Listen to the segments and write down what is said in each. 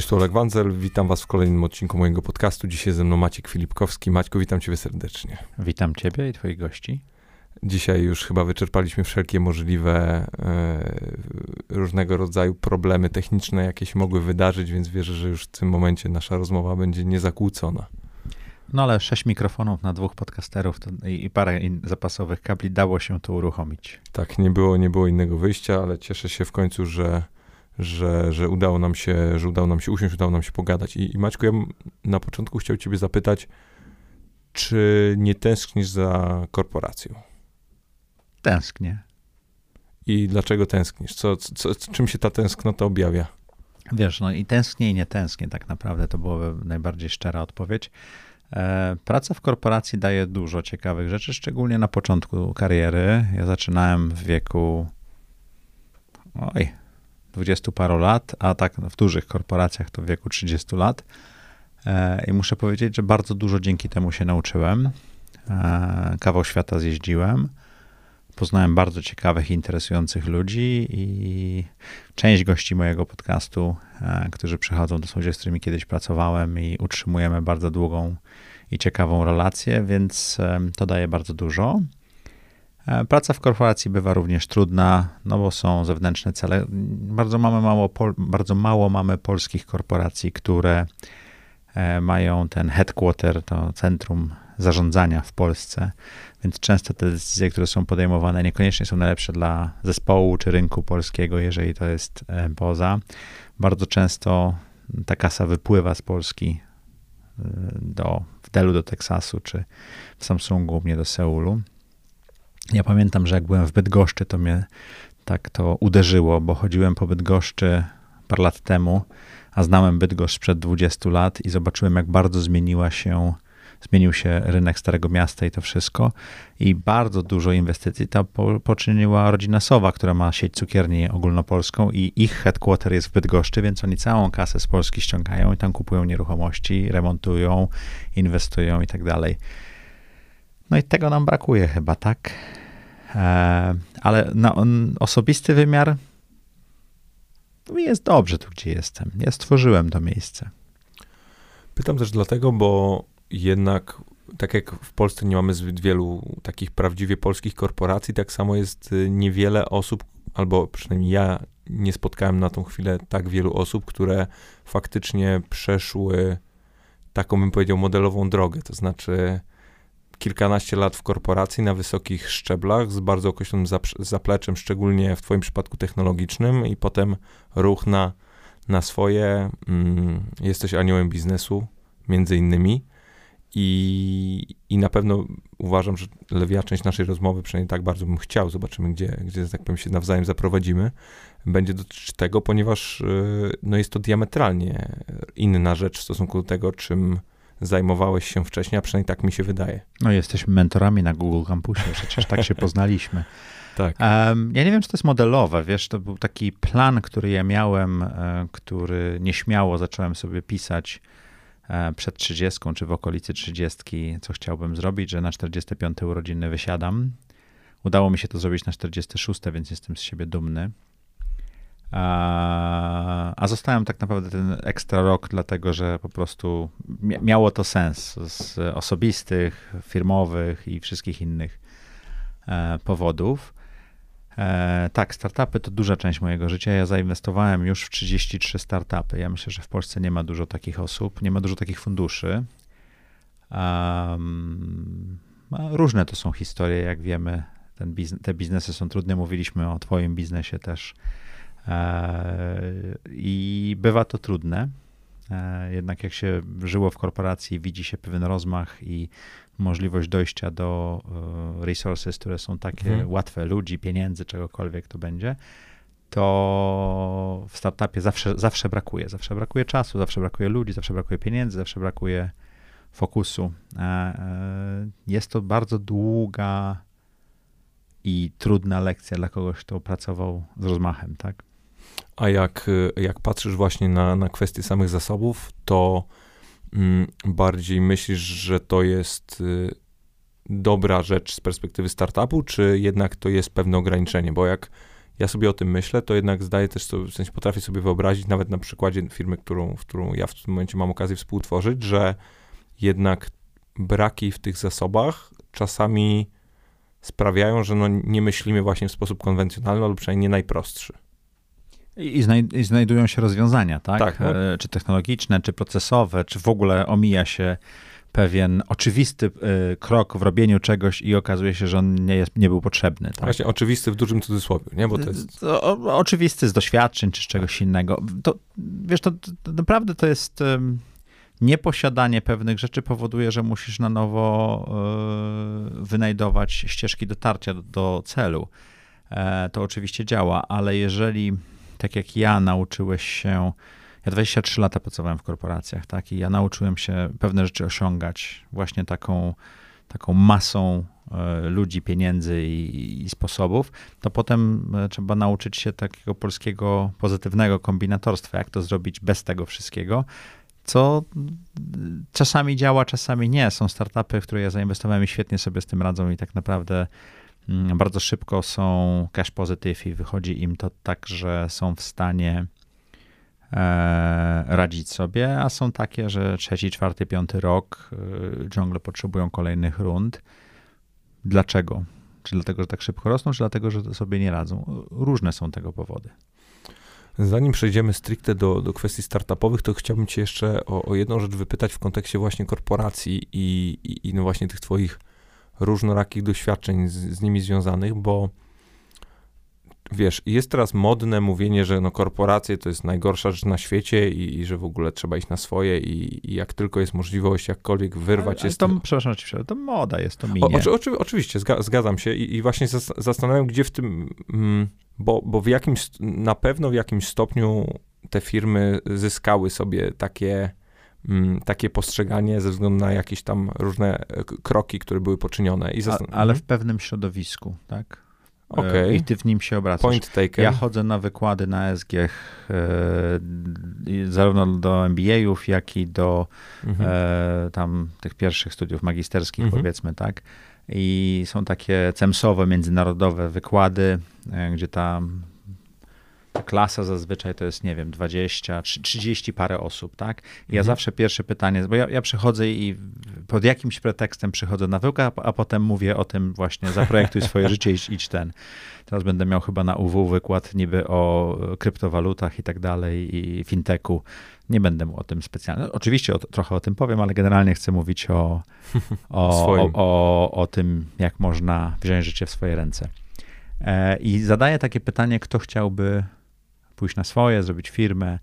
Cześć, tu Oleg Wanzel, witam was w kolejnym odcinku mojego podcastu. Dzisiaj ze mną Maciek Filipkowski. Maćku, witam ciebie serdecznie. Witam ciebie i twoich gości. Dzisiaj już chyba wyczerpaliśmy wszelkie możliwe e, różnego rodzaju problemy techniczne, jakie się mogły wydarzyć, więc wierzę, że już w tym momencie nasza rozmowa będzie niezakłócona. No ale sześć mikrofonów na dwóch podcasterów to, i, i, parę in, zapasowych kabli dało się to uruchomić. Tak, nie było, nie było innego wyjścia, ale cieszę się w końcu, że że, że udało nam się, że udało nam się usiąść, udało nam się pogadać. I, i Maćku, ja na początku chciał ciebie zapytać, czy nie tęsknisz za korporacją? Tęsknię. I dlaczego tęsknisz? Co, co, czym się ta tęsknota objawia? Wiesz, no i tęsknię i nie tęsknię tak naprawdę, to byłaby najbardziej szczera odpowiedź. E, praca w korporacji daje dużo ciekawych rzeczy, szczególnie na początku kariery. Ja zaczynałem w wieku oj, dwudziestu paru lat, a tak w dużych korporacjach to w wieku 30 lat. E, I muszę powiedzieć, że bardzo dużo dzięki temu się nauczyłem. E, kawał świata zjeździłem. Poznałem bardzo ciekawych, interesujących ludzi i część gości mojego podcastu, e, którzy przychodzą, to są ludzie, z którymi kiedyś pracowałem i utrzymujemy bardzo długą i ciekawą relację, więc to daje bardzo dużo. E, praca w korporacji bywa również trudna, no bo są zewnętrzne cele. Bardzo, mamy mało, bardzo mało mamy polskich korporacji, które e, mają ten headquarter, to centrum zarządzania w Polsce, więc często te decyzje, które są podejmowane, niekoniecznie są najlepsze dla zespołu czy rynku polskiego, jeżeli to jest e, poza. Bardzo często ta kasa wypływa z Polski do, w Delu do Teksasu, czy w Samsungu mnie do Seulu. Ja pamiętam, że jak byłem w Bydgoszczy, to mnie tak to uderzyło, bo chodziłem po Bydgoszczy parę lat temu, a znałem Bydgoszcz przed 20 lat i zobaczyłem, jak bardzo zmieniła się, zmienił się rynek Starego Miasta i to wszystko. I bardzo dużo inwestycji tam poczyniła rodzina Sowa, która ma sieć cukierni ogólnopolską i ich headquarter jest w Bydgoszczy, więc oni całą kasę z Polski ściągają i tam kupują nieruchomości, remontują, inwestują i tak dalej. No i tego nam brakuje chyba, tak? E, ale na osobisty wymiar mi jest dobrze tu, gdzie jestem. Ja stworzyłem to miejsce. Pytam też dlatego, bo jednak tak jak w Polsce nie mamy zbyt wielu takich prawdziwie polskich korporacji, tak samo jest y, niewiele osób, albo przynajmniej ja nie spotkałem na tą chwilę tak wielu osób, które faktycznie przeszły taką, bym powiedział, modelową drogę. To znaczy, kilkanaście lat w korporacji na wysokich szczeblach z bardzo określonym zapleczem, szczególnie w Twoim przypadku technologicznym, i potem ruch na, na swoje. Mm, jesteś aniołem biznesu, między innymi. I, I na pewno uważam, że lewia część naszej rozmowy, przynajmniej tak bardzo bym chciał, zobaczymy, gdzie, gdzie tak powiem, się nawzajem zaprowadzimy, będzie dotyczyć tego, ponieważ y, no, jest to diametralnie inna rzecz w stosunku do tego, czym zajmowałeś się wcześniej, a przynajmniej tak mi się wydaje. No jesteśmy mentorami na Google Campusie, przecież tak się poznaliśmy. Tak. Um, ja nie wiem, czy to jest modelowe, wiesz, to był taki plan, który ja miałem, e, który nieśmiało zacząłem sobie pisać e, przed 30, czy w okolicy 30, co chciałbym zrobić, że na 45 urodziny wysiadam. Udało mi się to zrobić na 46, więc jestem z siebie dumny. A, a zostałem tak naprawdę ten ekstra rok, dlatego że po prostu miało to sens z osobistych, firmowych i wszystkich innych e, powodów. E, tak, startupy to duża część mojego życia. Ja zainwestowałem już w 33 startupy. Ja myślę, że w Polsce nie ma dużo takich osób, nie ma dużo takich funduszy. Um, różne to są historie, jak wiemy. Ten biznes, te biznesy są trudne. Mówiliśmy o Twoim biznesie też I bywa to trudne. E, jednak jak się żyło w korporacji, widzi się pewien rozmach i możliwość dojścia do e, resources, które są takie mhm. łatwe, ludzi, pieniędzy, czegokolwiek to będzie, to w startupie zawsze, zawsze brakuje. Zawsze brakuje czasu, zawsze brakuje ludzi, zawsze brakuje pieniędzy, zawsze brakuje fokusu. Jest to bardzo długa i trudna lekcja dla kogoś, kto pracował z rozmachem, tak? A jak, jak patrzysz właśnie na, na kwestie samych zasobów, to mm, bardziej myślisz, że to jest y, dobra rzecz z perspektywy startupu, czy jednak to jest pewne ograniczenie? Bo jak, ja sobie o tym myślę, to jednak zdaję też sobie, w sensie potrafię sobie wyobrazić, nawet na przykładzie firmy, którą, w którą ja w tym momencie mam okazję współtworzyć, że jednak braki w tych zasobach czasami sprawiają, że no nie myślimy właśnie w sposób konwencjonalny, albo przynajmniej nie najprostszy. I, znaj I, znajdują się rozwiązania, tak? tak no. E, czy technologiczne, czy procesowe, czy w ogóle omija się pewien oczywisty y, krok w robieniu czegoś i okazuje się, że on nie, jest, nie był potrzebny. Tak? Właśnie oczywisty w dużym cudzysłowie, nie? Bo to jest... To, o, oczywisty z doświadczeń czy z czegoś innego. To, wiesz, to, to naprawdę to jest... Nieposiadanie pewnych rzeczy powoduje, że musisz na nowo y, wynajdować ścieżki dotarcia do, do celu. E, to oczywiście działa, ale jeżeli, tak jak ja, nauczyłeś się ja 23 lata pracowałem w korporacjach, tak, i ja nauczyłem się pewne rzeczy osiągać właśnie taką, taką masą e, ludzi, pieniędzy i, i, sposobów, to potem e, trzeba nauczyć się takiego polskiego pozytywnego kombinatorstwa, jak to zrobić bez tego wszystkiego, co czasami działa, czasami nie. Są startupy, w które ja zainwestowałem i świetnie sobie z tym radzą i tak naprawdę bardzo szybko są cash positive i wychodzi im to tak, że są w stanie E, radzić sobie, a są takie, że trzeci, czwarty, piąty rok e, ciągle potrzebują kolejnych rund. Dlaczego? Czy dlatego, że tak szybko rosną, czy dlatego, że sobie nie radzą? Różne są tego powody. Zanim przejdziemy stricte do, do kwestii startupowych, to chciałbym Cię jeszcze o, o jedną rzecz wypytać w kontekście właśnie korporacji i, i, i no właśnie tych Twoich różnorakich doświadczeń z, z nimi związanych, bo wiesz, jest teraz modne mówienie, że no korporacje to jest najgorsza rzecz na świecie i, i że w ogóle trzeba iść na swoje i, i, jak tylko jest możliwość jakkolwiek wyrwać ale, jest... To, przepraszam, to moda jest, to minie. O, oczy, oczy, oczywiście, zgadzam się i, i właśnie zas, zastanawiam, gdzie w tym... Mm, bo, bo w jakimś, na pewno w jakimś stopniu te firmy zyskały sobie takie, takie postrzeganie ze względu na jakieś tam różne e, kroki, które były poczynione. I A, ale w pewnym środowisku, tak? Okay. I ty w nim się obracasz. Point taken. Ja chodzę na wykłady na SG e, zarówno do MBA-ów, jak i do mhm. e, tam tych pierwszych studiów magisterskich, mhm. powiedzmy, tak. I są takie cemsowe, międzynarodowe wykłady, e, gdzie tam ta klasa zazwyczaj to jest, nie wiem, 20, 30 parę osób, tak? I ja mhm. zawsze pierwsze pytanie, bo ja, ja przychodzę i pod jakimś pretekstem przychodzę na wyłka, a, a potem mówię o tym właśnie, zaprojektuj swoje życie, idź, idź ten. Teraz będę miał chyba na UW wykład niby o kryptowalutach i tak dalej i fintechu. Nie będę o tym specjalnie. Oczywiście o, trochę o tym powiem, ale generalnie chcę mówić o, o, o, o, o tym, jak można wziąć życie w swoje ręce. E, I zadaję takie pytanie, kto chciałby pójść na swoje, zrobić firmę,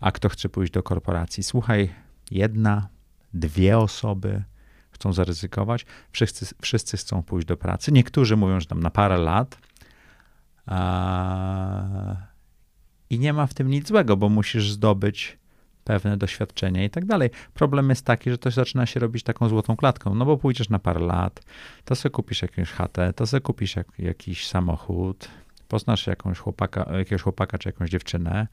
a kto chce pójść do korporacji. Słuchaj, jedna, dwie osoby chcą zaryzykować, wszyscy, wszyscy chcą pójść do pracy. Niektórzy mówią, że tam na parę lat. I nie ma w tym nic złego, bo musisz zdobyć pewne doświadczenia i tak dalej. Problem jest taki, że to zaczyna się robić taką złotą klatką, no bo pójdziesz na parę lat, to sobie kupisz jakąś chatę, to sobie kupisz jak, jakiś samochód, poznasz jakąś chłopaka, jakiegoś chłopaka czy jakąś dziewczynę,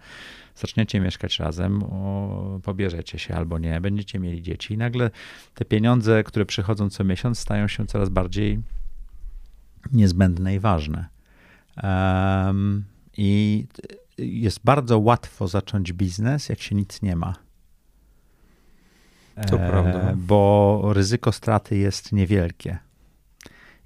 zaczniecie mieszkać razem, o, pobierzecie się albo nie, będziecie mieli dzieci i nagle te pieniądze, które przychodzą co miesiąc, stają się coraz bardziej niezbędne i ważne. Um, I jest bardzo łatwo zacząć biznes, jak się nic nie ma. To e, prawda. Bo ryzyko straty jest niewielkie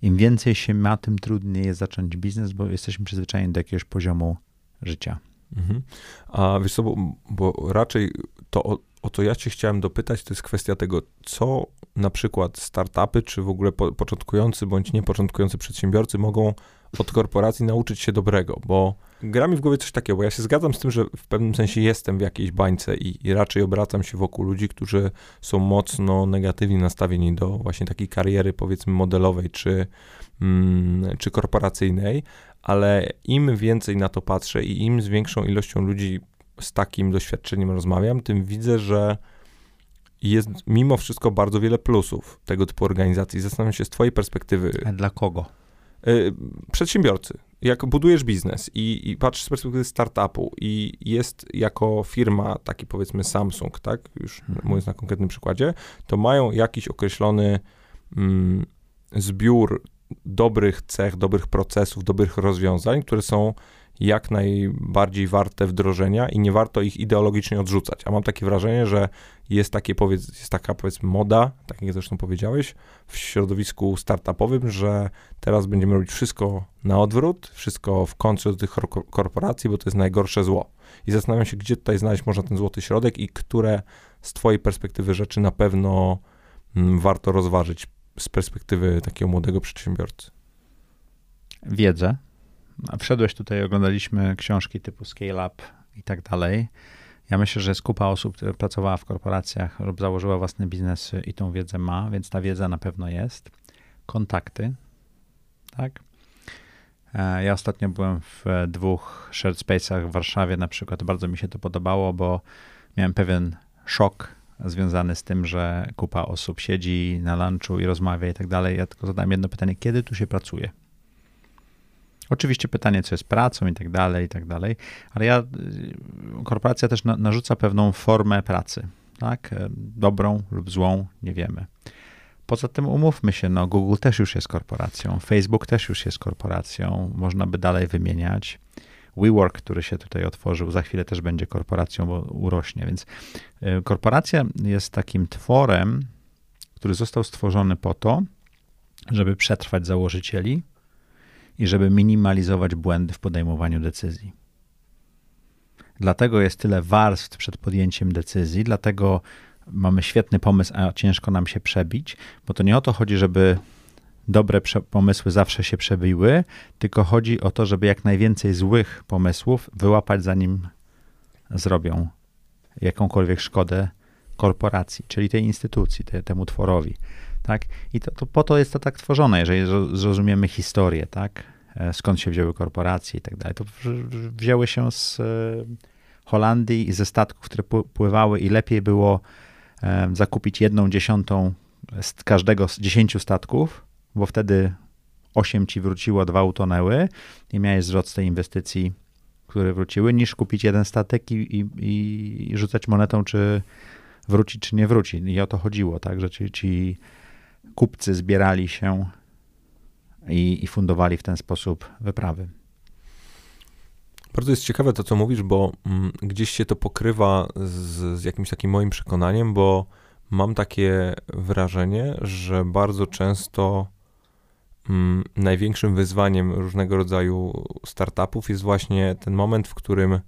im więcej się ma, tym trudniej jest zacząć biznes, bo jesteśmy przyzwyczajeni do jakiegoś poziomu życia. Mhm. A wiesz co, bo, bo raczej to, o, o co ja cię chciałem dopytać, to jest kwestia tego, co na przykład startupy, czy w ogóle po, początkujący bądź niepoczątkujący przedsiębiorcy mogą od korporacji nauczyć się dobrego, bo gra mi w głowie coś takiego, bo ja się zgadzam z tym, że w pewnym sensie jestem w jakiejś bańce i, i raczej obracam się wokół ludzi, którzy są mocno negatywnie nastawieni do właśnie takiej kariery, powiedzmy, modelowej czy, mm, czy korporacyjnej, ale im więcej na to patrzę i im z większą ilością ludzi z takim doświadczeniem rozmawiam, tym widzę, że jest mimo wszystko bardzo wiele plusów tego typu organizacji. Zastanawiam się z twojej perspektywy. A dla kogo? Y, przedsiębiorcy. Jak budujesz biznes i, i patrzysz z perspektywy startupu i jest jako firma, taki powiedzmy Samsung, tak, już mhm. mówiąc na konkretnym przykładzie, to mają jakiś określony mm, zbiór dobrych cech, dobrych procesów, dobrych rozwiązań, które są jak najbardziej warte wdrożenia i nie warto ich ideologicznie odrzucać. A mam takie wrażenie, że jest, takie, powiedz, jest taka powiedzmy moda, tak jak zresztą powiedziałeś, w środowisku startupowym, że teraz będziemy robić wszystko na odwrót, wszystko w kontrze do tych korporacji, bo to jest najgorsze zło. I zastanawiam się, gdzie tutaj znaleźć można ten złoty środek i które z twojej perspektywy rzeczy na pewno mm, warto rozważyć z perspektywy takiego młodego przedsiębiorcy. Wiedzę, Wszedłeś tutaj, oglądaliśmy książki typu Scale Up i tak dalej. Ja myślę, że jest kupa osób, które pracowała w korporacjach lub założyła własne biznesy i tą wiedzę ma, więc ta wiedza na pewno jest. Kontakty, tak? E, ja ostatnio byłem w dwóch shared space'ach w Warszawie na przykład. Bardzo mi się to podobało, bo miałem pewien szok związany z tym, że kupa osób siedzi na lunchu i rozmawia i tak dalej. Ja tylko zadałem jedno pytanie, kiedy tu się pracuje? Oczywiście pytanie, co jest pracą i tak dalej, i tak dalej, ale ja, y, korporacja też na, narzuca pewną formę pracy, tak? E, dobrą lub złą, nie wiemy. Poza tym umówmy się, no Google też już jest korporacją, Facebook też już jest korporacją, można by dalej wymieniać. WeWork, który się tutaj otworzył, za chwilę też będzie korporacją, bo urośnie. Więc y, korporacja jest takim tworem, który został stworzony po to, żeby przetrwać założycieli, i żeby minimalizować błędy w podejmowaniu decyzji. Dlatego jest tyle warstw przed podjęciem decyzji, dlatego mamy świetny pomysł, a ciężko nam się przebić, bo to nie o to chodzi, żeby dobre pomysły zawsze się przebiły, tylko chodzi o to, żeby jak najwięcej złych pomysłów wyłapać, zanim zrobią jakąkolwiek szkodę korporacji, czyli tej instytucji, te, temu tworowi tak? I to, to, po to jest to tak tworzone, jeżeli zrozumiemy historię, tak? E, skąd się wzięły korporacje i tak dalej. To wzięły się z e, Holandii i ze statków, które pływały i lepiej było e, zakupić jedną dziesiątą z każdego z dziesięciu statków, bo wtedy osiem ci wróciło, dwa utonęły i miałeś zwrot z tej inwestycji, które wróciły, niż kupić jeden statek i, i, i rzucać monetą, czy wróci, czy nie wróci. I o to chodziło, tak, że ci, ci kupcy zbierali się i, i fundowali w ten sposób wyprawy. Bardzo jest ciekawe to, co mówisz, bo mm, gdzieś się to pokrywa z, z jakimś takim moim przekonaniem, bo mam takie wrażenie, że bardzo często mm, największym wyzwaniem różnego rodzaju startupów jest właśnie ten moment, w którym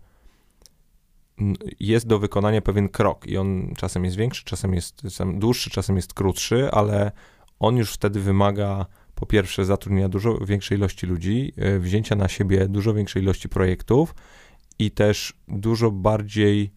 jest do wykonania pewien krok i on czasem jest większy, czasem jest dłuższy, czasem jest krótszy, ale on już wtedy wymaga po pierwsze zatrudnienia dużo większej ilości ludzi, e, wzięcia na siebie dużo większej ilości projektów i też dużo bardziej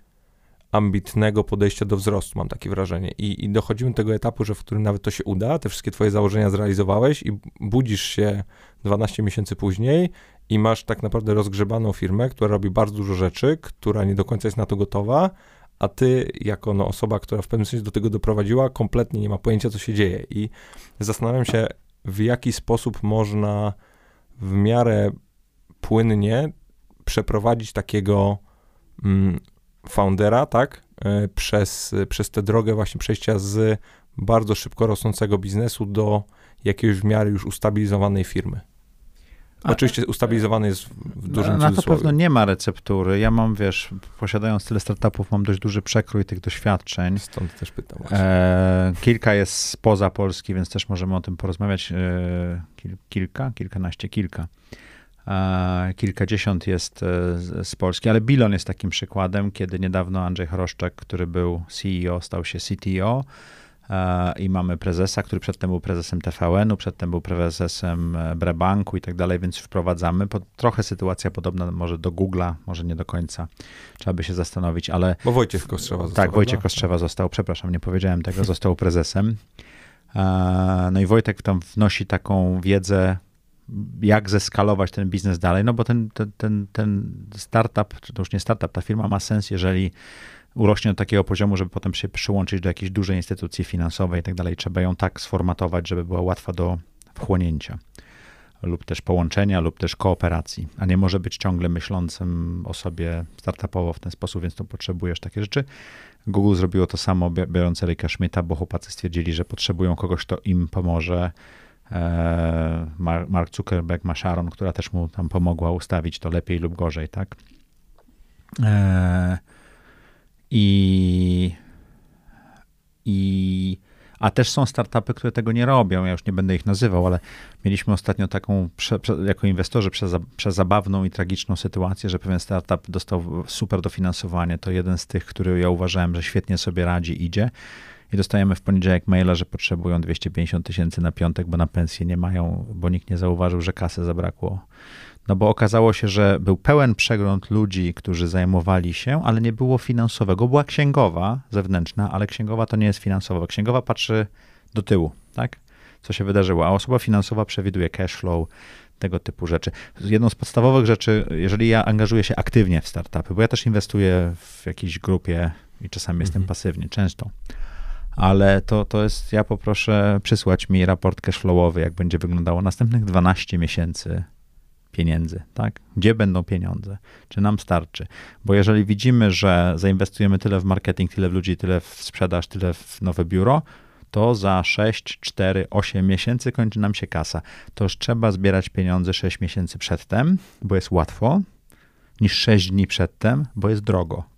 ambitnego podejścia do wzrostu, mam takie wrażenie. I, I dochodzimy do tego etapu, że w którym nawet to się uda, te wszystkie twoje założenia zrealizowałeś i budzisz się 12 miesięcy później i masz tak naprawdę rozgrzebaną firmę, która robi bardzo dużo rzeczy, która nie do końca jest na to gotowa, a ty, jako no, osoba, która w pewnym sensie do tego doprowadziła, kompletnie nie ma pojęcia, co się dzieje. I zastanawiam się, w jaki sposób można w miarę płynnie przeprowadzić takiego mm, foundera, tak, y, przez, przez tę drogę właśnie przejścia z bardzo szybko rosnącego biznesu do jakiejś w miarę już ustabilizowanej firmy. Oczywiście ustabilizowany jest w dużym Na to pewno nie ma receptury. Ja mam, wiesz, posiadając tyle startupów, mam dość duży przekrój tych doświadczeń. Stąd też pytam. E, kilka jest spoza Polski, więc też możemy o tym porozmawiać. E, kil, kilka, kilkanaście, kilka. Kilkadziesiąt jest e, z Polski, ale Bilon jest takim przykładem, kiedy niedawno Andrzej Choroszczak, który był CEO, stał się CTO i mamy prezesa, który przedtem był prezesem TVN-u, przedtem był prezesem e, Brebanku i tak dalej, więc wprowadzamy. trochę sytuacja podobna może do Google'a, może nie do końca. Trzeba by się zastanowić, ale... Bo Wojciech Kostrzewa został. Tak, Wojciech Kostrzewa został, przepraszam, nie powiedziałem tego, został prezesem. No i Wojtek tam wnosi taką wiedzę, jak zeskalować ten biznes dalej, no bo ten, ten, ten, ten startup, to już nie startup, ta firma ma sens, jeżeli urośnie do takiego poziomu, żeby potem się przyłączyć do jakiejś dużej instytucji finansowej i tak dalej. Trzeba ją tak sformatować, żeby była łatwa do wchłonięcia lub też połączenia, lub też kooperacji, a nie może być ciągle myślącym o sobie startupowo w ten sposób, więc tu potrzebujesz takie rzeczy. Google zrobiło to samo, biorąc Erika Schmidta, bo chłopacy stwierdzili, że potrzebują kogoś, kto im pomoże Mark Zuckerberg ma Sharon, która też mu tam pomogła ustawić to lepiej lub gorzej, tak? E, I, i a też są startupy, które tego nie robią. Ja już nie będę ich nazywał, ale mieliśmy ostatnio taką, prze, prze, jako inwestorzy, przez, zabawną i tragiczną sytuację, że pewien startup dostał super dofinansowanie. To jeden z tych, który ja uważałem, że świetnie sobie radzi, idzie. I dostajemy w poniedziałek maila, że potrzebują 250 tysięcy na piątek, bo na pensję nie mają, bo nikt nie zauważył, że kasy zabrakło no bo okazało się, że był pełen przegląd ludzi, którzy zajmowali się, ale nie było finansowego. Była księgowa zewnętrzna, ale księgowa to nie jest finansowa. Księgowa patrzy do tyłu, tak? Co się wydarzyło, a osoba finansowa przewiduje cash flow, tego typu rzeczy. Jedną z podstawowych rzeczy, jeżeli ja angażuję się aktywnie w startupy, bo ja też inwestuję w jakiejś grupie i czasami mhm. jestem pasywnie, często, ale to, to jest, ja poproszę przysłać mi raport cashflowowy, jak będzie wyglądało następnych 12 miesięcy pieniędzy, tak? Gdzie będą pieniądze? Czy nam starczy? Bo jeżeli widzimy, że zainwestujemy tyle w marketing, tyle w ludzi, tyle w sprzedaż, tyle w nowe biuro, to za 6, 4, 8 miesięcy kończy nam się kasa. To już trzeba zbierać pieniądze 6 miesięcy przedtem, bo jest łatwo, niż 6 dni przedtem, bo jest drogo.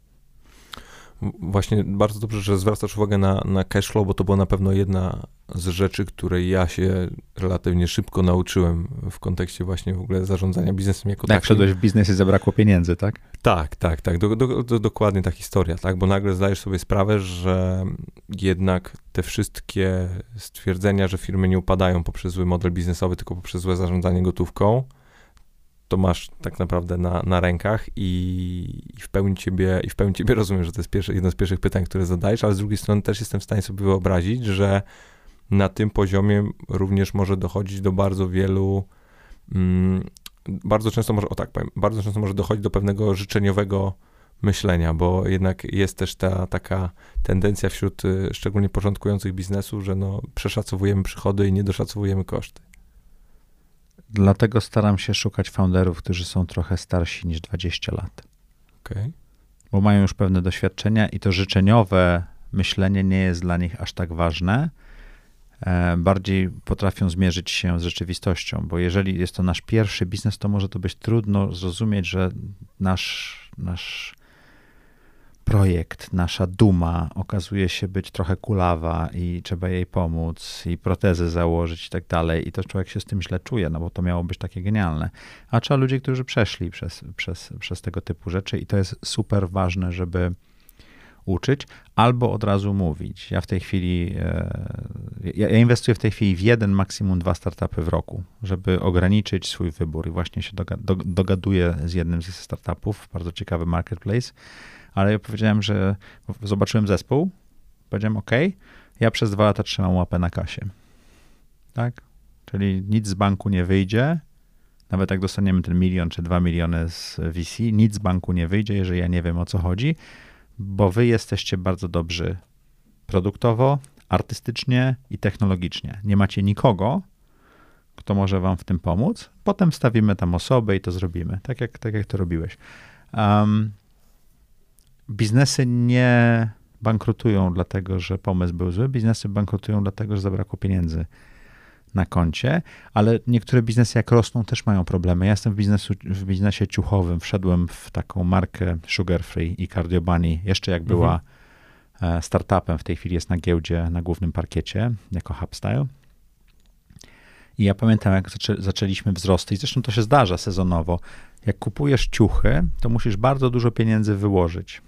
Właśnie bardzo dobrze, że zwracasz uwagę na, na cashflow, bo to była na pewno jedna z rzeczy, której ja się relatywnie szybko nauczyłem w kontekście właśnie w ogóle zarządzania biznesem jako tak, takim. wszedłeś w biznes i zabrakło pieniędzy, tak? Tak, tak, tak. Do, do, do, dokładnie ta historia, tak? Bo nagle zdajesz sobie sprawę, że jednak te wszystkie stwierdzenia, że firmy nie upadają poprzez zły model biznesowy, tylko poprzez złe zarządzanie gotówką, to masz tak naprawdę na, na rękach i, i, w pełni ciebie, i w pełni ciebie rozumiem, że to jest pierwsze, jedno z pierwszych pytań, które zadajesz, ale z drugiej strony też jestem w stanie sobie wyobrazić, że na tym poziomie również może dochodzić do bardzo wielu, mm, bardzo często może, o tak powiem, bardzo często może dochodzić do pewnego życzeniowego myślenia, bo jednak jest też ta taka tendencja wśród y, szczególnie początkujących biznesu, że no, przeszacowujemy przychody i nie doszacowujemy koszty. Dlatego staram się szukać founderów, którzy są trochę starsi niż 20 lat. Okay. Bo mają już pewne doświadczenia i to życzeniowe myślenie nie jest dla nich aż tak ważne. E, bardziej potrafią zmierzyć się z rzeczywistością, bo jeżeli jest to nasz pierwszy biznes, to może to być trudno zrozumieć, że nasz, nasz projekt, nasza duma okazuje się być trochę kulawa i trzeba jej pomóc i protezy założyć i tak dalej i to człowiek się z tym źle czuje, no bo to miało być takie genialne. A trzeba ludzi, którzy przeszli przez, przez, przez tego typu rzeczy i to jest super ważne, żeby uczyć albo od razu mówić. Ja w tej chwili, e, ja, ja inwestuję w tej chwili w jeden, maksimum dwa startupy w roku, żeby ograniczyć swój wybór i właśnie się dogaduję z jednym ze startupów, bardzo ciekawy marketplace, ale ja powiedziałem, że zobaczyłem zespół, powiedziałem OK, ja przez dwa lata trzymam łapę na kasie. Tak? Czyli nic z banku nie wyjdzie, nawet jak dostaniemy ten milion czy dwa miliony z VC, nic z banku nie wyjdzie, jeżeli ja nie wiem o co chodzi, bo wy jesteście bardzo dobrzy produktowo, artystycznie i technologicznie. Nie macie nikogo, kto może wam w tym pomóc. Potem wstawimy tam osobę i to zrobimy, tak jak, tak jak to robiłeś. Um, biznesy nie bankrutują dlatego, że pomysł był zły, biznesy bankrutują dlatego, że zabrakło pieniędzy na koncie, ale niektóre biznesy jak rosną też mają problemy. Ja jestem w, biznesu, w biznesie ciuchowym, wszedłem w taką markę Sugar Free i Cardio Bunny, jeszcze jak była mhm. E, startupem, w tej chwili jest na giełdzie, na głównym parkiecie, jako HubStyle. I ja pamiętam, jak zaczę, zaczęliśmy wzrosty, i zresztą to się zdarza sezonowo. Jak kupujesz ciuchy, to musisz bardzo dużo pieniędzy wyłożyć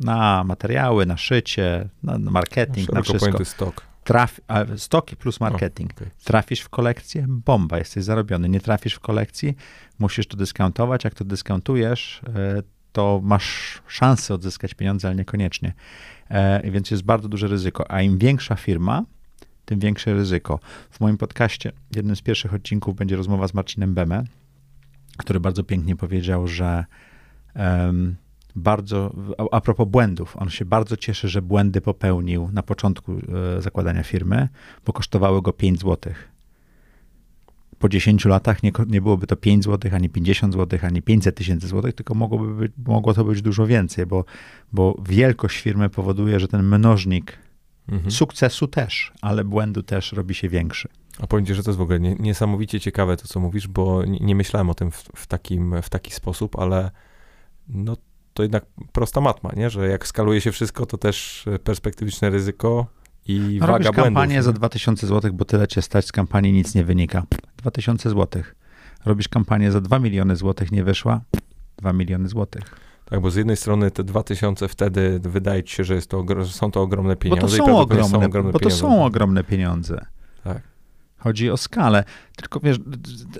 na materiały, na szycie, na marketing, na wszystko. stok. Traf, stoki plus marketing. O, okay. Trafisz w kolekcję, bomba, jesteś zarobiony. Nie trafisz w kolekcji, musisz to dyskontować. Jak to dyskontujesz, e, to masz szansę odzyskać pieniądze, ale niekoniecznie. E, więc jest bardzo duże ryzyko. A im większa firma, tym większe ryzyko. W moim podcaście, jednym z pierwszych odcinków, będzie rozmowa z Marcinem Beme, który bardzo pięknie powiedział, że um, bardzo, a, propos błędów, on się bardzo cieszy, że błędy popełnił na początku e, zakładania firmy, bo kosztowały go 5 zł. Po 10 latach nie, nie byłoby to 5 zł, ani 50 zł, ani 500 tysięcy złotych, tylko mogłoby być, mogło to być dużo więcej, bo, bo wielkość firmy powoduje, że ten mnożnik mhm. sukcesu też, ale błędu też robi się większy. A powiem ci, że to jest w ogóle nie, niesamowicie ciekawe to, co mówisz, bo nie, nie myślałem o tym w, w, takim, w taki sposób, ale no to jednak prosta matma, nie? że jak skaluje się wszystko, to też perspektywiczne ryzyko i no, waga robisz kampanię za 2000 zł, bo tyle cię stać z kampanii, nic nie wynika. 2000 zł. Robisz kampanię za 2 miliony złotych, nie wyszła? 2 miliony złotych. Tak, bo z jednej strony te 2000 wtedy wydaje ci się, że, jest to, są to ogromne Bo pieniądze. to i są ogromne, ogromne bo to pieniądze. są ogromne pieniądze. Tak. Chodzi o skalę. Tylko wiesz,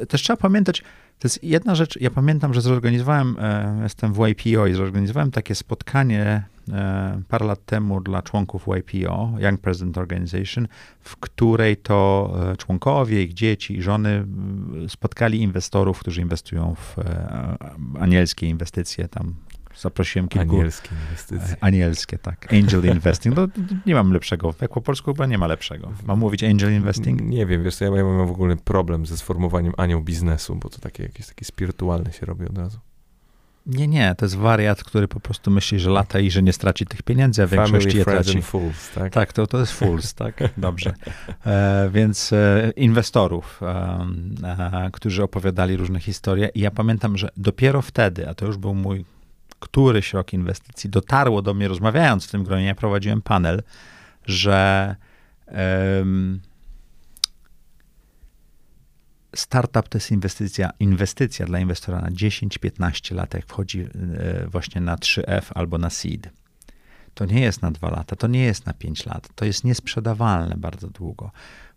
też trzeba pamiętać, to jest jedna rzecz, ja pamiętam, że zorganizowałem, e, jestem w YPO i zorganizowałem takie spotkanie e, parę lat temu dla członków YPO, Young President Organization, w której to e, członkowie, ich dzieci i żony m, spotkali inwestorów, którzy inwestują w anielskie inwestycje. Tam zaprosiłem kilku... Anielskie inwestycje. Anielskie, tak. Angel investing. No, nie mam lepszego. Jak po polsku chyba nie ma lepszego. Mam mówić angel investing? Nie wiem, wiesz, co, ja, ja mam w ogóle problem ze sformułowaniem anioł biznesu, bo to takie jakieś takie spirytualne się robi od razu. Nie, nie. To jest wariat, który po prostu myśli, że lata i że nie straci tych pieniędzy, a w większości je traci. fools, tak? Tak, to, to jest fools, tak? Dobrze. E, więc e, inwestorów, e, którzy opowiadali różne historie i ja pamiętam, że dopiero wtedy, a to już był mój któryś rok inwestycji, dotarło do mnie, rozmawiając w tym gronie, ja prowadziłem panel, że em, startup to jest inwestycja, inwestycja dla inwestora na 10-15 lat, jak wchodzi e, właśnie na 3F albo na seed. To nie jest na 2 lata, to nie jest na 5 lat, to jest niesprzedawalne bardzo długo.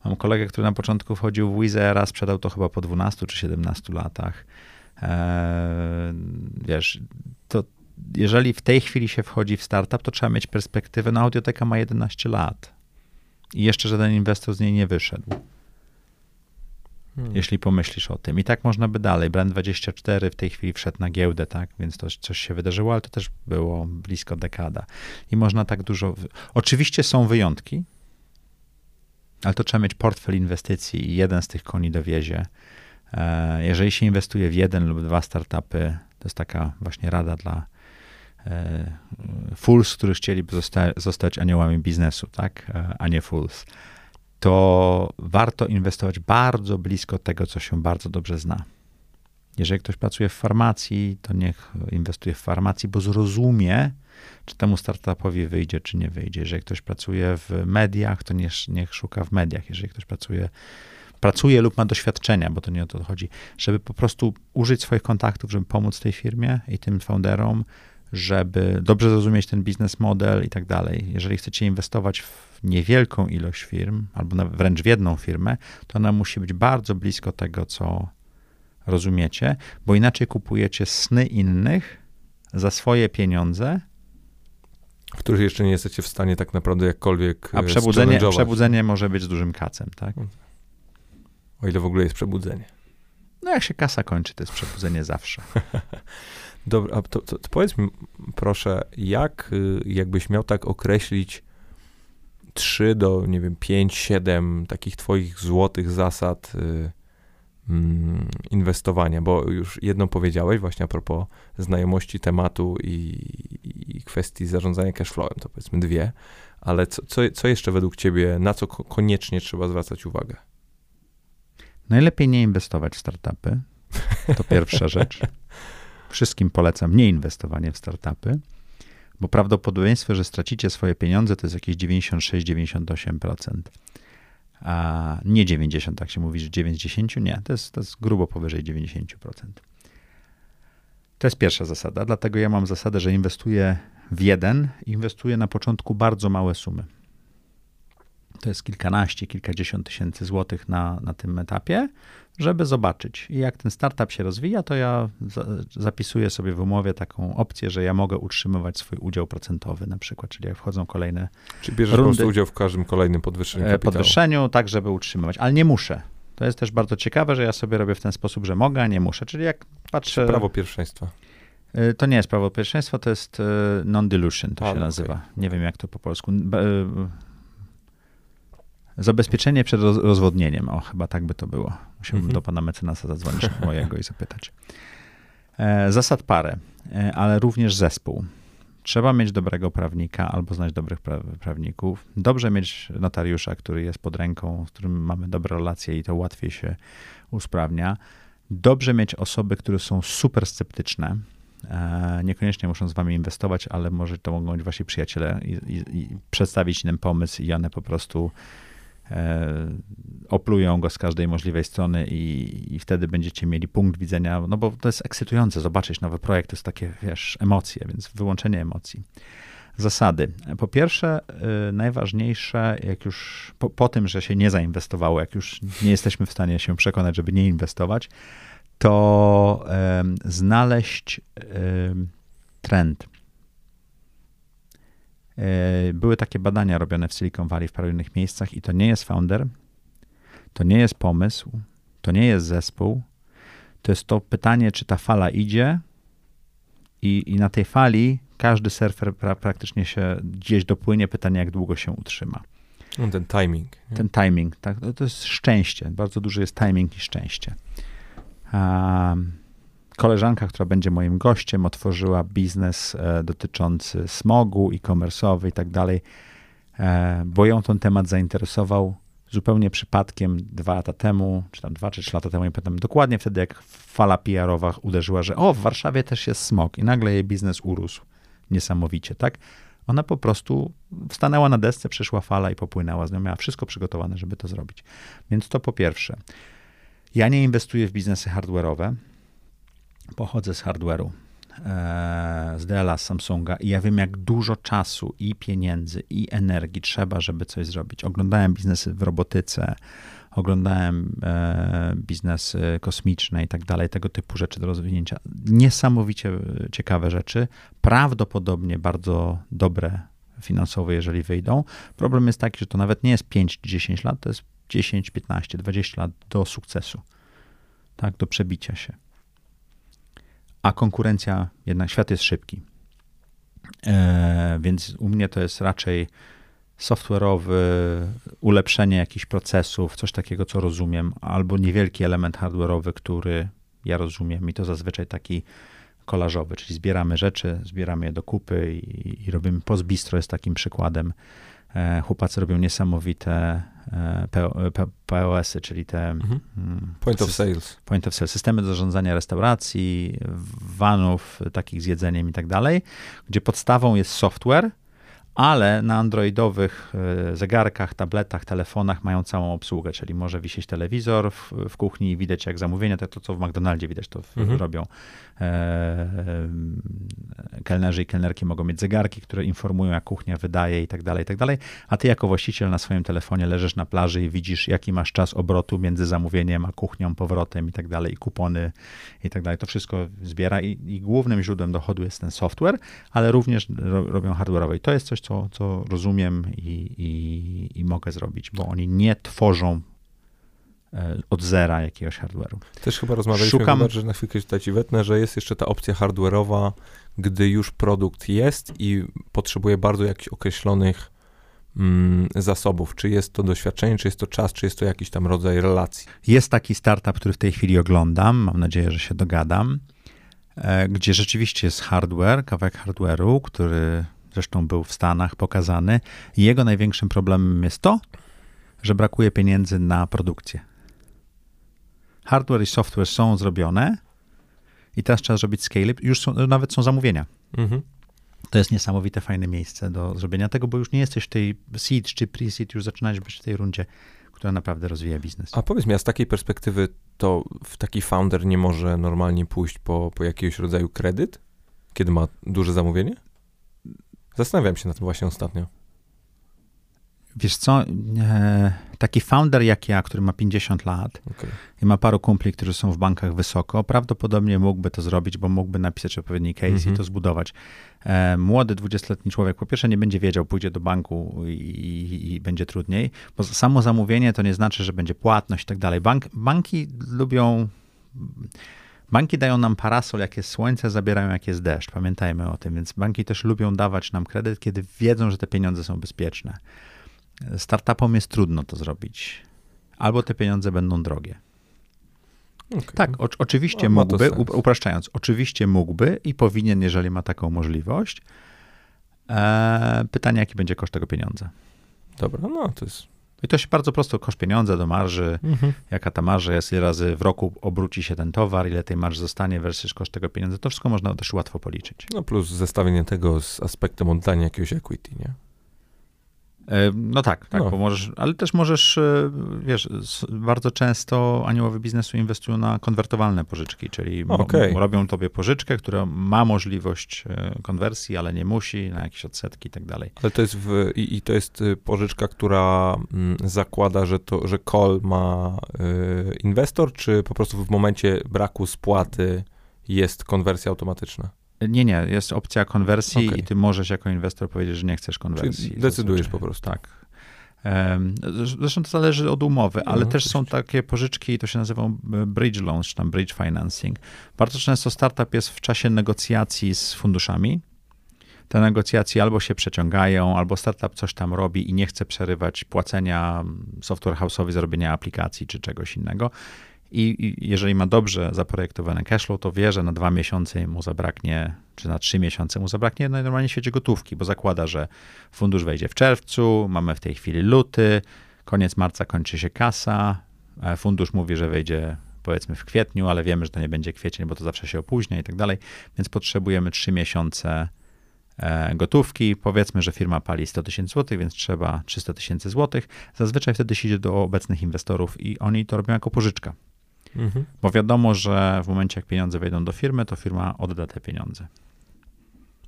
Mam kolegę, który na początku wchodził w Wizera, sprzedał to chyba po 12 czy 17 latach. Eee, wiesz, jeżeli w tej chwili się wchodzi w startup, to trzeba mieć perspektywę. No, audioteka ma 11 lat i jeszcze żaden inwestor z niej nie wyszedł Hmm. jeśli pomyślisz o tym. I tak można by dalej. Brand24 w tej chwili wszedł na giełdę, tak, więc to coś się wydarzyło, ale to też było blisko dekada. I można tak dużo. Oczywiście są wyjątki, ale to trzeba mieć portfel inwestycji i jeden z tych koni dowiezie. E, Jeżeli się inwestuje w jeden lub dwa startupy, to jest taka właśnie rada dla fools, którzy chcieliby zosta- zostać aniołami biznesu, tak, e, a nie fools to warto inwestować bardzo blisko tego, co się bardzo dobrze zna. Jeżeli ktoś pracuje w farmacji, to niech inwestuje w farmacji, bo zrozumie, czy temu startupowi wyjdzie, czy nie wyjdzie. Jeżeli ktoś pracuje w mediach, to niech, niech szuka w mediach. Jeżeli ktoś pracuje, pracuje lub ma doświadczenia, bo to nie o to chodzi, żeby po prostu użyć swoich kontaktów, żeby pomóc tej firmie i tym founderom, żeby dobrze zrozumieć ten biznes model i tak dalej. Jeżeli chcecie inwestować w niewielką ilość firm, albo wręcz w jedną firmę, to ona musi być bardzo blisko tego, co rozumiecie, bo inaczej kupujecie sny innych za swoje pieniądze, W których jeszcze nie jesteście w stanie tak naprawdę jakkolwiek a e, przebudzenie, zchallenge'ować. przebudzenie może być z dużym kacem, tak? O ile w ogóle jest przebudzenie. No jak się kasa kończy, to jest przebudzenie zawsze. Dobra, a to, to, to powiedz mi proszę, jak y, jakbyś miał tak określić 3 do, nie wiem, 5, 7 takich twoich złotych zasad y, mm, inwestowania, bo już jedną powiedziałeś właśnie a propos znajomości tematu i, i kwestii zarządzania cashflowem, to powiedzmy dwie, ale co, co, co jeszcze według ciebie, na co ko- koniecznie trzeba zwracać uwagę? Najlepiej nie inwestować w startupy. To pierwsza rzecz. Wszystkim polecam nie inwestowanie w startupy, bo prawdopodobieństwo, że stracicie swoje pieniądze, to jest jakieś 96-98%. A nie 90, tak się mówi, że 90, nie, to jest, to jest grubo powyżej 90%. To jest pierwsza zasada, dlatego ja mam zasadę, że inwestuję w jeden inwestuję na początku bardzo małe sumy. To jest kilkanaście, kilkadziesiąt tysięcy złotych na, na tym etapie, żeby zobaczyć. I jak ten startup się rozwija, to ja za, zapisuję sobie w umowie taką opcję, że ja mogę utrzymywać swój udział procentowy na przykład, czyli jak wchodzą kolejne Czy bierzesz po Rundy- prostu udział w każdym kolejnym podwyższeniu e, kapitału? podwyższeniu, tak żeby utrzymywać, ale nie muszę. To jest też bardzo ciekawe, że ja sobie robię w ten sposób, że mogę, a nie muszę. Czyli jak patrzę... Prawo pierwszeństwa. E, To nie jest prawo pierwszeństwa, to jest e, non-dilution, to A, się no, nazywa. Nie wiem, jak to po polsku. Zabezpieczenie przed roz- rozwodnieniem. O, chyba tak by to było. Musiałbym Mhm. do pana mecenasa zadzwonić mojego i zapytać. E, Zasad parę, e, ale również zespół. Trzeba mieć dobrego prawnika albo znać dobrych pra prawników. Dobrze mieć notariusza, który jest pod ręką, z którym mamy dobre relacje i to łatwiej się usprawnia. Dobrze mieć osoby, które są super sceptyczne. E, niekoniecznie muszą z wami inwestować, ale może to mogą być wasi przyjaciele i, i, i przedstawić inny pomysł i one po prostu oplują go z każdej możliwej strony i, i, wtedy będziecie mieli punkt widzenia, no bo to jest ekscytujące zobaczyć nowy projekt, to jest takie, wiesz, emocje, więc wyłączenie emocji. Zasady. Po pierwsze, y, najważniejsze, jak już po, po, tym, że się nie zainwestowało, jak już nie jesteśmy w stanie się przekonać, żeby nie inwestować, to znaleźć trend. Były takie badania robione w Silicon Valley w paru innych miejscach i to nie jest founder, to nie jest pomysł, to nie jest zespół. To jest to pytanie, czy ta fala idzie, i, i na tej fali każdy surfer pra, praktycznie się gdzieś dopłynie. Pytanie, jak długo się utrzyma. No, ten timing. Nie? Ten timing, tak. To, to, jest szczęście. Bardzo duży jest timing i szczęście. Um, koleżanka, która będzie moim gościem, otworzyła biznes e, dotyczący smogu, e-commerce'owy i tak dalej, e, bo ją ten temat zainteresował zupełnie przypadkiem dwa lata temu, czy tam dwa czy trzy lata temu, nie pamiętam dokładnie wtedy, jak fala PR-owa uderzyła, że o, w Warszawie też jest smog i nagle jej biznes urósł niesamowicie, tak? Ona po prostu stanęła na desce, przyszła fala i popłynęła z nią, miała wszystko przygotowane, żeby to zrobić. Więc to po pierwsze. Ja nie inwestuję w biznesy hardware'owe, pochodzę z hardware'u. E, z Della, z Samsunga i ja wiem, jak dużo czasu i pieniędzy i energii trzeba, żeby coś zrobić. Oglądałem biznesy w robotyce, oglądałem e, biznesy kosmiczne i tak dalej, tego typu rzeczy do rozwinięcia. Niesamowicie ciekawe rzeczy, prawdopodobnie bardzo dobre finansowo, jeżeli wyjdą. Problem jest taki, że to nawet nie jest 5-10 lat, to jest 10, 15, 20 lat do sukcesu, tak, do przebicia się a konkurencja, jednak świat jest szybki. E, więc u mnie to jest raczej software'owy, ulepszenie jakichś procesów, coś takiego, co rozumiem, albo niewielki element hardware'owy, który ja rozumiem i to zazwyczaj taki kolażowy, czyli zbieramy rzeczy, zbieramy je do kupy i, i robimy pozbistro jest takim przykładem. E, chłopacy robią niesamowite e, POS-y, czyli te mhm. Mm, point of sales. Point of sales, systemy do zarządzania restauracji, vanów, takich z jedzeniem i tak dalej, gdzie podstawą jest software, ale na androidowych e, zegarkach, tabletach, telefonach mają całą obsługę, czyli może wisieć telewizor w, w kuchni i widać jak zamówienia, to, to co w McDonaldzie widać, to mhm. robią. E, e, kelnerzy i kelnerki mogą mieć zegarki, które informują jak kuchnia wydaje i tak dalej, i tak dalej, a ty jako właściciel na swoim telefonie leżysz na plaży i widzisz jaki masz czas obrotu między zamówieniem a kuchnią, powrotem i tak dalej, i kupony i tak dalej. To wszystko zbiera i, i głównym źródłem dochodu jest ten software, ale również ro, robią hardware'owe i to jest coś, co, co rozumiem i, i, i mogę zrobić, bo oni nie tworzą e, od zera jakiegoś hardware'u. Też chyba rozmawialiśmy, Szukam... chyba, że na chwilkę tutaj ci wetnę, że jest jeszcze ta opcja hardware'owa, gdy już produkt jest i potrzebuje bardzo jakichś określonych mm, zasobów. Czy jest to doświadczenie, czy jest to czas, czy jest to jakiś tam rodzaj relacji. Jest taki startup, który w tej chwili oglądam, mam nadzieję, że się dogadam, e, gdzie rzeczywiście jest hardware, kawałek hardware'u, który zresztą był w Stanach pokazany. Jego największym problemem jest to, że brakuje pieniędzy na produkcję. Hardware i software są zrobione i teraz trzeba zrobić scale Już są, nawet są zamówienia. Mhm. To jest niesamowite, fajne miejsce do zrobienia tego, bo już nie jesteś w tej seed czy pre-seed, już zaczynałeś być w tej rundzie, która naprawdę rozwija biznes. A powiedz mi, a z takiej perspektywy to w taki founder nie może normalnie pójść po, po jakiegoś rodzaju kredyt, kiedy ma duże zamówienie? Zastanawiam się na tym właśnie ostatnio. Wiesz co, taki founder jak ja, który ma 50 lat okay. i ma paru kumpli, którzy są w bankach wysoko, prawdopodobnie mógłby to zrobić, bo mógłby napisać odpowiedni case mm -hmm. i mhm. to zbudować. E, młody, 20-letni człowiek po pierwsze nie będzie wiedział, pójdzie do banku i, i, i, będzie trudniej, bo samo zamówienie to nie znaczy, że będzie płatność i tak dalej. Bank, banki lubią Banki dają nam parasol, jak jest słońce, zabierają, jak jest deszcz. Pamiętajmy o tym, więc banki też lubią dawać nam kredyt, kiedy wiedzą, że te pieniądze są bezpieczne. Startupom jest trudno to zrobić. Albo te pieniądze będą drogie. Okay. Tak, o, oczywiście mógłby, upraszczając, oczywiście mógłby i powinien, jeżeli ma taką możliwość, E, pytanie, jaki będzie koszt tego pieniądza. Dobra, no to jest... I to się bardzo prosto, koszt pieniądza do marży, Mhm. jaka ta marża jest, ile razy w roku obróci się ten towar, ile tej marży zostanie versus koszt tego pieniądza, to wszystko można też łatwo policzyć. No plus zestawienie tego z aspektem oddania jakiegoś equity, nie? E, No tak, tak, No. bo możesz, ale też możesz, e, wiesz, bardzo często aniołowie biznesu inwestują na konwertowalne pożyczki, czyli Okej. robią tobie pożyczkę, która ma możliwość e, konwersji, ale nie musi, na jakieś odsetki i tak dalej. Ale to jest w, i, i to jest y, pożyczka, która mm, zakłada, że to, że call ma y, inwestor, czy po prostu w momencie braku spłaty jest konwersja automatyczna? Nie, nie, jest opcja konwersji Okej. i ty możesz jako inwestor powiedzieć, że nie chcesz konwersji. Czyli decydujesz po prostu. Tak. Zresztą to zależy od umowy, ale No, też są takie pożyczki, to się nazywa bridge loans, czy tam bridge financing. Bardzo często startup jest w czasie negocjacji z funduszami. Te negocjacje albo się przeciągają, albo startup coś tam robi i nie chce przerywać płacenia software house'owi za robienie aplikacji czy czegoś innego. I, jeżeli ma dobrze zaprojektowany cashflow, to wie, że na dwa miesiące mu zabraknie, czy na trzy miesiące mu zabraknie najnormalniej w świecie gotówki, bo zakłada, że fundusz wejdzie w czerwcu, mamy w tej chwili luty, koniec marca kończy się kasa, e, fundusz mówi, że wejdzie powiedzmy w kwietniu, ale wiemy, że to nie będzie kwiecień, bo to zawsze się opóźnia i tak dalej, więc potrzebujemy trzy miesiące e, gotówki. Powiedzmy, że firma pali 100 tysięcy złotych, więc trzeba 300 tysięcy złotych. Zazwyczaj wtedy się idzie do obecnych inwestorów i oni to robią jako pożyczka. Mhm. Bo wiadomo, że w momencie, jak pieniądze wejdą do firmy, to firma odda te pieniądze.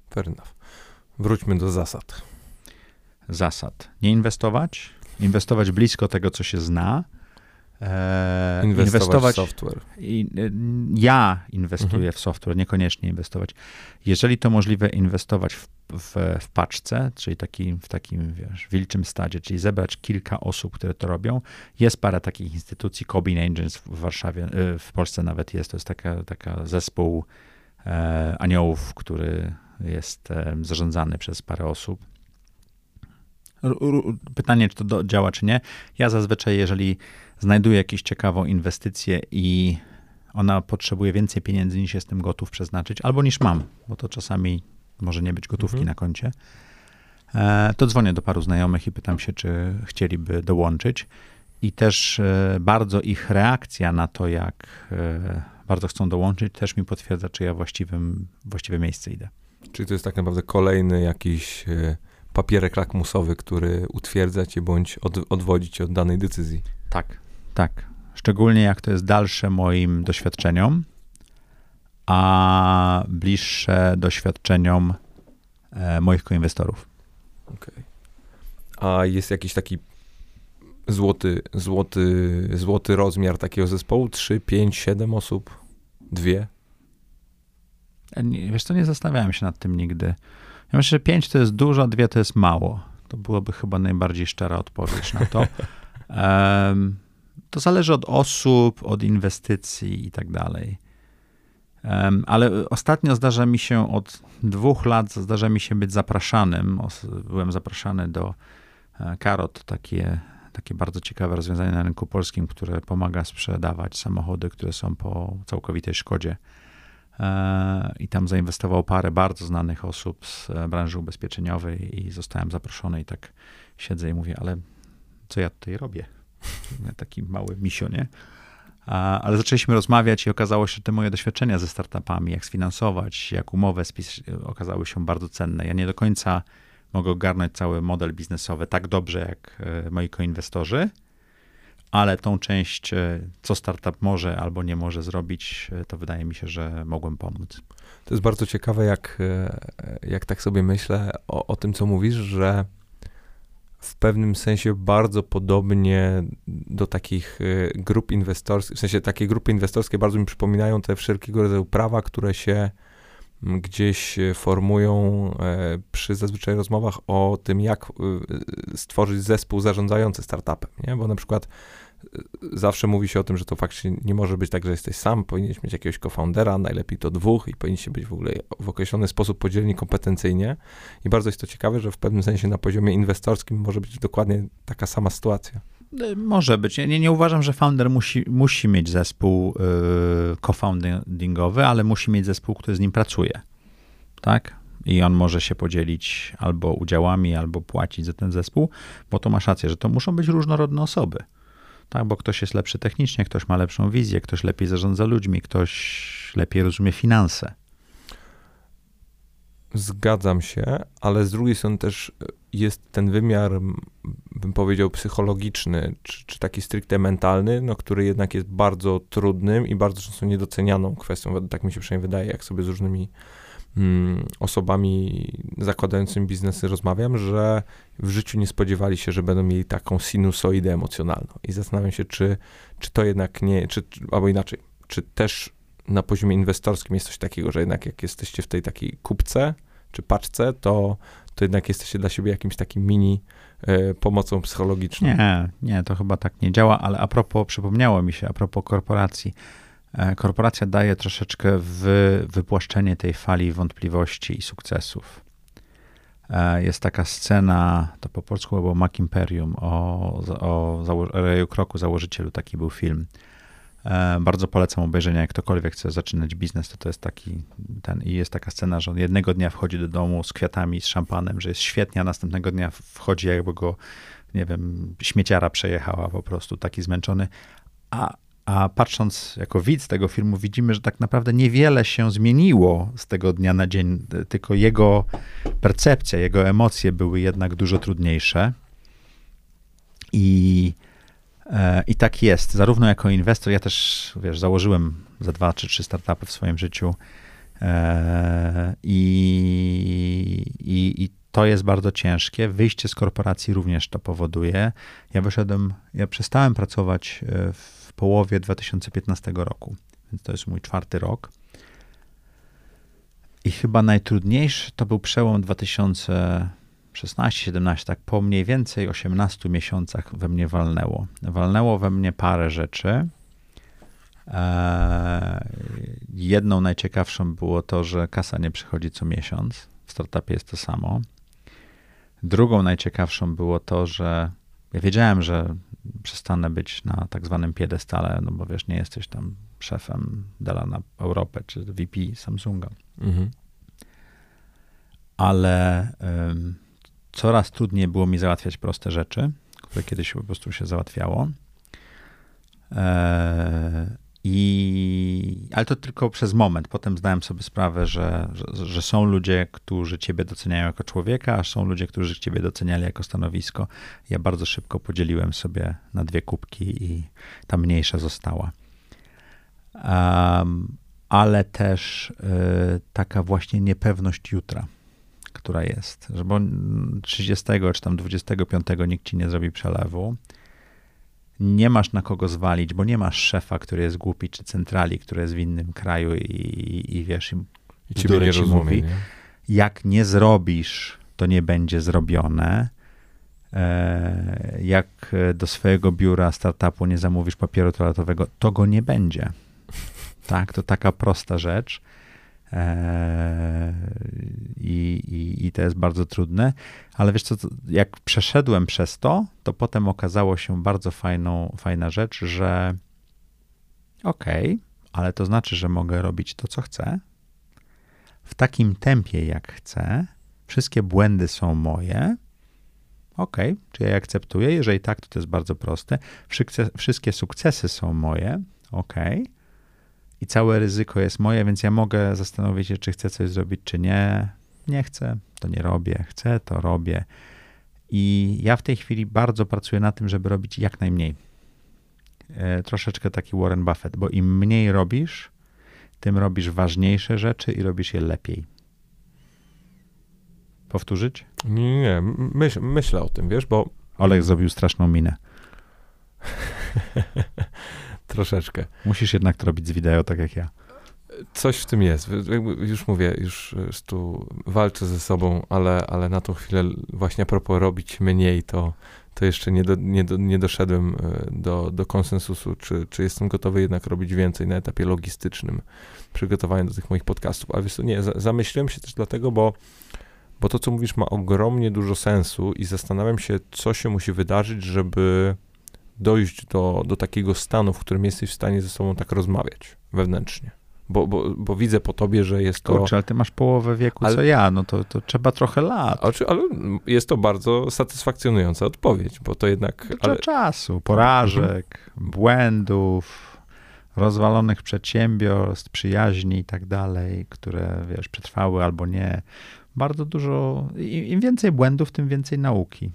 Fair enough. Wróćmy do zasad. Zasad. Nie inwestować, inwestować blisko tego, co się zna. E, Inwestować, w software. I, ja inwestuję Mhm. w software, niekoniecznie inwestować. Jeżeli to możliwe, inwestować w, w, w paczce, czyli taki, w takim wiesz, wilczym stadzie, czyli zebrać kilka osób, które to robią. Jest parę takich instytucji, Cobin Angels w Warszawie, y, w Polsce nawet jest, to jest taka, taka zespół e, aniołów, który jest e, zarządzany przez parę osób. Pytanie, czy to do, działa, czy nie. Ja zazwyczaj, jeżeli znajduję jakąś ciekawą inwestycję i ona potrzebuje więcej pieniędzy niż jestem gotów przeznaczyć, albo niż mam, bo to czasami może nie być gotówki Mhm. na koncie, e, to dzwonię do paru znajomych i pytam się, czy chcieliby dołączyć. I też e, bardzo ich reakcja na to, jak e, bardzo chcą dołączyć, też mi potwierdza, czy ja właściwym, właściwe miejsce idę. Czyli to jest tak naprawdę kolejny jakiś papierek lakmusowy, który utwierdza cię bądź od, odwodzi cię od danej decyzji. Tak, tak. Szczególnie jak to jest dalsze moim doświadczeniom, a bliższe doświadczeniom e, moich koinwestorów. A jest jakiś taki złoty, złoty, złoty rozmiar takiego zespołu? 3, 5, 7 osób? Dwie? E, nie- Wiesz co, nie zastanawiałem się nad tym nigdy. Ja myślę, że pięć to jest dużo, dwie to jest mało. To byłoby chyba najbardziej szczera odpowiedź na to. Em, to zależy od osób, od inwestycji i tak dalej. Ale ostatnio zdarza mi się, od dwóch lat zdarza mi się być zapraszanym. Byłem zapraszany do e, Karot, takie, takie bardzo ciekawe rozwiązanie na rynku polskim, które pomaga sprzedawać samochody, które są po całkowitej szkodzie. E, I tam zainwestował parę bardzo znanych osób z e, branży ubezpieczeniowej i zostałem zaproszony i tak siedzę i mówię, ale co ja tutaj robię? Taki mały misio, nie? Ale zaczęliśmy rozmawiać i okazało się, że te moje doświadczenia ze startupami, jak sfinansować, jak umowę spisać, okazały się bardzo cenne. Ja nie do końca mogę ogarnąć cały model biznesowy tak dobrze jak e, moi koinwestorzy, ale tą część, e, co startup może albo nie może zrobić, e, to wydaje mi się, że mogłem pomóc. To jest bardzo ciekawe, jak, jak tak sobie myślę o, o tym, co mówisz, że w pewnym sensie bardzo podobnie do takich e, grup inwestorskich, w sensie takie grupy inwestorskie bardzo mi przypominają te wszelkiego rodzaju prawa, które się m, gdzieś e, formują e, przy zazwyczaj rozmowach o tym, jak e, stworzyć zespół zarządzający startupem, nie? Bo na przykład zawsze mówi się o tym, że to faktycznie nie może być tak, że jesteś sam, powinieneś mieć jakiegoś co-foundera, najlepiej to dwóch i powinniście być w ogóle w określony sposób podzieleni kompetencyjnie. I bardzo jest to ciekawe, że w pewnym sensie na poziomie inwestorskim może być dokładnie taka sama sytuacja. E, Może być. Ja nie, nie uważam, że founder musi, musi mieć zespół y, co-foundingowy, ale musi mieć zespół, który z nim pracuje. Tak? i on może się podzielić albo udziałami, albo płacić za ten zespół, bo to masz rację, że to muszą być różnorodne osoby. Tak, bo ktoś jest lepszy technicznie, ktoś ma lepszą wizję, ktoś lepiej zarządza ludźmi, ktoś lepiej rozumie finanse. Zgadzam się, ale z drugiej strony też jest ten wymiar, bym powiedział, psychologiczny, czy, czy taki stricte mentalny, no, który jednak jest bardzo trudnym i bardzo często niedocenianą kwestią. Tak mi się przynajmniej wydaje, jak sobie z różnymi osobami zakładającymi biznesy rozmawiam, że w życiu nie spodziewali się, że będą mieli taką sinusoidę emocjonalną. I zastanawiam się, czy, czy to jednak nie, czy, albo inaczej, czy też na poziomie inwestorskim jest coś takiego, że jednak jak jesteście w tej takiej kupce czy paczce, to, to jednak jesteście dla siebie jakimś takim mini y, pomocą psychologiczną. Nie, nie, to chyba tak nie działa, ale a propos, przypomniało mi się, a propos korporacji. E, korporacja daje troszeczkę w wypłaszczenie tej fali wątpliwości i sukcesów. E, jest taka scena, to po polsku było Mac Imperium, o, o Reju Kroku, założycielu, taki był film. E, bardzo polecam obejrzenia, jak ktokolwiek chce zaczynać biznes, to to jest taki ten i jest taka scena, że on jednego dnia wchodzi do domu z kwiatami, z szampanem, że jest świetnie, a następnego dnia wchodzi jakby go, nie wiem, śmieciara przejechała po prostu, taki zmęczony, a, a patrząc jako widz tego filmu, widzimy, że tak naprawdę niewiele się zmieniło z tego dnia na dzień, tylko jego percepcja, jego emocje były jednak dużo trudniejsze. I E, I tak jest. Zarówno jako inwestor, ja też, wiesz, założyłem za dwa czy trzy startupy w swoim życiu e, i, i, i to jest bardzo ciężkie. Wyjście z korporacji również to powoduje. Ja wyszedłem, ja przestałem pracować e, w połowie 2015 roku, więc to jest mój czwarty rok. I chyba najtrudniejszy to był przełom 2000 16-17, tak po mniej więcej 18 miesiącach we mnie walnęło. Walnęło we mnie parę rzeczy. Eee, jedną najciekawszą było to, że kasa nie przychodzi co miesiąc. W startupie jest to samo. Drugą najciekawszą było to, że ja wiedziałem, że przestanę być na tak zwanym piedestale, no bo wiesz, nie jesteś tam szefem Dela na Europę czy VP Samsunga. Mhm. Ale coraz trudniej było mi załatwiać proste rzeczy, które kiedyś po prostu się załatwiało. Eee, I, ale to tylko przez moment. Potem zdałem sobie sprawę, że, że, że, są ludzie, którzy ciebie doceniają jako człowieka, a są ludzie, którzy ciebie doceniali jako stanowisko. Ja bardzo szybko podzieliłem sobie na dwie kubki i ta mniejsza została. Um, ale też y, taka właśnie niepewność jutra która jest, że bo 30 czy tam 25 nikt ci nie zrobi przelewu. Nie masz na kogo zwalić, bo nie masz szefa, który jest głupi, czy centrali, który jest w innym kraju i, i wiesz, i, I nie ci rozumie, mówi. Nie? Jak nie zrobisz, to nie będzie zrobione. E, jak do swojego biura startupu nie zamówisz papieru toaletowego, to go nie będzie. Tak, to taka prosta rzecz. Eee, I, i, I to jest bardzo trudne, ale wiesz co, jak przeszedłem przez to, to potem okazało się bardzo fajną, fajna rzecz, że okej, okay, ale to znaczy, że mogę robić to, co chcę, w takim tempie, jak chcę, wszystkie błędy są moje, ok, czy ja je akceptuję? Jeżeli tak, to to jest bardzo proste. Wszystkie, wszystkie sukcesy są moje, ok, i całe ryzyko jest moje, więc ja mogę zastanowić się, czy chcę coś zrobić, czy nie. Nie chcę, to nie robię, chcę, to robię. I ja w tej chwili bardzo pracuję na tym, żeby robić jak najmniej. E, troszeczkę taki Warren Buffett, bo im mniej robisz, tym robisz ważniejsze rzeczy i robisz je lepiej. Powtórzyć? Nie, nie, myśl, myślę o tym, wiesz, bo... Olek zrobił straszną minę. Troszeczkę. Musisz jednak to robić z wideo, tak jak ja. Coś w tym jest. Już mówię, już, tu walczę ze sobą, ale, ale na tą chwilę właśnie a propos robić mniej, to, to jeszcze nie, do, nie, do, nie doszedłem e, do, do konsensusu, czy, czy jestem gotowy jednak robić więcej na etapie logistycznym przygotowania do tych moich podcastów. Ale wiesz, nie, zamyśliłem się też dlatego, bo, bo to, co mówisz, ma ogromnie dużo sensu i zastanawiam się, co się musi wydarzyć, żeby dojść do, do takiego stanu, w którym jesteś w stanie ze sobą tak rozmawiać wewnętrznie. Bo, bo, bo widzę po tobie, że jest to... Kurczę, ale ty masz połowę wieku ale... co ja, no to, to trzeba trochę lat. Ale jest to bardzo satysfakcjonująca odpowiedź, bo to jednak... Trzeba ale... czasu, porażek, mhm. błędów, rozwalonych przedsiębiorstw, przyjaźni i tak dalej, które, wiesz, przetrwały albo nie. Bardzo dużo, im więcej błędów, tym więcej nauki.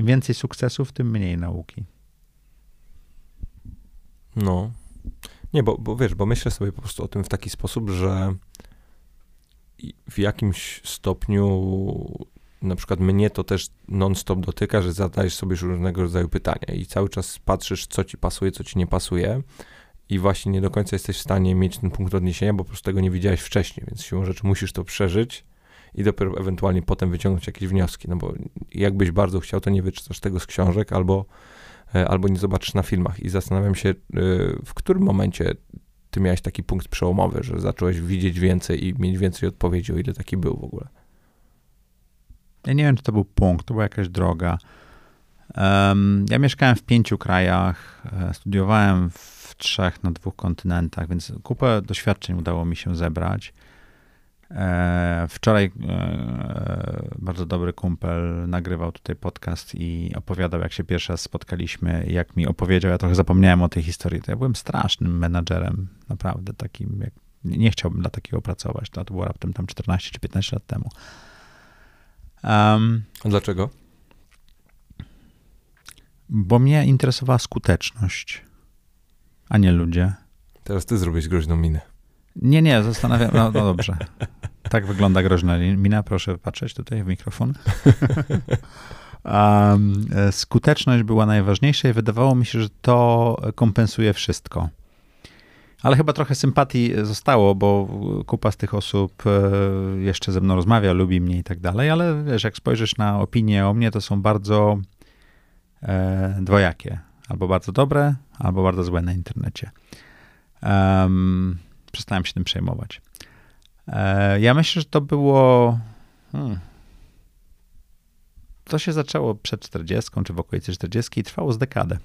Im więcej sukcesów, tym mniej nauki. No. Nie, bo, bo wiesz, bo myślę sobie po prostu o tym w taki sposób, że w jakimś stopniu na przykład mnie to też non-stop dotyka, że zadajesz sobie różnego rodzaju pytania i cały czas patrzysz, co ci pasuje, co ci nie pasuje i właśnie nie do końca jesteś w stanie mieć ten punkt odniesienia, bo po prostu tego nie widziałeś wcześniej, więc siłą rzeczy musisz to przeżyć i dopiero ewentualnie potem wyciągnąć jakieś wnioski, no bo jakbyś bardzo chciał, to nie wyczytasz tego z książek albo, e, albo nie zobaczysz na filmach i zastanawiam się, e, w którym momencie ty miałeś taki punkt przełomowy, że zacząłeś widzieć więcej i mieć więcej odpowiedzi, o ile taki był w ogóle. Ja nie wiem, czy to był punkt, to była jakaś droga. Um, ja mieszkałem w pięciu krajach, e, studiowałem w trzech na dwóch kontynentach, więc kupę doświadczeń udało mi się zebrać. E, wczoraj e, bardzo dobry kumpel nagrywał tutaj podcast i opowiadał, jak się pierwszy raz spotkaliśmy, jak mi opowiedział. Ja trochę zapomniałem o tej historii. To ja byłem strasznym menadżerem, naprawdę takim, jak, nie chciałbym dla takiego pracować. To, to było raptem tam 14 czy 15 lat temu. Um, A dlaczego? Bo mnie interesowała skuteczność, a nie ludzie. Teraz ty zrobisz groźną minę. Nie, nie, zastanawiam, no, no dobrze. Tak wygląda groźna mina, proszę patrzeć tutaj w mikrofon. Um, skuteczność była najważniejsza i wydawało mi się, że to kompensuje wszystko. Ale chyba trochę sympatii zostało, bo kupa z tych osób e, jeszcze ze mną rozmawia, lubi mnie i tak dalej, ale wiesz, jak spojrzysz na opinie o mnie, to są bardzo e, dwojakie. Albo bardzo dobre, albo bardzo złe na internecie. Um, przestałem się tym przejmować. E, ja myślę, że to było. Hmm, to się zaczęło przed 40 czy w okolicy 40 i trwało z dekadę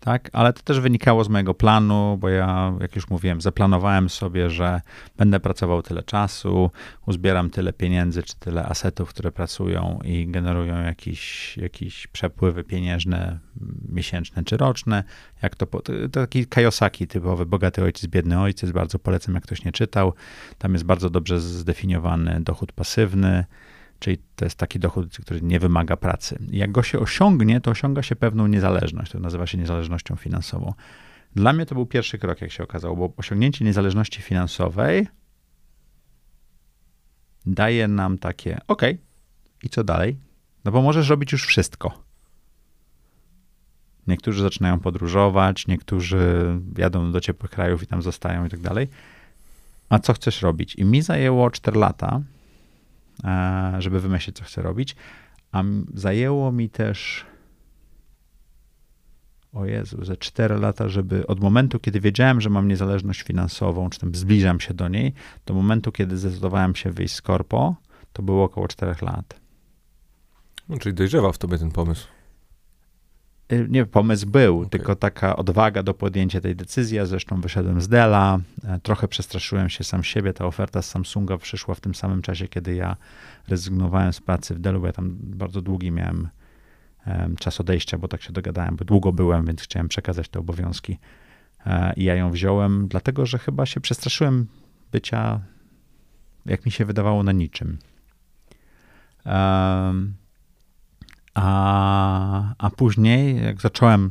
tak? Ale to też wynikało z mojego planu, bo ja, jak już mówiłem, zaplanowałem sobie, że będę pracował tyle czasu, uzbieram tyle pieniędzy, czy tyle asetów, które pracują i generują jakieś, jakieś przepływy pieniężne miesięczne czy roczne. Jak to, to taki Kajosaki typowy, bogaty ojciec, biedny ojciec, bardzo polecam, jak ktoś nie czytał. Tam jest bardzo dobrze zdefiniowany dochód pasywny, Czyli to jest taki dochód, który nie wymaga pracy. Jak go się osiągnie, to osiąga się pewną niezależność. To nazywa się niezależnością finansową. Dla mnie to był pierwszy krok, jak się okazało, bo osiągnięcie niezależności finansowej daje nam takie, ok, i co dalej? No bo możesz robić już wszystko. Niektórzy zaczynają podróżować, niektórzy jadą do ciepłych krajów i tam zostają i tak dalej. A co chcesz robić? I mi zajęło 4 lata, żeby wymyślić, co chcę robić. A zajęło mi też o Jezu, ze 4 lata, żeby od momentu, kiedy wiedziałem, że mam niezależność finansową, czy tam zbliżam się do niej, do momentu, kiedy zdecydowałem się wyjść z korpo, to było około 4 lat. No, czyli dojrzewa w tobie ten pomysł. Y, nie, pomysł był, okay. tylko taka odwaga do podjęcia tej decyzji. Ja zresztą wyszedłem z Dela, e, trochę przestraszyłem się sam siebie. Ta oferta z Samsunga przyszła w tym samym czasie, kiedy ja rezygnowałem z pracy w Delu, bo ja tam bardzo długi miałem czas odejścia, bo tak się dogadałem, bo długo byłem, więc chciałem przekazać te obowiązki. E, I ja ją wziąłem, dlatego że chyba się przestraszyłem bycia, jak mi się wydawało, na niczym. Um, a, a później, jak zacząłem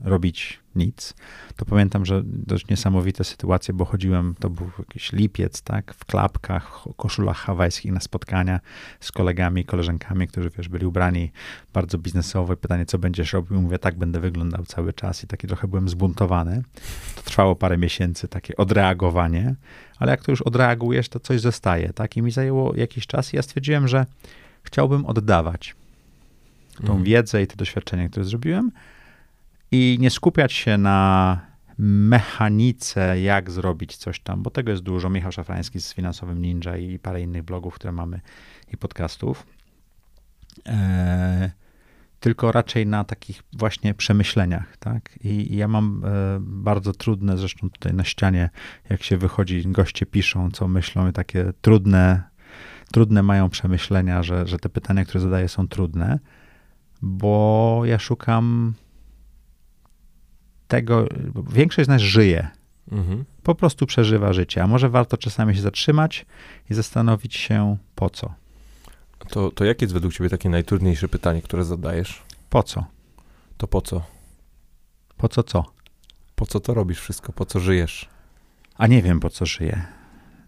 robić nic, to pamiętam, że dość niesamowite sytuacje, bo chodziłem, to był jakiś lipiec, tak, w klapkach, koszulach hawajskich na spotkania z kolegami, koleżankami, którzy, wiesz, byli ubrani bardzo biznesowo pytanie, co będziesz robił? Mówię, tak, będę wyglądał cały czas i taki trochę byłem zbuntowany. To trwało parę miesięcy, takie odreagowanie, ale jak to już odreagujesz, to coś zostaje, tak, i mi zajęło jakiś czas i ja stwierdziłem, że chciałbym oddawać tą mhm. wiedzę i te doświadczenia, które zrobiłem i nie skupiać się na mechanice, jak zrobić coś tam, bo tego jest dużo. Michał Szafrański z Finansowym Ninja i parę innych blogów, które mamy i podcastów. Eee, tylko raczej na takich właśnie przemyśleniach, tak? I, i ja mam e, bardzo trudne, zresztą tutaj na ścianie, jak się wychodzi, goście piszą, co myślą, i takie trudne, trudne mają przemyślenia, że, że te pytania, które zadaję, są trudne, bo ja szukam tego, większość z nas żyje. Mhm. Po prostu przeżywa życie. A może warto czasami się zatrzymać i zastanowić się, po co. To, to jakie jest według ciebie takie najtrudniejsze pytanie, które zadajesz? Po co? To po co? Po co co? Po co to robisz wszystko? Po co żyjesz? A nie wiem, po co żyję.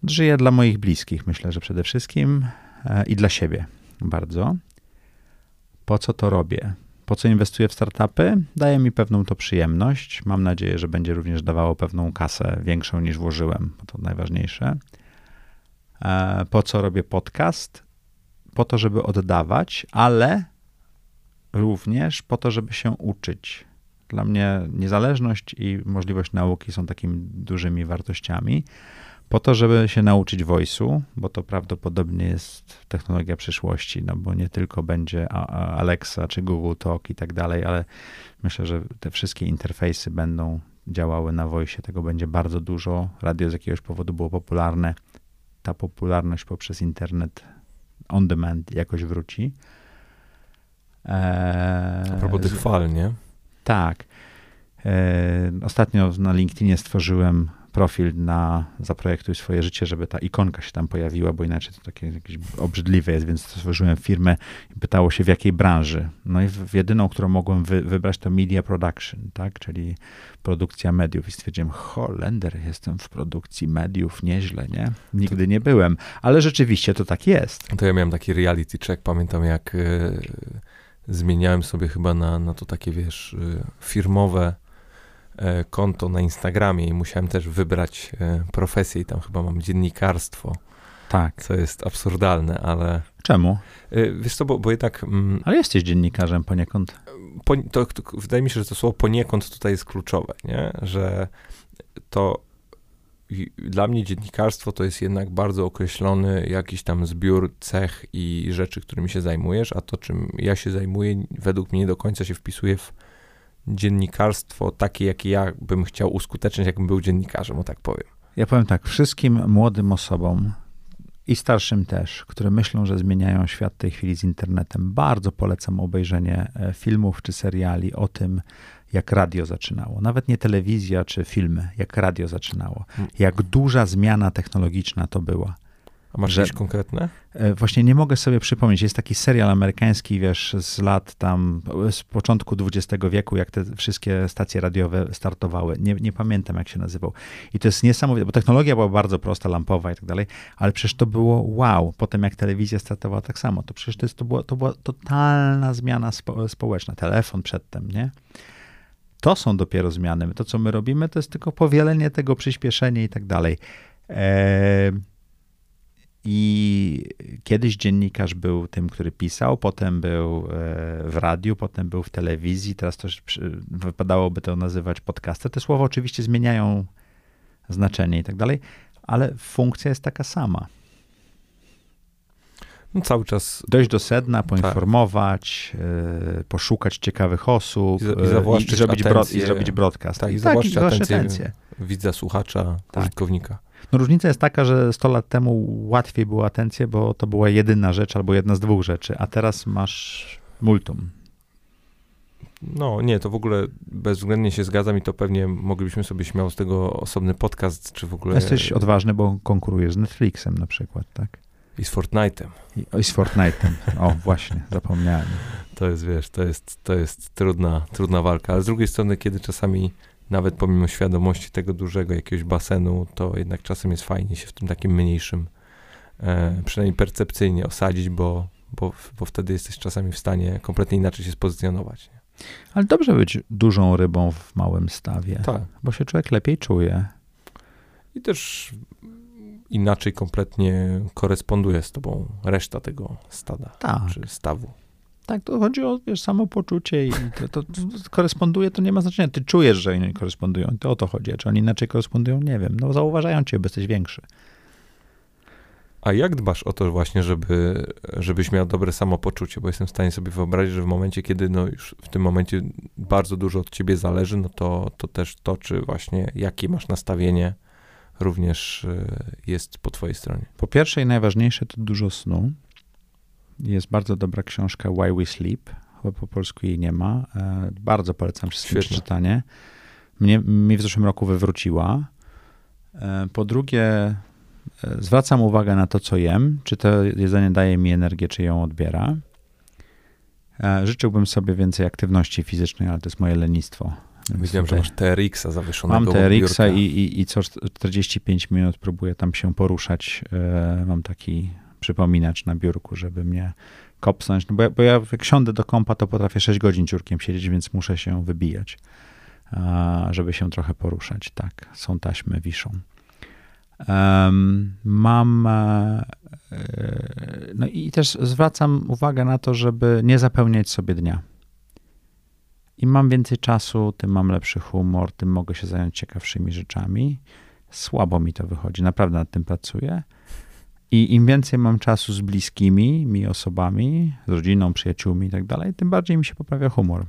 Żyję dla moich bliskich, myślę, że przede wszystkim e, i dla siebie bardzo. Po co to robię? Po co inwestuję w startupy? Daje mi pewną to przyjemność. Mam nadzieję, że będzie również dawało pewną kasę większą niż włożyłem, bo to najważniejsze. E, Po co robię podcast? Po to, żeby oddawać, ale również po to, żeby się uczyć. Dla mnie niezależność i możliwość nauki są takimi dużymi wartościami. Po to, żeby się nauczyć voice'u, bo to prawdopodobnie jest technologia przyszłości, no bo nie tylko będzie Alexa czy Google Talk i tak dalej, ale myślę, że te wszystkie interfejsy będą działały na voice. Tego będzie bardzo dużo. Radio z jakiegoś powodu było popularne. Ta popularność poprzez internet on demand jakoś wróci. Eee, A propos tych fal, nie? tak. E, Ostatnio na LinkedInie stworzyłem profil na Zaprojektuj swoje życie, żeby ta ikonka się tam pojawiła, bo inaczej to takie jakieś obrzydliwe jest, więc stworzyłem firmę i pytało się w jakiej branży. No i w, jedyną, którą mogłem wy, wybrać to media production, tak, czyli produkcja mediów i stwierdziłem, Holender, jestem w produkcji mediów, nieźle, nie? Nigdy nie byłem, ale rzeczywiście to tak jest. To ja miałem taki reality check, pamiętam jak e, zmieniałem sobie chyba na, na to takie, wiesz, e, firmowe konto na Instagramie i musiałem też wybrać e, profesję i tam chyba mam dziennikarstwo, Tak. co jest absurdalne, ale Czemu? e, wiesz co, bo, bo jednak mm, Ale jesteś dziennikarzem poniekąd. po, to, to, wydaje mi się, że to słowo poniekąd tutaj jest kluczowe, nie? że to dla mnie dziennikarstwo to jest jednak bardzo określony jakiś tam zbiór cech i rzeczy, którymi się zajmujesz, a to, czym ja się zajmuję, według mnie nie do końca się wpisuje w dziennikarstwo takie, jakie ja bym chciał uskutecznić, jakbym był dziennikarzem, o tak powiem. Ja powiem tak, wszystkim młodym osobom i starszym też, które myślą, że zmieniają świat w tej chwili z internetem, bardzo polecam obejrzenie e, filmów czy seriali o tym, jak radio zaczynało. Nawet nie telewizja czy filmy, jak radio zaczynało. Jak duża zmiana technologiczna to była. A masz jakieś konkretne? E, Właśnie nie mogę sobie przypomnieć. Jest taki serial amerykański, wiesz, z lat tam, z początku XX wieku, jak te wszystkie stacje radiowe startowały. Nie, nie pamiętam, jak się nazywał. I to jest niesamowite, bo technologia była bardzo prosta, lampowa i tak dalej, ale przecież to było wow. Potem jak telewizja startowała tak samo, to przecież to, jest, to, była, to była totalna zmiana spo, społeczna. Telefon przedtem, nie? To są dopiero zmiany. To, co my robimy, to jest tylko powielenie tego, przyspieszenie i tak dalej. Eee, i kiedyś dziennikarz był tym, który pisał, potem był e, w radiu, potem był w telewizji, teraz też wypadałoby to nazywać podcastem. Te słowa oczywiście zmieniają znaczenie i tak dalej, ale funkcja jest taka sama. No cały czas Dojść do sedna, poinformować, e, poszukać ciekawych osób I i i, zrobić, bro, i zrobić broadcast. Tak, i tak, zawłaszczyć zawłaszczyć atencję. atencję. widza, słuchacza, Tak. użytkownika. No różnica jest taka, że 100 lat temu łatwiej było atencję, bo to była jedyna rzecz albo jedna z dwóch rzeczy, a teraz masz multum. No nie, to w ogóle bezwzględnie się zgadzam i to pewnie moglibyśmy sobie śmiało z tego osobny podcast, czy w ogóle Jesteś odważny, bo konkurujesz z Netflixem na przykład, tak? i z Fortnite'em. I, o, i z Fortnite'em. O, właśnie, zapomniałem. To jest, wiesz, to jest, to jest trudna, trudna walka, ale z drugiej strony, kiedy czasami nawet pomimo świadomości tego dużego jakiegoś basenu, to jednak czasem jest fajnie się w tym takim mniejszym, e, przynajmniej percepcyjnie osadzić, bo, bo, bo wtedy jesteś czasami w stanie kompletnie inaczej się spozycjonować. Nie? Ale dobrze być dużą rybą w małym stawie, Tak. bo się człowiek lepiej czuje. I też inaczej kompletnie koresponduje z tobą reszta tego stada, Tak, czy stawu. Tak, to chodzi o wiesz, samopoczucie i to, to, to koresponduje, to nie ma znaczenia. Ty czujesz, że oni korespondują, to o to chodzi. A czy oni inaczej korespondują, nie wiem. No zauważają cię, bo jesteś większy. A jak dbasz o to właśnie, żeby, żebyś miał dobre samopoczucie? Bo jestem w stanie sobie wyobrazić, że w momencie, kiedy no już w tym momencie bardzo dużo od ciebie zależy, no to, to też to, czy właśnie jakie masz nastawienie, również y, jest po twojej stronie. Po pierwsze i najważniejsze to dużo snu. Jest bardzo dobra książka Why We Sleep. Chyba po polsku jej nie ma. E, bardzo polecam wszystkim Świetna. przeczytanie. Mnie, mi w zeszłym roku wywróciła. E, Po drugie, e, zwracam uwagę na to, co jem. Czy to jedzenie daje mi energię, czy ją odbiera. Życzyłbym sobie więcej aktywności fizycznej, ale to jest moje lenistwo. Widziałem, że masz TRX-a zawieszonego Mam TRX-a i, i, i co 45 minut próbuję tam się poruszać. Mam taki przypominacz na biurku, żeby mnie kopsnąć. No bo, ja, bo ja jak siądę do kompa, to potrafię 6 godzin ciurkiem siedzieć, więc muszę się wybijać, żeby się trochę poruszać. Tak, są taśmy, wiszą. Em, mam. e, e, No i też zwracam uwagę na to, żeby nie zapełniać sobie dnia. Im mam więcej czasu, tym mam lepszy humor, tym mogę się zająć ciekawszymi rzeczami. Słabo mi to wychodzi, naprawdę nad tym pracuję. I im więcej mam czasu z bliskimi mi osobami, z rodziną, przyjaciółmi i tak dalej, tym bardziej mi się poprawia humor.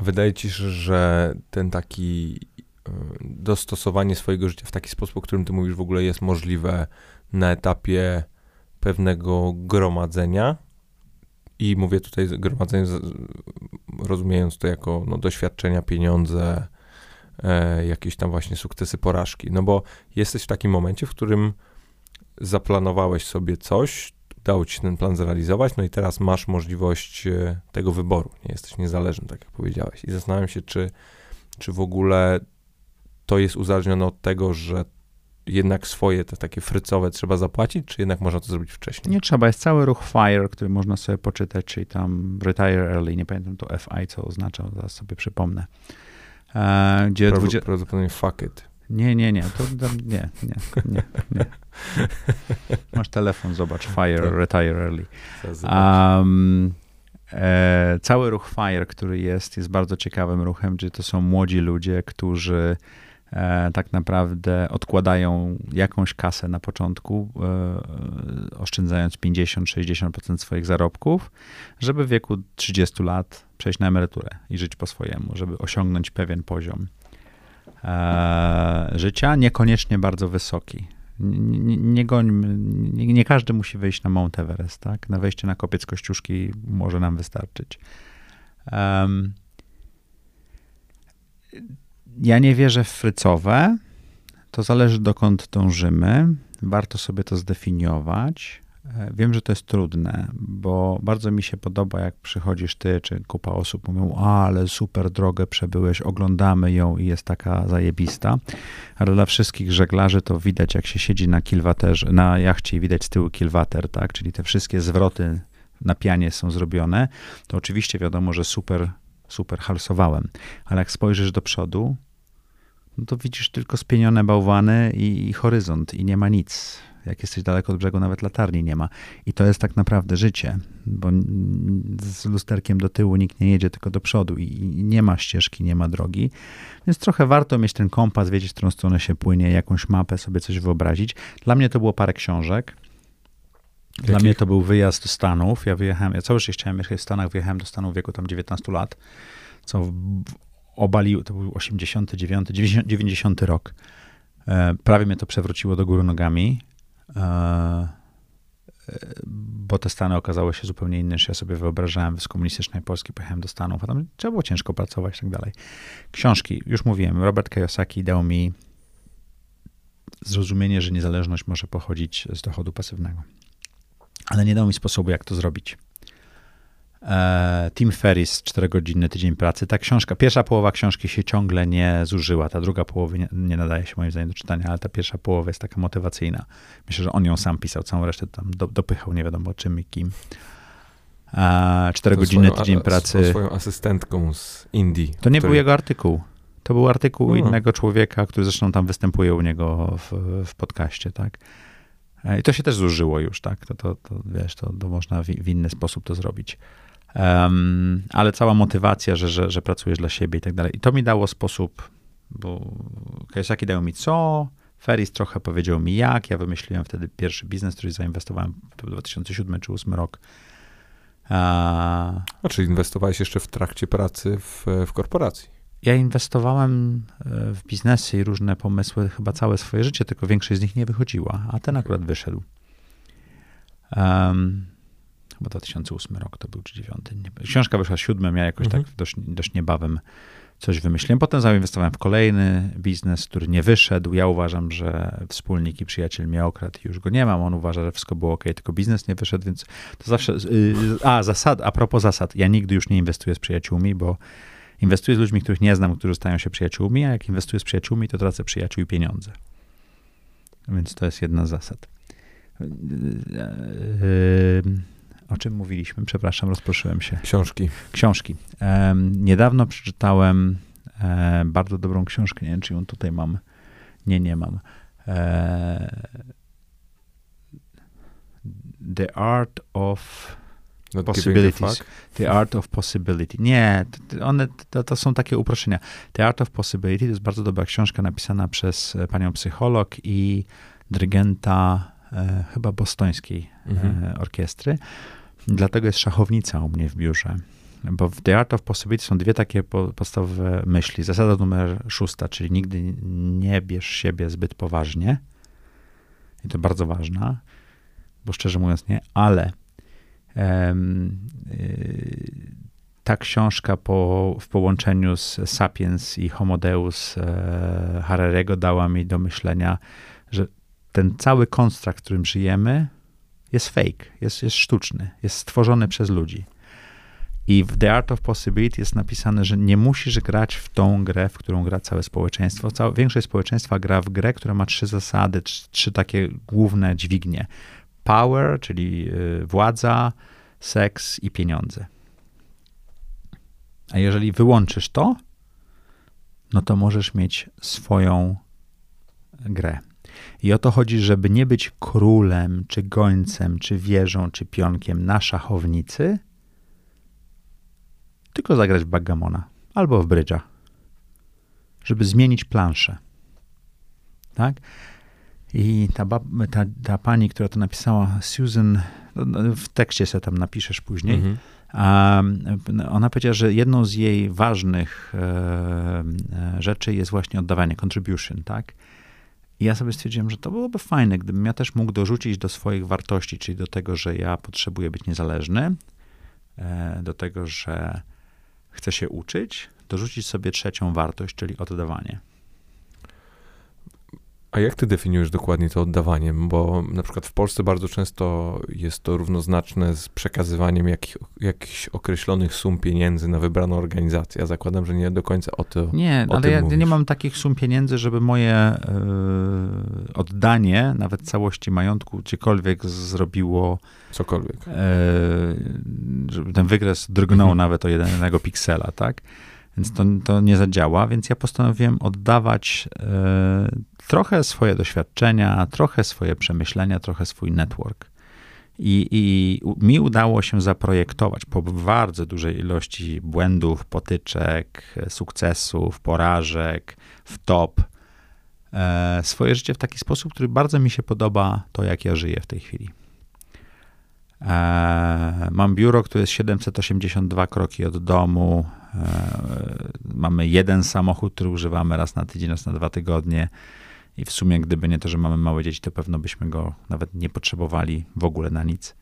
Wydaje ci się, że ten taki y, dostosowanie swojego życia w taki sposób, o którym ty mówisz, w ogóle jest możliwe na etapie pewnego gromadzenia. I mówię tutaj gromadzenie, rozumiejąc to jako no, doświadczenia, pieniądze, e, jakieś tam właśnie sukcesy, porażki. No bo jesteś w takim momencie, w którym zaplanowałeś sobie coś, udało ci się ten plan zrealizować, no i teraz masz możliwość e, tego wyboru. Nie jesteś niezależny, tak jak powiedziałeś. I zastanawiam się, czy, czy w ogóle to jest uzależnione od tego, że jednak swoje te takie frycowe trzeba zapłacić, czy jednak można to zrobić wcześniej? Nie trzeba, jest cały ruch FIRE, który można sobie poczytać, czyli tam retire early, nie pamiętam to FI, co oznacza, zaraz sobie przypomnę. E, gdzie Prawd- 20... Prawdopodobnie fuck it. Nie, nie, nie, to nie, nie, nie, nie. Masz telefon, zobacz, FIRE, Tak. retire early. Um, e, cały ruch FIRE, który jest, jest bardzo ciekawym ruchem, gdzie to są młodzi ludzie, którzy e, tak naprawdę odkładają jakąś kasę na początku, e, oszczędzając 50-60% swoich zarobków, żeby w wieku 30 lat przejść na emeryturę i żyć po swojemu, żeby osiągnąć pewien poziom e, życia, niekoniecznie bardzo wysoki. Nie, nie, gońmy, nie, nie każdy musi wejść na Mount Everest, tak? Na wejście na kopiec Kościuszki może nam wystarczyć. Em, ja nie wierzę w frycowe. To zależy dokąd dążymy. Warto sobie to zdefiniować. E, Wiem, że to jest trudne, bo bardzo mi się podoba, jak przychodzisz ty, czy kupa osób mówią, ale super drogę przebyłeś, oglądamy ją i jest taka zajebista. Ale dla wszystkich żeglarzy to widać, jak się siedzi na kilwaterze, na jachcie i widać z tyłu kilwater, tak? Czyli te wszystkie zwroty na pianie są zrobione. To oczywiście wiadomo, że super, super halsowałem. Ale jak spojrzysz do przodu, no to widzisz tylko spienione bałwany i, i horyzont i nie ma nic. Jak jesteś daleko od brzegu, nawet latarni nie ma. I to jest tak naprawdę życie, bo z lusterkiem do tyłu nikt nie jedzie, tylko do przodu i, nie ma ścieżki, nie ma drogi. Więc trochę warto mieć ten kompas, wiedzieć, w którą stronę się płynie, jakąś mapę sobie coś wyobrazić. Dla mnie to było parę książek. Dla Jakich? mnie to był wyjazd do Stanów. Ja wyjechałem, ja całe życie chciałem mieszkać w Stanach, wyjechałem do Stanów w wieku tam 19 lat, co obalił, to był 89, 90, 90 rok. E, prawie mnie to przewróciło do góry nogami, bo te Stany okazały się zupełnie inne niż ja sobie wyobrażałem. Z komunistycznej Polski pojechałem do Stanów, a tam trzeba było ciężko pracować i tak dalej. Książki, już mówiłem, Robert Kiyosaki dał mi zrozumienie, że niezależność może pochodzić z dochodu pasywnego. Ale nie dał mi sposobu, jak to zrobić. E, Tim Ferris, 4-godzinny tydzień pracy. Ta książka, pierwsza połowa książki się ciągle nie zużyła, ta druga połowa nie, nie nadaje się moim zdaniem do czytania, ale ta pierwsza połowa jest taka motywacyjna. Myślę, że on ją sam pisał, całą resztę tam do, dopychał, nie wiadomo czym i kim. E, 4-godzinny Swoją- tydzień a- pracy. Swoją asystentką z Indii. To nie był jego artykuł. To był artykuł A. innego człowieka, który zresztą tam występuje u niego w, w podcaście, tak? E, I to się też zużyło już, tak? To, to, to wiesz, to, to można w, w inny sposób to zrobić. Em, ale cała motywacja, że, że, że pracujesz dla siebie i tak dalej. I to mi dało sposób, bo Kiyosaki dał mi co, Feris trochę powiedział mi jak, ja wymyśliłem wtedy pierwszy biznes, który zainwestowałem, to był 2007 czy 2008 rok. A, A czyli inwestowałeś jeszcze w trakcie pracy w, w korporacji? Ja inwestowałem e, w biznesy i różne pomysły chyba całe swoje życie, tylko większość z nich nie wychodziła, a ten akurat wyszedł. Um, chyba 2008 rok to był, czy 2009. Książka wyszła siódmym, ja jakoś mhm. tak dość, dość niebawem coś wymyśliłem. Potem zainwestowałem w kolejny biznes, który nie wyszedł. Ja uważam, że wspólnik i przyjaciel mnie okradł i już go nie mam. On uważa, że wszystko było ok, tylko biznes nie wyszedł, więc to zawsze... Yy, a, zasad, a propos zasad. Ja nigdy już nie inwestuję z przyjaciółmi, bo inwestuję z ludźmi, których nie znam, którzy stają się przyjaciółmi, a jak inwestuję z przyjaciółmi, to tracę przyjaciół i pieniądze. Więc to jest jedna z zasad. Yy, yy, o czym mówiliśmy? Przepraszam, rozproszyłem się. Książki. Książki. niedawno przeczytałem e, bardzo dobrą książkę. Nie wiem, czy ją tutaj mam. Nie, nie mam. E, The Art of Not Possibilities. The Art of Possibility. Nie, one to, to, są takie uproszczenia. The Art of Possibility to jest bardzo dobra książka napisana przez e, panią psycholog i dyrygenta e, chyba bostońskiej mhm. e, orkiestry. Dlatego jest szachownica u mnie w biurze. Bo w The Art of Possibility są dwie takie podstawowe myśli. Zasada numer szósta, czyli nigdy nie bierz siebie zbyt poważnie. I to bardzo ważna, bo szczerze mówiąc nie, ale um, ta książka po, w połączeniu z Sapiens i Homo Deus e, dała mi do myślenia, że ten cały konstrukt, w którym żyjemy, jest fake, jest, jest sztuczny, jest stworzony przez ludzi. I w The Art of Possibility jest napisane, że nie musisz grać w tą grę, w którą gra całe społeczeństwo. Całe, większość społeczeństwa gra w grę, która ma trzy zasady, trzy, trzy takie główne dźwignie. Power, czyli y, władza, seks i pieniądze. A jeżeli wyłączysz to, no to możesz mieć swoją grę. I o to chodzi, żeby nie być królem, czy gońcem, czy wieżą, czy pionkiem na szachownicy, tylko zagrać w bagamona albo w brydża, żeby zmienić planszę. Tak? I ta, ta, ta, pani, która to napisała, Susan, no, no, w tekście sobie tam napiszesz później, mhm. ona powiedziała, że jedną z jej ważnych e, e, rzeczy jest właśnie oddawanie contribution, tak? I ja sobie stwierdziłem, że to byłoby fajne, gdybym ja też mógł dorzucić do swoich wartości, czyli do tego, że ja potrzebuję być niezależny, e, do tego, że chcę się uczyć, dorzucić sobie trzecią wartość, czyli oddawanie. A jak ty definiujesz dokładnie to oddawaniem? Bo na przykład w Polsce bardzo często jest to równoznaczne z przekazywaniem jakich, jakichś określonych sum pieniędzy na wybraną organizację. Ja zakładam, że nie do końca o to. Nie, o ale ja mówisz. nie mam takich sum pieniędzy, żeby moje yy, oddanie, nawet całości majątku, gdziekolwiek zrobiło. Cokolwiek. Yy, żeby ten wykres drgnął mhm. nawet o jednego piksela, tak? Więc to, to nie zadziała, więc ja postanowiłem oddawać e, trochę swoje doświadczenia, trochę swoje przemyślenia, trochę swój network. I, I, mi udało się zaprojektować po bardzo dużej ilości błędów, potyczek, sukcesów, porażek, w top, e, swoje życie w taki sposób, który bardzo mi się podoba, to jak ja żyję w tej chwili. E, mam biuro, które jest 782 kroki od domu. E, mamy jeden samochód, który używamy raz na tydzień, raz na dwa tygodnie. I w sumie, gdyby nie to, że mamy małe dzieci, to pewno byśmy go nawet nie potrzebowali w ogóle na nic.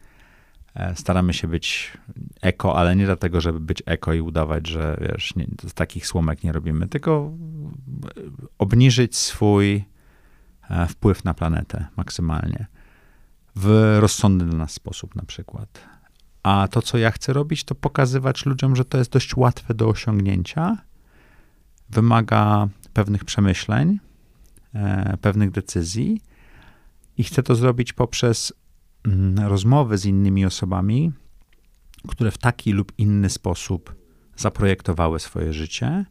E, staramy się być eko, ale nie dlatego, żeby być eko i udawać, że wiesz, nie, takich słomek nie robimy, tylko obniżyć swój wpływ na planetę maksymalnie w rozsądny dla nas sposób na przykład. A to, co ja chcę robić, to pokazywać ludziom, że to jest dość łatwe do osiągnięcia, wymaga pewnych przemyśleń, e, pewnych decyzji i chcę to zrobić poprzez mm, rozmowy z innymi osobami, które w taki lub inny sposób zaprojektowały swoje życie,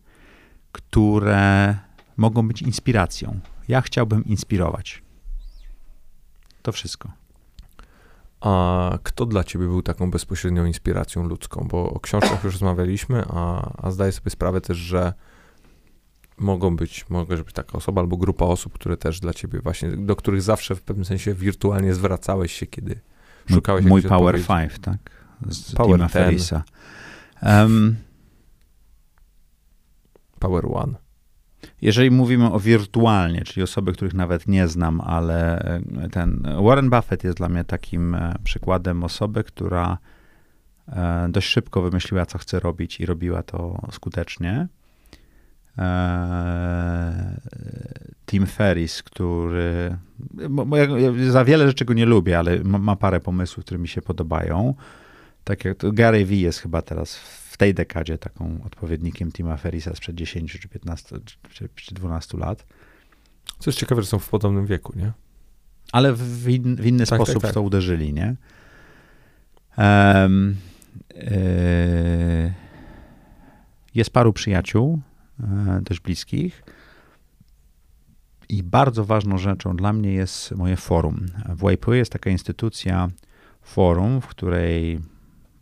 które mogą być inspiracją. Ja chciałbym inspirować. To wszystko. A kto dla ciebie był taką bezpośrednią inspiracją ludzką? Bo o książkach już rozmawialiśmy, a, a zdaję sobie sprawę też, że mogą być, może być taka osoba albo grupa osób, które też dla ciebie właśnie, do których zawsze w pewnym sensie wirtualnie zwracałeś się, kiedy szukałeś Mój Power 5, tak? Z Power Ferisa. Um, Power One. Jeżeli mówimy o wirtualnie, czyli osoby, których nawet nie znam, ale e, ten Warren Buffett jest dla mnie takim e, przykładem osoby, która e, dość szybko wymyśliła, co chce robić i robiła to skutecznie. Tim Ferris, który. Ja za wiele rzeczy go nie lubię, ale ma, ma parę pomysłów, które mi się podobają. Tak jak Gary Vee jest chyba teraz w tej dekadzie taką odpowiednikiem Tima Ferrisa sprzed 10 czy 15 czy, czy 12 lat. Co jest ciekawe, że są w podobnym wieku, nie? Ale w, in, w inny tak, sposób tak, tak. to uderzyli, nie? Um, yy, jest paru przyjaciół, yy, też bliskich. I bardzo ważną rzeczą dla mnie jest moje forum. W YPO jest taka instytucja, forum, w której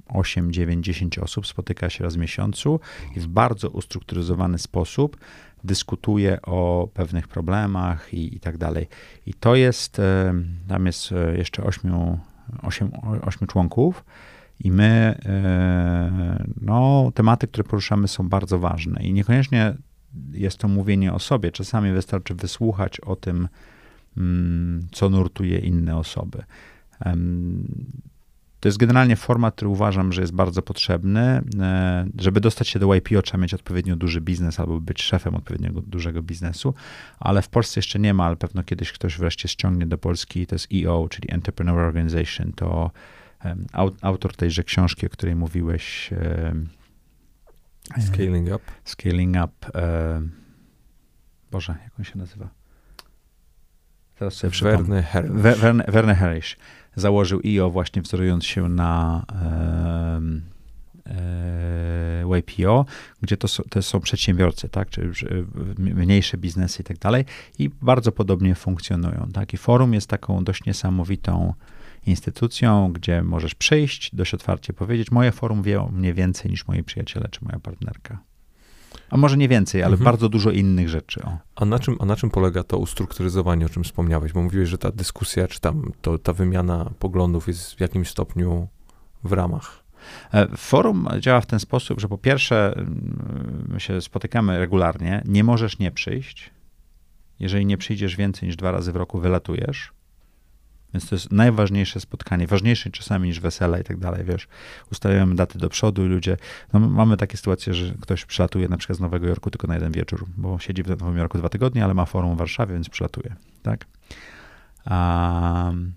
8, 9, 10 osób spotyka się raz w miesiącu i w bardzo ustrukturyzowany sposób dyskutuje o pewnych problemach i, i tak dalej. I to jest, e, tam jest e, jeszcze 8, 8, 8 członków. I my, e, no, tematy, które poruszamy, są bardzo ważne. I niekoniecznie jest to mówienie o sobie. Czasami wystarczy wysłuchać o tym, mm, co nurtuje inne osoby. To jest generalnie format, który uważam, że jest bardzo potrzebny. E, żeby dostać się do YPO, trzeba mieć odpowiednio duży biznes albo być szefem odpowiedniego dużego biznesu, ale w Polsce jeszcze nie ma, ale pewno kiedyś ktoś wreszcie ściągnie do Polski. To jest EO, czyli Entrepreneur Organization. To autor tejże książki, o której mówiłeś. Scaling Up. Scaling Up. Boże, jak on się nazywa? Teraz sobie Werner Harris. Werner Harris założył IO właśnie wzorując się na e, YPO, gdzie to, to są przedsiębiorcy, tak, czy mniejsze biznesy i tak dalej i bardzo podobnie funkcjonują, tak, i forum jest taką dość niesamowitą instytucją, gdzie możesz przyjść, dość otwarcie powiedzieć, moje forum wie o mnie więcej niż moi przyjaciele czy moja partnerka. A może nie więcej, ale mhm. bardzo dużo innych rzeczy. O. A, na czym, a na czym polega to ustrukturyzowanie, o czym wspomniałeś? Bo mówiłeś, że ta dyskusja, czy tam to, ta wymiana poglądów jest w jakimś stopniu w ramach. E, forum działa w ten sposób, że po pierwsze, mm, my się spotykamy regularnie, nie możesz nie przyjść. Jeżeli nie przyjdziesz więcej niż dwa razy w roku, wylatujesz. Więc to jest najważniejsze spotkanie, ważniejsze czasami niż wesela i tak dalej, wiesz. Ustawiamy daty do przodu i ludzie, no mamy takie sytuacje, że ktoś przylatuje na przykład z Nowego Jorku tylko na jeden wieczór, bo siedzi w Nowym Jorku dwa tygodnie, ale ma forum w Warszawie, więc przylatuje, tak? Um,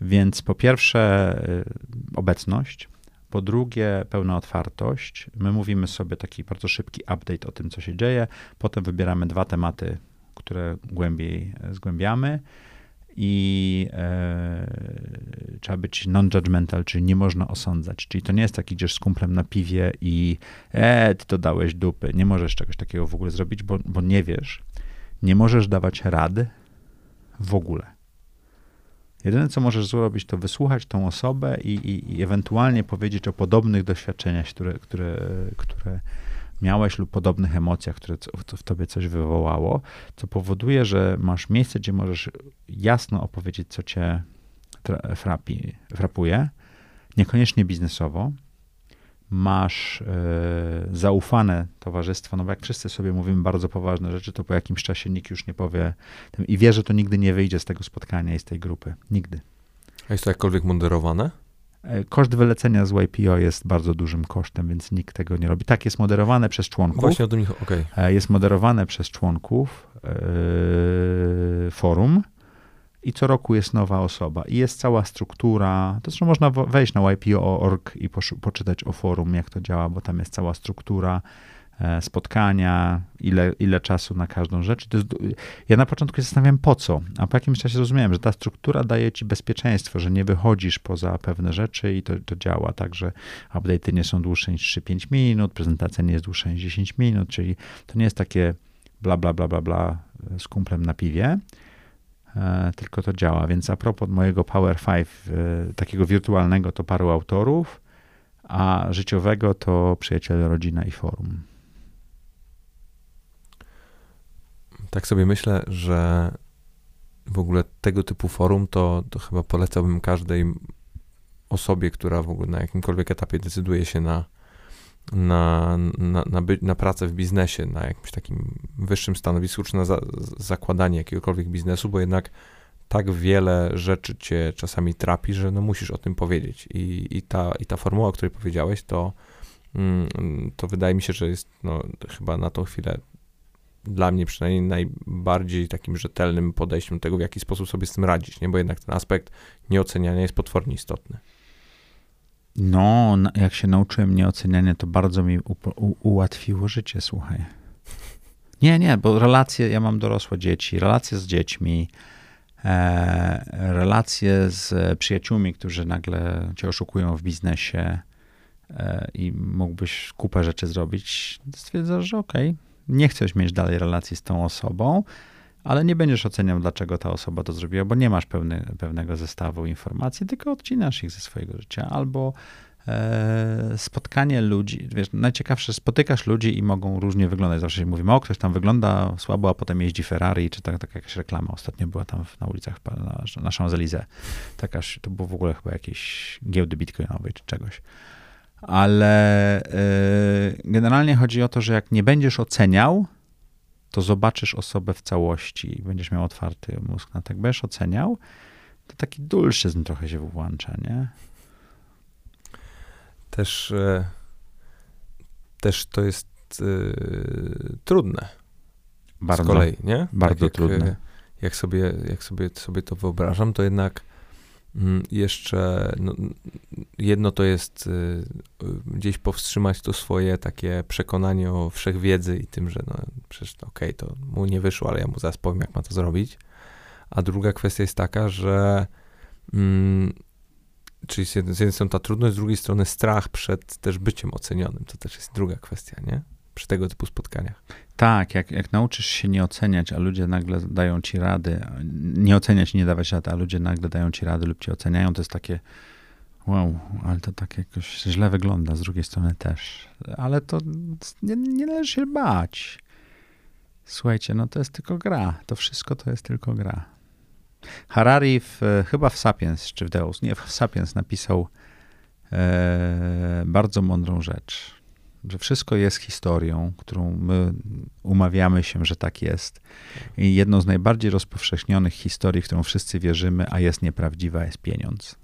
więc po pierwsze y, obecność, po drugie pełna otwartość. My mówimy sobie taki bardzo szybki update o tym, co się dzieje, potem wybieramy dwa tematy, które głębiej zgłębiamy i e, trzeba być non-judgmental, czyli nie można osądzać. Czyli to nie jest tak, idziesz z kumplem na piwie i e, ty to dałeś dupy. Nie możesz czegoś takiego w ogóle zrobić, bo, bo nie wiesz. Nie możesz dawać rady w ogóle. Jedyne, co możesz zrobić, to wysłuchać tą osobę i, i, i ewentualnie powiedzieć o podobnych doświadczeniach, które, które, które miałeś lub podobnych emocjach, które w tobie coś wywołało, co powoduje, że masz miejsce, gdzie możesz jasno opowiedzieć, co cię frapi, frapuje, niekoniecznie biznesowo. Masz yy, zaufane towarzystwo, no bo jak wszyscy sobie mówimy bardzo poważne rzeczy, to po jakimś czasie nikt już nie powie tym, i wie, że to nigdy nie wyjdzie z tego spotkania i z tej grupy. Nigdy. A jest to jakkolwiek moderowane? E, koszt wylecenia z YPO jest bardzo dużym kosztem, więc nikt tego nie robi. Tak, jest moderowane przez członków. Właśnie o tym, okej. Okay. Jest moderowane przez członków yy, forum i co roku jest nowa osoba i jest cała struktura. To zresztą można wejść na YPO.org i poczytać o forum, jak to działa, bo tam jest cała struktura E, spotkania, ile, ile czasu na każdą rzecz. Jest, ja na początku się zastanawiałem po co, a po jakimś czasie zrozumiałem, że ta struktura daje ci bezpieczeństwo, że nie wychodzisz poza pewne rzeczy i to, to działa tak, że update'y nie są dłuższe niż 3-5 minut, prezentacja nie jest dłuższa niż 10 minut, czyli to nie jest takie bla, bla, bla, bla, bla e, z kumplem na piwie, e, tylko to działa. Więc a propos mojego Power 5, takiego wirtualnego, to paru autorów, a życiowego to przyjaciele, rodzina i forum. Tak sobie myślę, że w ogóle tego typu forum to, to chyba polecałbym każdej osobie, która w ogóle na jakimkolwiek etapie decyduje się na, na, na, na, by, na pracę w biznesie, na jakimś takim wyższym stanowisku, czy na za, zakładanie jakiegokolwiek biznesu, bo jednak tak wiele rzeczy cię czasami trapi, że no musisz o tym powiedzieć. I, i, ta, i ta formuła, o której powiedziałeś, to, mm, to wydaje mi się, że jest no, chyba na tą chwilę dla mnie przynajmniej najbardziej takim rzetelnym podejściem do tego, w jaki sposób sobie z tym radzić, nie? bo jednak ten aspekt nieoceniania jest potwornie istotny. No, jak się nauczyłem nieoceniania, to bardzo mi ułatwiło życie, słuchaj. Nie, nie, bo relacje, ja mam dorosłe dzieci, relacje z dziećmi, e, relacje z przyjaciółmi, którzy nagle cię oszukują w biznesie e, i mógłbyś kupę rzeczy zrobić, stwierdzasz, że okej, okay, nie chcesz mieć dalej relacji z tą osobą, ale nie będziesz oceniał, dlaczego ta osoba to zrobiła, bo nie masz pewnego zestawu informacji, tylko odcinasz ich ze swojego życia. Albo e, spotkanie ludzi, wiesz, najciekawsze, spotykasz ludzi i mogą różnie wyglądać. Zawsze mówimy, o, ktoś tam wygląda słabo, a potem jeździ Ferrari, czy tak, tak jakaś reklama. Ostatnio była tam na ulicach na, na Champs-Élysées. Takaż, to było w ogóle chyba jakieś giełdy bitcoinowej czy czegoś ale y, generalnie chodzi o to, że jak nie będziesz oceniał, to zobaczysz osobę w całości i będziesz miał otwarty mózg. No tak będziesz oceniał, to taki dulszyzm trochę się włącza, nie? Też, e, też to jest e, trudne. Bardzo. Z kolei, nie? Bardzo tak jak, trudne. Jak sobie, jak sobie, sobie to wyobrażam, to jednak jeszcze no, jedno to jest y, gdzieś powstrzymać to swoje takie przekonanie o wszechwiedzy i tym, że no przecież okej, okay, to mu nie wyszło, ale ja mu zaraz powiem, jak ma to zrobić. A druga kwestia jest taka, że mm, czyli z jednej strony ta trudność, z drugiej strony strach przed też byciem ocenionym. To też jest druga kwestia, nie? Przy tego typu spotkaniach. Tak, jak, jak nauczysz się nie oceniać, a ludzie nagle dają ci rady, nie oceniać nie dawać rady, a ludzie nagle dają ci rady lub cię oceniają, to jest takie wow, ale to tak jakoś źle wygląda, z drugiej strony też. Ale to nie, nie należy się bać. Słuchajcie, no to jest tylko gra. To wszystko to jest tylko gra. Harari w, chyba w Sapiens, czy w Deus, nie, w Sapiens napisał e, bardzo mądrą rzecz że wszystko jest historią, którą my umawiamy się, że tak jest. I jedną z najbardziej rozpowszechnionych historii, w którą wszyscy wierzymy, a jest nieprawdziwa, jest pieniądz.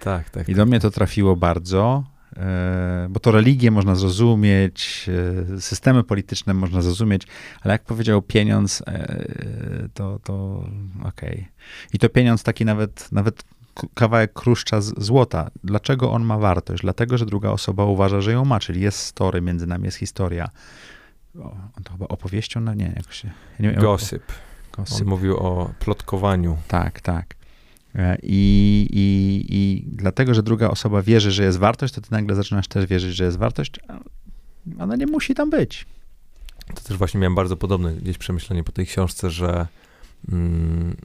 Tak, tak. I do tak. mnie to trafiło bardzo, e, bo to religię można zrozumieć, e, systemy polityczne można zrozumieć, ale jak powiedział pieniądz, e, to, to okej. Okay. I to pieniądz taki nawet, nawet kawałek kruszcza złota. Dlaczego on ma wartość? Dlatego, że druga osoba uważa, że ją ma, czyli jest story, między nami jest historia. O, to chyba opowieścią, no nie, jakoś się... Nie Gossip. Gossip. On mówił o plotkowaniu. Tak, tak. E, I, i, I dlatego, że druga osoba wierzy, że jest wartość, to ty nagle zaczynasz też wierzyć, że jest wartość. Ona nie musi tam być. To też właśnie miałem bardzo podobne gdzieś przemyślenie po tej książce, że, mm,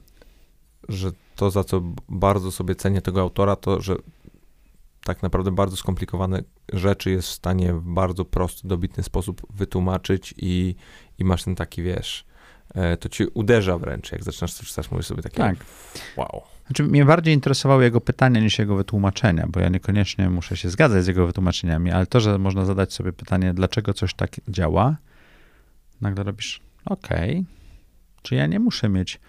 że to, za co bardzo sobie cenię tego autora, to, że tak naprawdę bardzo skomplikowane rzeczy jest w stanie w bardzo prosty, dobitny sposób wytłumaczyć i, i masz ten taki, wiesz, e, to ci uderza wręcz, jak zaczynasz to czytać, mówisz sobie takie, tak. wow. Znaczy, mnie bardziej interesowały jego pytania niż jego wytłumaczenia, bo ja niekoniecznie muszę się zgadzać z jego wytłumaczeniami, ale to, że można zadać sobie pytanie, dlaczego coś tak działa, nagle robisz, okej, okay. czy ja nie muszę mieć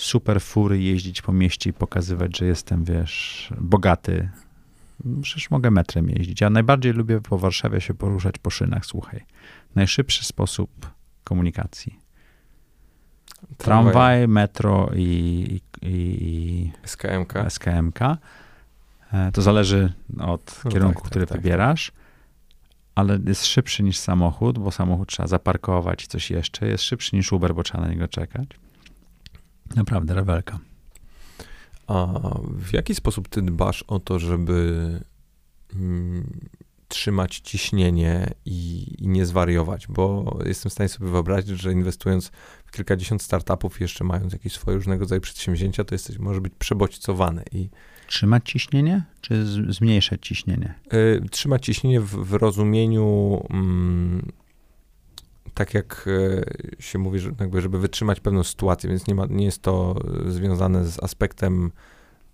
super fury jeździć po mieście i pokazywać, że jestem, wiesz, bogaty. Przecież mogę metrem jeździć. Ja najbardziej lubię po Warszawie się poruszać po szynach, słuchaj. Najszybszy sposób komunikacji. Tramwaj, metro i, i, i SKMK. SKMK. E, to zależy od no kierunku, tak, który tak, tak. wybierasz, ale jest szybszy niż samochód, bo samochód trzeba zaparkować i coś jeszcze. Jest szybszy niż Uber, bo trzeba na niego czekać. Naprawdę, rewelka. A w jaki sposób ty dbasz o to, żeby mm, trzymać ciśnienie i, i, nie zwariować? Bo jestem w stanie sobie wyobrazić, że inwestując w kilkadziesiąt startupów, jeszcze mając jakieś swoje różnego rodzaju przedsięwzięcia, to jesteś, może być przebodźcowany i Trzymać ciśnienie, czy zmniejszać ciśnienie? Y, trzymać ciśnienie w, w rozumieniu mm, tak jak e, się mówi, że jakby, żeby wytrzymać pewną sytuację, więc nie, ma, nie jest to e, związane z aspektem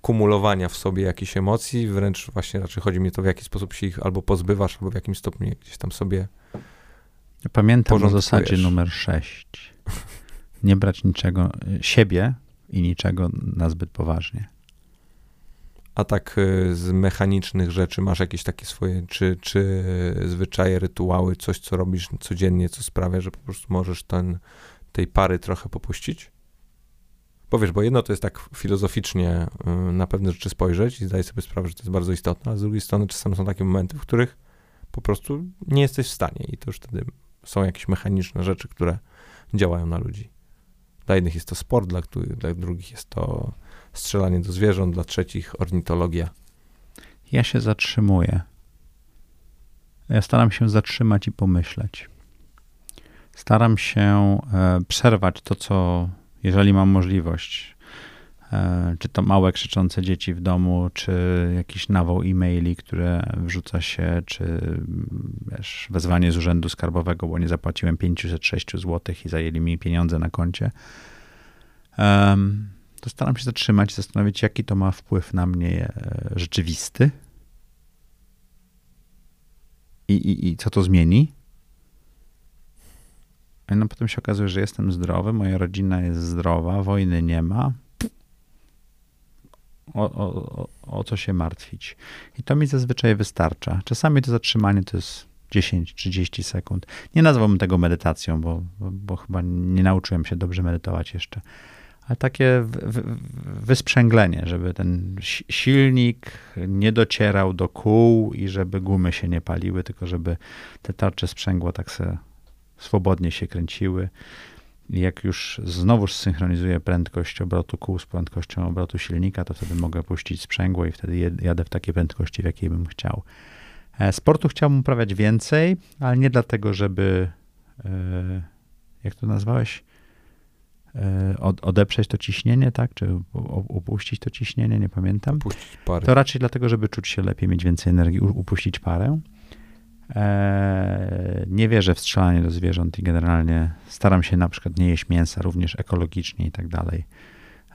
kumulowania w sobie jakichś emocji, wręcz właśnie raczej chodzi mi o to, w jaki sposób się ich albo pozbywasz, albo w jakim stopniu gdzieś tam sobie Pamiętam o zasadzie numer 6. Nie brać niczego, siebie i niczego na zbyt poważnie. A tak y, z mechanicznych rzeczy masz jakieś takie swoje, czy, czy zwyczaje, rytuały, coś, co robisz codziennie, co sprawia, że po prostu możesz ten, tej pary trochę popuścić? Bo wiesz, bo jedno to jest tak filozoficznie y, na pewne rzeczy spojrzeć i zdać sobie sprawę, że to jest bardzo istotne, a z drugiej strony czasem są takie momenty, w których po prostu nie jesteś w stanie i to już wtedy są jakieś mechaniczne rzeczy, które działają na ludzi. Dla jednych jest to sport, dla, dla drugich jest to strzelanie do zwierząt, dla trzecich ornitologia. Ja się zatrzymuję. Ja staram się zatrzymać i pomyśleć. Staram się e, przerwać to, co, jeżeli mam możliwość, e, czy to małe krzyczące dzieci w domu, czy jakiś nawał e-maili, które wrzuca się, czy wiesz, wezwanie z urzędu skarbowego, bo nie zapłaciłem 506 zł i zajęli mi pieniądze na koncie. To staram się zatrzymać zastanowić, jaki to ma wpływ na mnie e, rzeczywisty i, i, i co to zmieni. No potem się okazuje, że jestem zdrowy, moja rodzina jest zdrowa, wojny nie ma. O, o, o, co się martwić. I to mi zazwyczaj wystarcza. Czasami to zatrzymanie to jest 10-30 sekund. Nie nazwałbym tego medytacją, bo, bo, bo, chyba nie nauczyłem się dobrze medytować jeszcze ale takie wysprzęglenie, żeby ten silnik nie docierał do kół i żeby gumy się nie paliły, tylko żeby te tarcze sprzęgła tak se swobodnie się kręciły. I jak już znowu synchronizuję prędkość obrotu kół z prędkością obrotu silnika, to wtedy mogę puścić sprzęgło i wtedy jadę w takiej prędkości, w jakiej bym chciał. E, sportu chciałbym uprawiać więcej, ale nie dlatego, żeby, e, jak to nazwałeś, odeprzeć to ciśnienie, tak? Czy upuścić to ciśnienie, nie pamiętam. Upuścić parę. To raczej dlatego, żeby czuć się lepiej, mieć więcej energii, upuścić parę. E, nie wierzę w strzelanie do zwierząt i generalnie staram się na przykład nie jeść mięsa, również ekologicznie i tak dalej.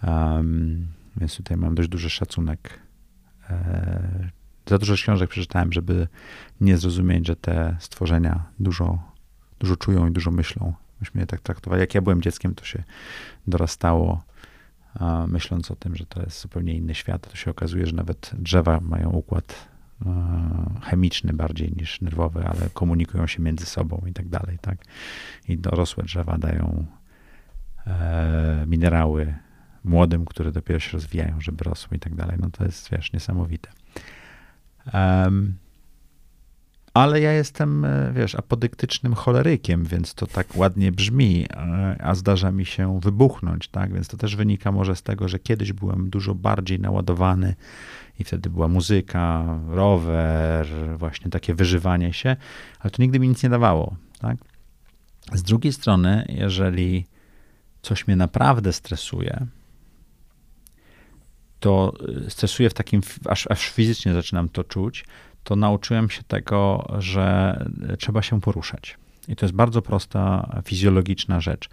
Um, więc tutaj mam dość duży szacunek. E, za dużo książek przeczytałem, żeby nie zrozumieć, że te stworzenia dużo, dużo czują i dużo myślą myśmy je tak traktowali. Jak ja byłem dzieckiem, to się dorastało, myśląc o tym, że to jest zupełnie inny świat. To się okazuje, że nawet drzewa mają układ chemiczny bardziej niż nerwowy, ale komunikują się między sobą i tak dalej, tak? I dorosłe drzewa dają e, minerały młodym, które dopiero się rozwijają, żeby rosły i tak dalej. No to jest, wiesz, niesamowite. Um, ale ja jestem, e, wiesz, apodyktycznym cholerykiem, więc to tak ładnie brzmi, e, a zdarza mi się wybuchnąć, tak? Więc to też wynika może z tego, że kiedyś byłem dużo bardziej naładowany i wtedy była muzyka, rower, właśnie takie wyżywanie się, ale to nigdy mi nic nie dawało, tak? Z drugiej strony, jeżeli coś mnie naprawdę stresuje, to e, stresuję w takim, aż, aż fizycznie zaczynam to czuć, to nauczyłem się tego, że trzeba się poruszać. I to jest bardzo prosta fizjologiczna rzecz.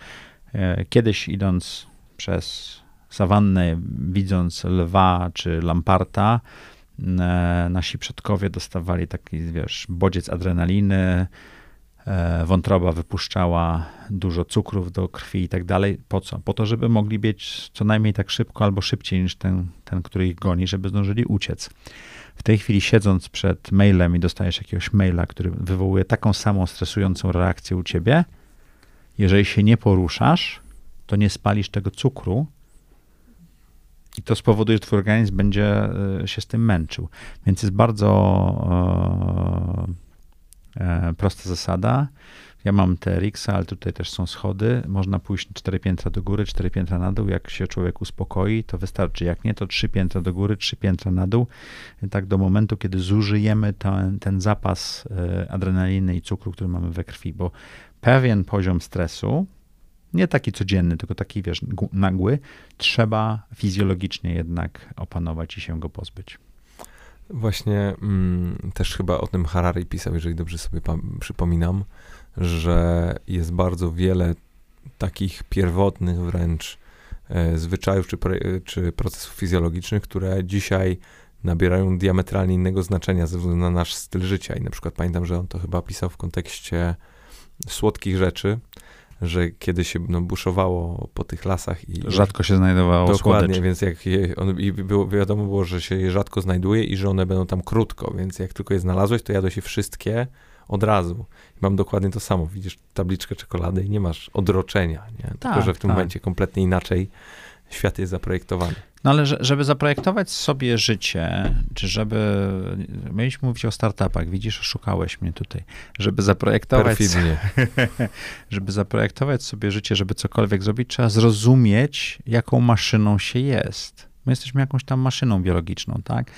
E, kiedyś idąc przez sawannę, widząc lwa czy lamparta, e, nasi przodkowie dostawali taki, wiesz, bodziec adrenaliny, wątroba wypuszczała dużo cukrów do krwi i tak dalej. Po co? Po to, żeby mogli biec co najmniej tak szybko albo szybciej niż ten, ten który ich goni, żeby zdążyli uciec. W tej chwili siedząc przed mailem i dostajesz jakiegoś maila, który wywołuje taką samą stresującą reakcję u ciebie, jeżeli się nie poruszasz, to nie spalisz tego cukru i to spowoduje, że twój organizm będzie e, się z tym męczył. Więc jest bardzo e, e, prosta zasada. Ja mam TRX, ale tutaj też są schody. Można pójść cztery piętra do góry, cztery piętra na dół. Jak się człowiek uspokoi, to wystarczy. Jak nie, to trzy piętra do góry, trzy piętra na dół. Tak do momentu, kiedy zużyjemy ten, ten zapas e, adrenaliny i cukru, który mamy we krwi, bo pewien poziom stresu, nie taki codzienny, tylko taki, wiesz, nagły, trzeba fizjologicznie jednak opanować i się go pozbyć. Właśnie mm, też chyba o tym Harari pisał, jeżeli dobrze sobie przypominam, że jest bardzo wiele takich pierwotnych wręcz e, zwyczajów czy, czy procesów fizjologicznych, które dzisiaj nabierają diametralnie innego znaczenia ze względu na nasz styl życia. I na przykład pamiętam, że on to chyba pisał w kontekście słodkich rzeczy, że kiedy się no, buszowało po tych lasach i... Rzadko się znajdowało Dokładnie, słodycz. więc jak je, on, i było, wiadomo było, że się je rzadko znajduje i że one będą tam krótko, więc jak tylko je znalazłeś, to jadłeś je wszystkie od razu. Mam dokładnie to samo. Widzisz tabliczkę czekolady i nie masz odroczenia, nie? Tylko, Tak, że w tym tak. momencie kompletnie inaczej świat jest zaprojektowany. No ale że- żeby zaprojektować sobie życie, czy żeby. Mieliśmy mówić o startupach, widzisz, oszukałeś mnie tutaj. Żeby zaprojektować, Perfidnie. żeby zaprojektować sobie życie, żeby cokolwiek zrobić, trzeba zrozumieć, jaką maszyną się jest. My jesteśmy jakąś tam maszyną biologiczną, tak?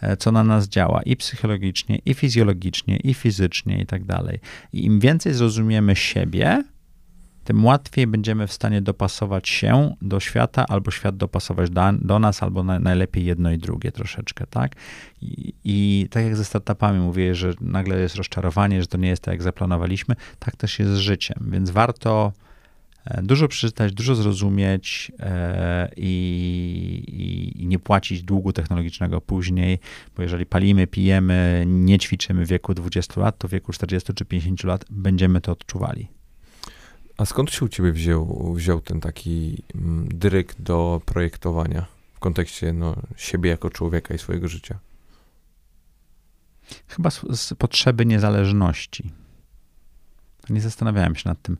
E, Co na nas działa i psychologicznie, i fizjologicznie, i fizycznie, i tak dalej. I im więcej zrozumiemy siebie, tym łatwiej będziemy w stanie dopasować się do świata, albo świat dopasować do, do nas, albo na, najlepiej jedno i drugie troszeczkę, tak? I, I tak jak ze startupami mówię, że nagle jest rozczarowanie, że to nie jest tak, jak zaplanowaliśmy, tak też jest z życiem, więc warto e, dużo przeczytać, dużo zrozumieć e, i, i, nie płacić długu technologicznego później, bo jeżeli palimy, pijemy, nie ćwiczymy w wieku 20 lat, to w wieku 40 czy 50 lat będziemy to odczuwali. A skąd się u ciebie wziął, wziął ten taki mm, dryk do projektowania w kontekście no, siebie jako człowieka i swojego życia? Chyba z, z potrzeby niezależności. Nie zastanawiałem się nad tym.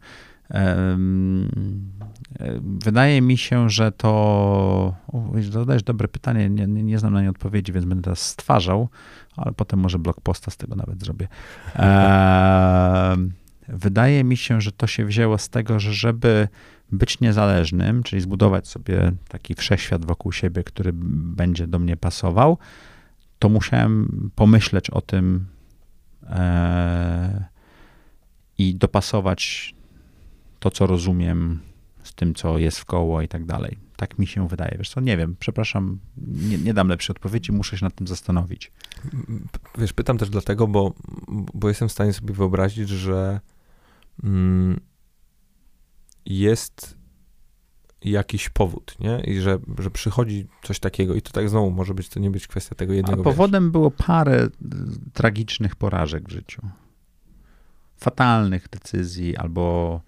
Wydaje mi się, że to. Zadajesz dobre pytanie. Nie, nie, znam na nie odpowiedzi, więc będę teraz stwarzał, ale potem może blog posta z tego nawet zrobię. Em, Wydaje mi się, że to się wzięło z tego, że żeby być niezależnym, czyli zbudować sobie taki wszechświat wokół siebie, który będzie do mnie pasował, to musiałem pomyśleć o tym e, i dopasować to, co rozumiem z tym, co jest w koło i tak dalej. Tak mi się wydaje. Wiesz co, nie wiem, przepraszam, nie, nie dam lepszej odpowiedzi, muszę się nad tym zastanowić. Wiesz, pytam też dlatego, bo, bo jestem w stanie sobie wyobrazić, że jest jakiś powód, nie? I że, że przychodzi coś takiego i to tak znowu może być, to nie być kwestia tego A jednego. wiesz. powodem było parę y, tragicznych porażek w życiu. Fatalnych decyzji albo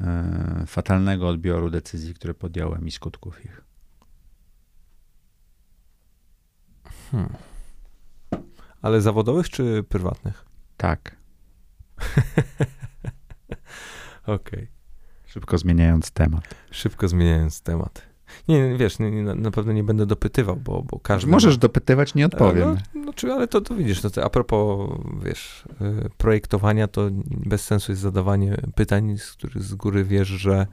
e, fatalnego odbioru decyzji, które podjąłem i skutków ich. Hmm. Ale zawodowych czy prywatnych? Tak. Okej. Szybko zmieniając temat. Szybko zmieniając temat. Nie, wiesz, nie, nie, na- pewno nie będę dopytywał, bo, bo każdy... Możesz ma- dopytywać, nie odpowiem. No, no, czy, ale to, to widzisz, to, to a propos, wiesz, y, projektowania, to bez sensu jest zadawanie pytań, z których z góry wiesz, że,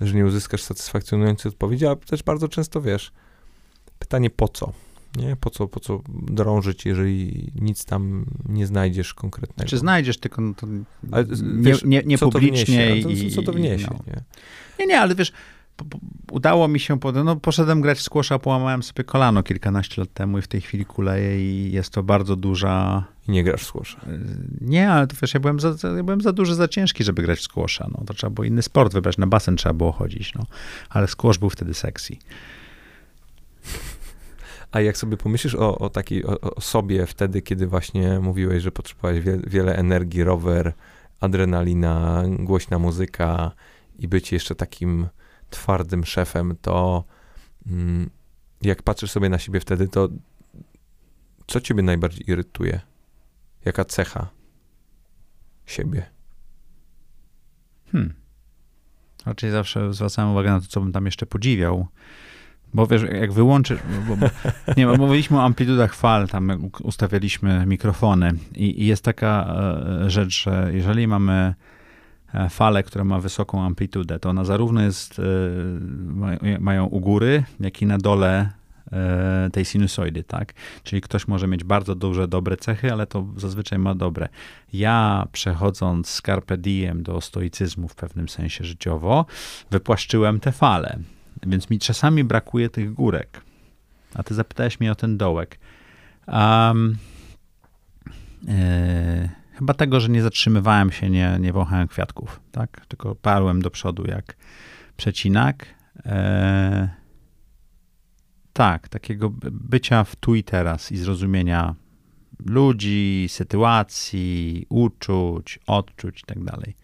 że nie uzyskasz satysfakcjonującej odpowiedzi, a też bardzo często wiesz, pytanie po co? Nie? Po co, po co drążyć, jeżeli nic tam nie znajdziesz konkretnego? Czy znajdziesz tylko no to Ale, nie, nie, nie co to publicznie wniesie? I, co to wniesie, no. nie? Nie, nie, ale wiesz, udało mi się, no poszedłem grać w squasha, połamałem sobie kolano kilkanaście lat temu i w tej chwili kuleję i jest to bardzo duża... I nie grasz w squasha. y, Nie, ale to wiesz, ja byłem za, ja byłem za duży, za ciężki, żeby grać w squasha, no to trzeba było inny sport wybrać, na basen trzeba było chodzić, no. Ale squash był wtedy sexy. A jak sobie pomyślisz o, o takiej o, o sobie wtedy, kiedy właśnie mówiłeś, że potrzebowałeś wie, wiele energii, rower, adrenalina, głośna muzyka i być jeszcze takim twardym szefem, to mm, jak patrzysz sobie na siebie wtedy, to co ciebie najbardziej irytuje? Jaka cecha siebie? Hmm. Raczej zawsze zwracałem uwagę na to, co bym tam jeszcze podziwiał. Bo wiesz, jak wyłączysz, bo, bo, nie, bo mówiliśmy o amplitudach fal, tam ustawialiśmy mikrofony i, i jest taka e, rzecz, że jeżeli mamy e, falę, która ma wysoką amplitudę, to ona zarówno jest, e, ma, mają u góry, jak i na dole tej sinusoidy, tak? Czyli ktoś może mieć bardzo duże, dobre cechy, ale to zazwyczaj ma dobre. Ja przechodząc z carpe diem do stoicyzmu w pewnym sensie życiowo, wypłaszczyłem te fale, więc mi czasami brakuje tych górek. A ty zapytałeś mnie o ten dołek. Um, Chyba tego, że nie zatrzymywałem się, nie, nie wąchałem kwiatków, tak? Tylko parłem do przodu jak przecinak. E, tak, takiego bycia w tu i teraz i zrozumienia ludzi, sytuacji, uczuć, odczuć i tak dalej.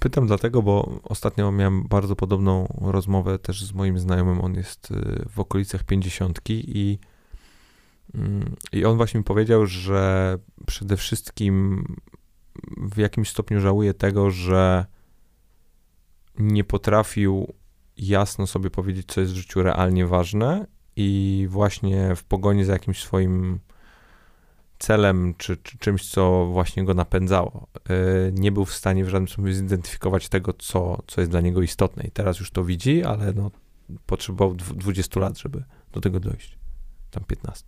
Pytam dlatego, bo ostatnio miałem bardzo podobną rozmowę też z moim znajomym. On jest y, w okolicach pięćdziesiątki i, mm, i on właśnie mi powiedział, że przede wszystkim w jakimś stopniu żałuje tego, że nie potrafił jasno sobie powiedzieć, co jest w życiu realnie ważne i właśnie w pogoni za jakimś swoim celem, czy, czy czymś, co właśnie go napędzało. E, nie był w stanie w żadnym sposób zidentyfikować tego, co, co jest dla niego istotne. I teraz już to widzi, ale no, potrzebował 20 lat, żeby do tego dojść. Tam 15.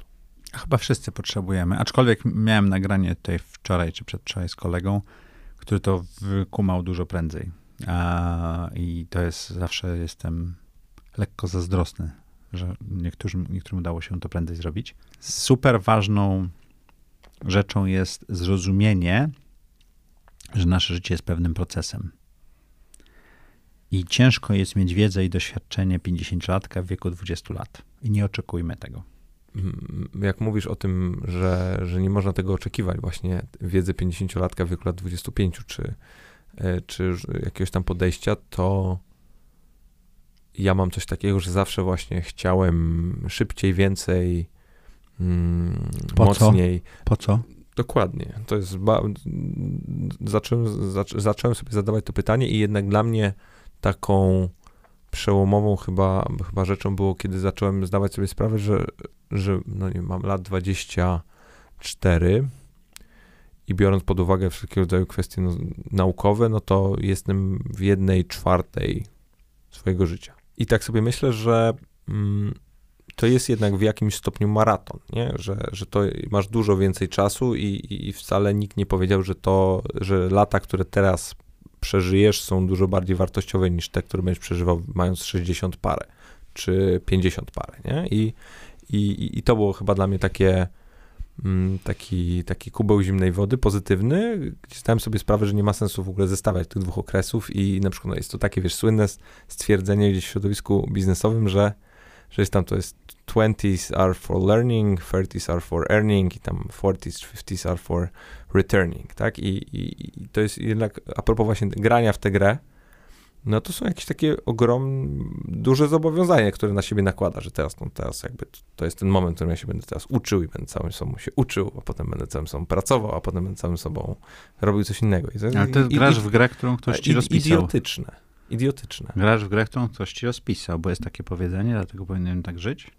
Chyba wszyscy potrzebujemy. Aczkolwiek miałem nagranie tutaj wczoraj czy przedwczoraj z kolegą, który to wykumał dużo prędzej. A, I to jest zawsze jestem lekko zazdrosny, że niektórym, niektórym udało się to prędzej zrobić. Super ważną rzeczą jest zrozumienie, że nasze życie jest pewnym procesem. I ciężko jest mieć wiedzę i doświadczenie 50-latka w wieku 20 lat. I nie oczekujmy tego. Mm, jak mówisz o tym, że, że nie można tego oczekiwać, właśnie wiedzy 50-latka w wieku lat 25 czy, e, czy jakiegoś tam podejścia, to ja mam coś takiego, że zawsze właśnie chciałem szybciej, więcej, mm, po mocniej. Co? Po co? Dokładnie. To jest. Ba- zacząłem, zac- zacząłem sobie zadawać to pytanie, i jednak dla mnie taką przełomową chyba, chyba rzeczą było, kiedy zacząłem zdawać sobie sprawę, że, że no nie mam lat 24 i biorąc pod uwagę wszelkiego rodzaju kwestie no, naukowe, no to jestem w jednej czwartej swojego życia. I tak sobie myślę, że mm, to jest jednak w jakimś stopniu maraton, nie? Że, że to masz dużo więcej czasu i, i wcale nikt nie powiedział, że to, że lata, które teraz przeżyjesz, są dużo bardziej wartościowe niż te, które będziesz przeżywał mając 60 parę czy 50 parę, nie? I, i, i to było chyba dla mnie takie mm, taki, taki kubeł zimnej wody, pozytywny, gdzie zdałem sobie sprawę, że nie ma sensu w ogóle zestawiać tych dwóch okresów i na przykład no jest to takie, wiesz, słynne stwierdzenie gdzieś w środowisku biznesowym, że że jest tam to jest 20s are for learning, 30s are for earning i tam 40s, 50s are for returning, tak? I, i, I, to jest jednak, a propos właśnie grania w tę grę, no to są jakieś takie ogromne, duże zobowiązania, które na siebie nakłada, że teraz, no teraz jakby to jest ten moment, w którym ja się będę teraz uczył i będę całym sobą się uczył, a potem będę całym sobą pracował, a potem będę całym sobą robił coś innego. I, Ale ty grasz w grę, którą ktoś ci rozpisał. Idiotyczne. Idiotyczne. Grasz w grę, którą ktoś ci rozpisał, bo jest takie powiedzenie, dlatego powinienem tak żyć?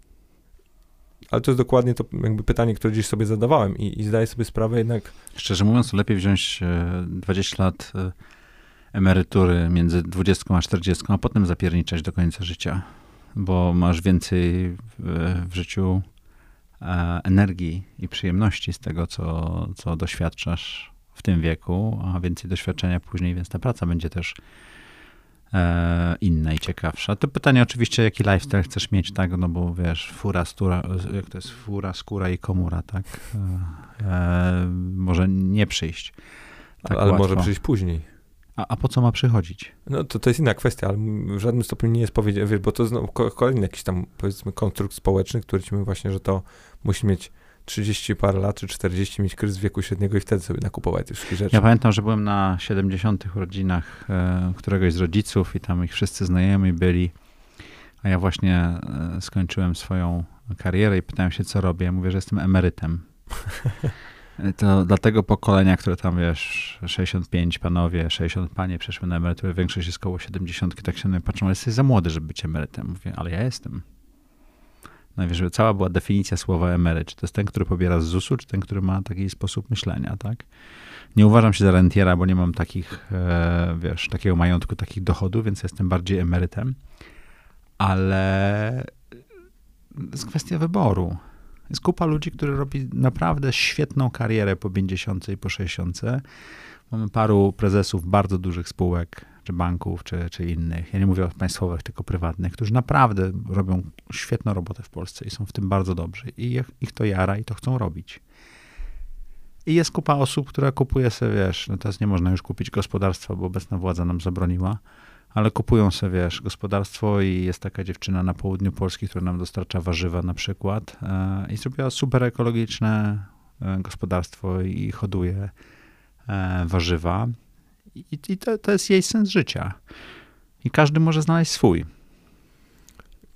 Ale to jest dokładnie to jakby pytanie, które dziś sobie zadawałem i, i zdaję sobie sprawę jednak... Szczerze mówiąc, lepiej wziąć 20 e, lat e, emerytury między 20 a 40, a potem zapierniczać do końca życia, bo masz więcej w, w życiu e, energii i przyjemności z tego, co, co doświadczasz w tym wieku, a więcej doświadczenia później, więc ta praca będzie też e, inne i ciekawsze. To pytanie oczywiście, jaki lifestyle chcesz mieć, tak, no bo wiesz, fura, stura, jak to jest fura, skóra i komura, tak, e, e może nie przyjść. Tak ale łatwo. może przyjść później. A, a po co ma przychodzić? No to, to jest inna kwestia, ale w żadnym stopniu nie jest powiedziane, wiesz, bo to jest kolejny jakiś tam, powiedzmy, konstrukt społeczny, który ci mówi właśnie, że to musi mieć 30 parę lat, czy 40 mieć kryzys wieku średniego i wtedy sobie nakupować te wszystkie rzeczy. Ja pamiętam, że byłem na 70. urodzinach e, któregoś z rodziców i tam ich wszyscy znajomi byli, a ja właśnie e, skończyłem swoją karierę i pytałem się, co robię. Ja mówię, że jestem emerytem. To dla tego pokolenia, które tam, wiesz, 65 panowie, 60 panie przeszły na emeryturę, większość jest koło 70, tak się na mnie patrzą, ale jesteś za młody, żeby być emerytem. Mówię, ale ja jestem. Najwyżej cała była definicja słowa emeryt. Czy to jest ten, który pobiera z ZUS-u, czy ten, który ma taki sposób myślenia, tak? Nie uważam się za rentiera, bo nie mam takich, e, wiesz, takiego majątku, takich dochodów, więc jestem bardziej emerytem. Ale jest kwestia wyboru. Jest kupa ludzi, który robi naprawdę świetną karierę po 50 i po 60. Mamy paru prezesów bardzo dużych spółek, czy banków, czy, czy innych. Ja nie mówię o państwowych, tylko prywatnych, którzy naprawdę robią świetną robotę w Polsce i są w tym bardzo dobrzy. I ich to jara i to chcą robić. I jest kupa osób, która kupuje sobie, wiesz, no teraz nie można już kupić gospodarstwa, bo obecna władza nam zabroniła, ale kupują sobie, wiesz, gospodarstwo i jest taka dziewczyna na południu Polski, która nam dostarcza warzywa na przykład e, i zrobiła super ekologiczne e, gospodarstwo i hoduje e, warzywa. I, i to, to jest jej sens życia. I każdy może znaleźć swój.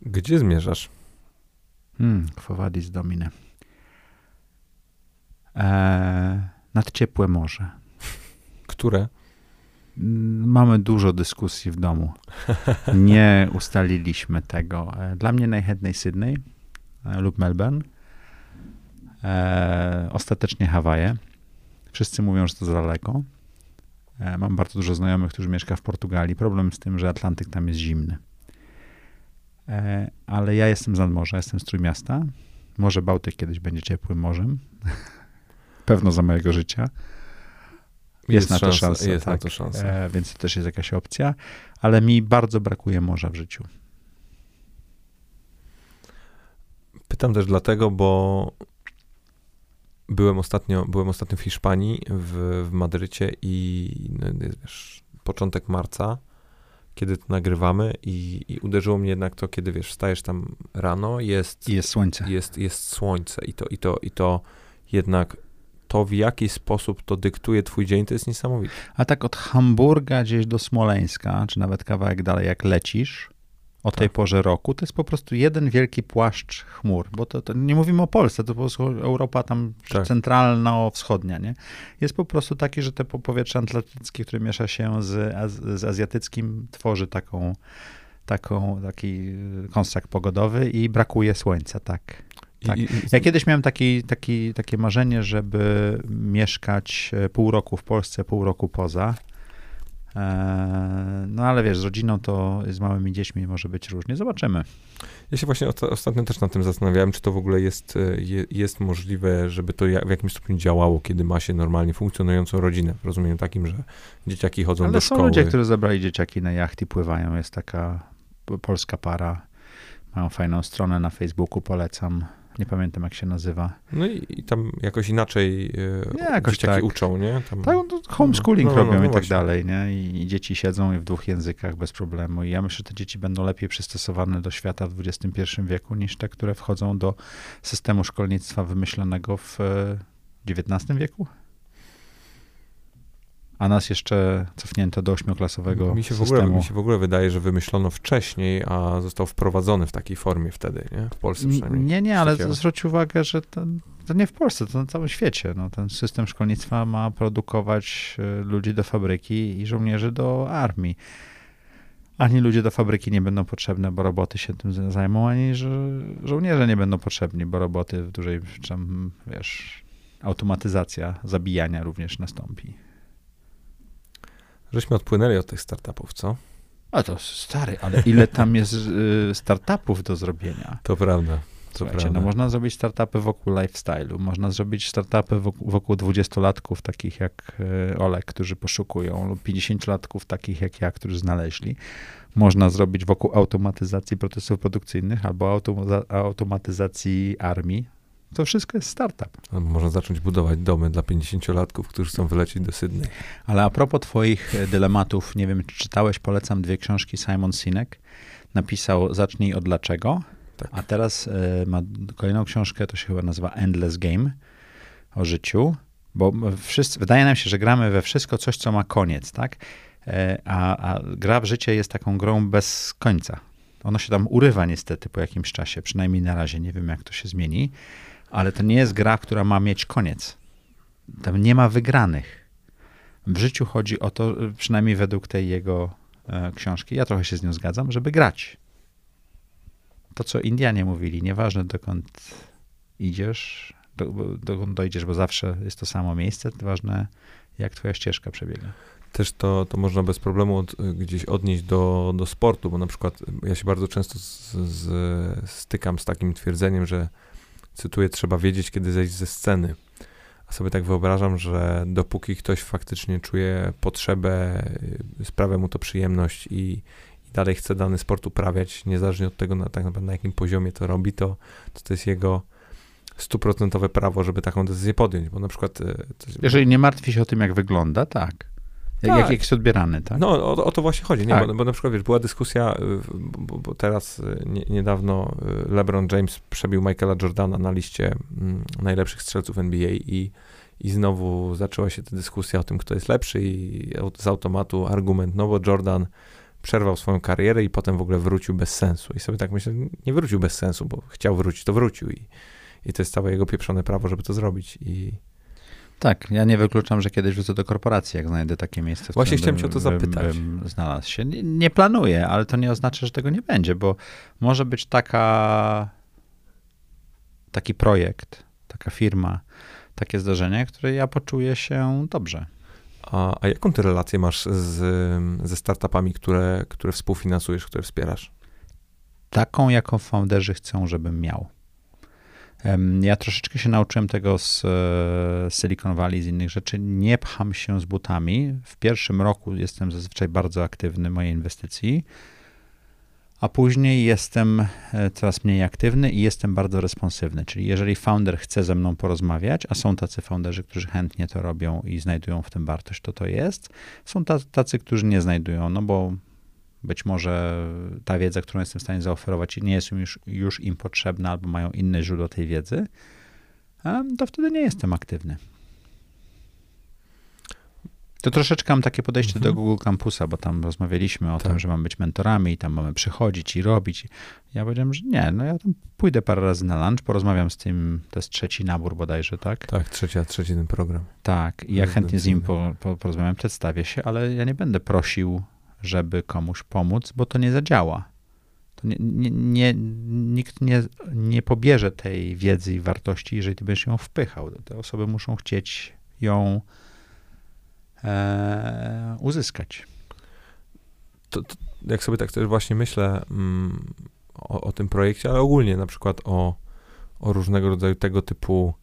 Gdzie zmierzasz? Hmm, Quo domine. Eee, nad ciepłe morze. Które? Mm, mamy dużo dyskusji w domu. Nie ustaliliśmy tego. E, dla mnie najchętniej Sydney e, lub Melbourne. E, ostatecznie Hawaje. Wszyscy mówią, że to za daleko. E, mam bardzo dużo znajomych, którzy mieszka w Portugalii. Problem z tym, że Atlantyk tam jest zimny. E, ale ja jestem z nadmorza, jestem z Trójmiasta. Może Bałtyk kiedyś będzie ciepłym morzem. Pewno za mojego życia. Jest, jest na to szansa. szansa jest tak. na to szansa. E, więc to też jest jakaś opcja. Ale mi bardzo brakuje morza w życiu. Pytam też dlatego, bo byłem ostatnio, byłem ostatnio w Hiszpanii, w, w Madrycie i no, wiesz, początek marca kiedy to nagrywamy i, i, uderzyło mnie jednak to, kiedy wiesz, wstajesz tam rano, jest... I jest słońce. Jest, jest słońce i to, i, to, i to jednak to, w jaki sposób to dyktuje twój dzień, to jest niesamowite. A tak od Hamburga gdzieś do Smoleńska, czy nawet kawałek dalej, jak lecisz, o tej tak. porze roku, to jest po prostu jeden wielki płaszcz chmur, bo to, to nie mówimy o Polsce, to po prostu Europa tam tak. centralno-wschodnia, nie? Jest po prostu taki, że te powietrze atlantyckie, które miesza się z, z azjatyckim, tworzy taką, taką, taki konstrakt pogodowy i brakuje słońca, tak. Tak. Ja kiedyś miałem taki, taki, takie marzenie, żeby mieszkać e, pół roku w Polsce, pół roku poza. Eee, no ale wiesz, z rodziną to z małymi dziećmi może być różnie. Zobaczymy. Ja się właśnie ostatnio też nad tym zastanawiałem, czy to w ogóle jest, e, jest możliwe, żeby to w jakimś stopniu działało, kiedy ma się normalnie funkcjonującą rodzinę. W rozumieniu takim, że dzieciaki chodzą ale do szkoły. Ale są ludzie, którzy zabrali dzieciaki na jachty, pływają. Jest taka polska para. Mają fajną stronę na Facebooku, polecam. Nie pamiętam, jak się nazywa. No i, i tam jakoś inaczej e, nie, jakoś tak. uczą, nie? Tam... Tak, no, homeschooling no, no, no robią no, i tak dalej, nie? I, I, dzieci siedzą w dwóch językach bez problemu. I ja myślę, że te dzieci będą lepiej przystosowane do świata w XXI wieku niż te, które wchodzą do systemu szkolnictwa wymyślonego w XIX e, wieku a nas jeszcze cofnięto do ośmioklasowego mi się w ogóle, Mi się w ogóle wydaje, że wymyślono wcześniej, a został wprowadzony w takiej formie wtedy, nie? W Polsce przynajmniej. Nie, nie, ale zwróć uwagę, że to, to, nie w Polsce, to na całym świecie. No, ten system szkolnictwa ma produkować e, ludzi do fabryki i żołnierzy do armii. Ani ludzie do fabryki nie będą potrzebne, bo roboty się tym zajmą, ani że żołnierze nie będą potrzebni, bo roboty w dużej, tam, wiesz, automatyzacja zabijania również nastąpi. Żeśmy odpłynęli od tych startupów, co? A to stary, ale ile tam jest y, startupów do zrobienia? To prawda. To Słuchajcie, no prawda. no można zrobić startupy wokół lifestyle'u, można zrobić startupy wokół, wokół 20-latków takich jak y, Olek, którzy poszukują, lub 50-latków takich jak ja, którzy znaleźli. Można zrobić wokół automatyzacji procesów produkcyjnych albo automatyzacji armii, to wszystko jest startup. można zacząć budować domy dla 50-latków, którzy chcą wylecieć do Sydney. Ale a propos twoich e, dylematów, nie wiem, czy czytałeś, polecam dwie książki. Simon Sinek napisał Zacznij od dlaczego, tak. a teraz y, ma kolejną książkę, to się chyba nazywa Endless Game, o życiu, bo wszyscy, wydaje nam się, że gramy we wszystko coś, co ma koniec, tak? E, a, a gra w życie jest taką grą bez końca. Ono się tam urywa niestety po jakimś czasie, przynajmniej na razie, nie wiem jak to się zmieni ale to nie jest gra, która ma mieć koniec. Tam nie ma wygranych. W życiu chodzi o to, przynajmniej według tej jego e, książki, ja trochę się z nią zgadzam, żeby grać. To, co Indianie mówili, nieważne dokąd idziesz, do, dokąd dojdziesz, bo zawsze jest to samo miejsce, ważne jak twoja ścieżka przebiega. Też to, to można bez problemu od, gdzieś odnieść do, do sportu, bo na przykład ja się bardzo często z, z, stykam z takim twierdzeniem, że cytuję, trzeba wiedzieć, kiedy zejść ze sceny. A sobie tak wyobrażam, że dopóki ktoś faktycznie czuje potrzebę, y, sprawia mu to przyjemność i, i dalej chce dany sport uprawiać, niezależnie od tego, na, tak naprawdę na jakim poziomie to robi, to, to, to jest jego stuprocentowe prawo, żeby taką decyzję podjąć, bo na przykład... coś- Jeżeli nie martwi się o tym, jak wygląda, tak. Jak, Tak. jak, jest odbierany, tak? No, o, o to właśnie chodzi, nie? Tak. Bo, bo na przykład, wiesz, była dyskusja, y, bo, bo teraz y, nie, niedawno y, LeBron James przebił Michaela Jordana na liście mm, najlepszych strzelców NBA i, i znowu zaczęła się ta dyskusja o tym, kto jest lepszy i z automatu argument, no bo Jordan przerwał swoją karierę i potem w ogóle wrócił bez sensu. I sobie tak myślę, nie wrócił bez sensu, bo chciał wrócić, to wrócił i, i to jest całe jego pieprzone prawo, żeby to zrobić i... Tak, ja nie wykluczam, że kiedyś wrócę do korporacji, jak znajdę takie miejsce. Właśnie chciałem cię o to zapytać. Bym, bym znalazł się. Nie, nie planuję, ale to nie oznacza, że tego nie będzie, bo może być taka, taki projekt, taka firma, takie zdarzenie, które ja poczuję się dobrze. A, a jaką ty relację masz z, ze startupami, które, które współfinansujesz, które wspierasz? Taką, jaką founderzy chcą, żebym miał. Ja troszeczkę się nauczyłem tego z e, Silicon Valley, z innych rzeczy. Nie pcham się z butami. W pierwszym roku jestem zazwyczaj bardzo aktywny w mojej inwestycji, a później jestem e, coraz mniej aktywny i jestem bardzo responsywny. Czyli jeżeli founder chce ze mną porozmawiać, a są tacy founderzy, którzy chętnie to robią i znajdują w tym wartość, to to jest. Są ta- tacy, którzy nie znajdują, no bo być może ta wiedza, którą jestem w stanie zaoferować, nie jest już, już im potrzebna, albo mają inne źródło tej wiedzy, to wtedy nie jestem aktywny. To troszeczkę mam takie podejście do Mhm. Google Campusa, bo tam rozmawialiśmy o Tak. tym, że mamy być mentorami i tam mamy przychodzić i robić. Ja powiedziałem, że nie, no ja tam pójdę parę razy na lunch, porozmawiam z tym, to jest trzeci nabór bodajże, tak? Tak, trzecia, trzeci ten program. Tak, i ja chętnie z nim po, po, porozmawiam, przedstawię się, ale ja nie będę prosił, żeby komuś pomóc, bo to nie zadziała. To nie, nie, nie, nikt nie, nie pobierze tej wiedzy i wartości, jeżeli ty będziesz ją wpychał. Te osoby muszą chcieć ją e, uzyskać. To, to, jak sobie tak też właśnie myślę mm, o, o tym projekcie, ale ogólnie na przykład o, o różnego rodzaju tego typu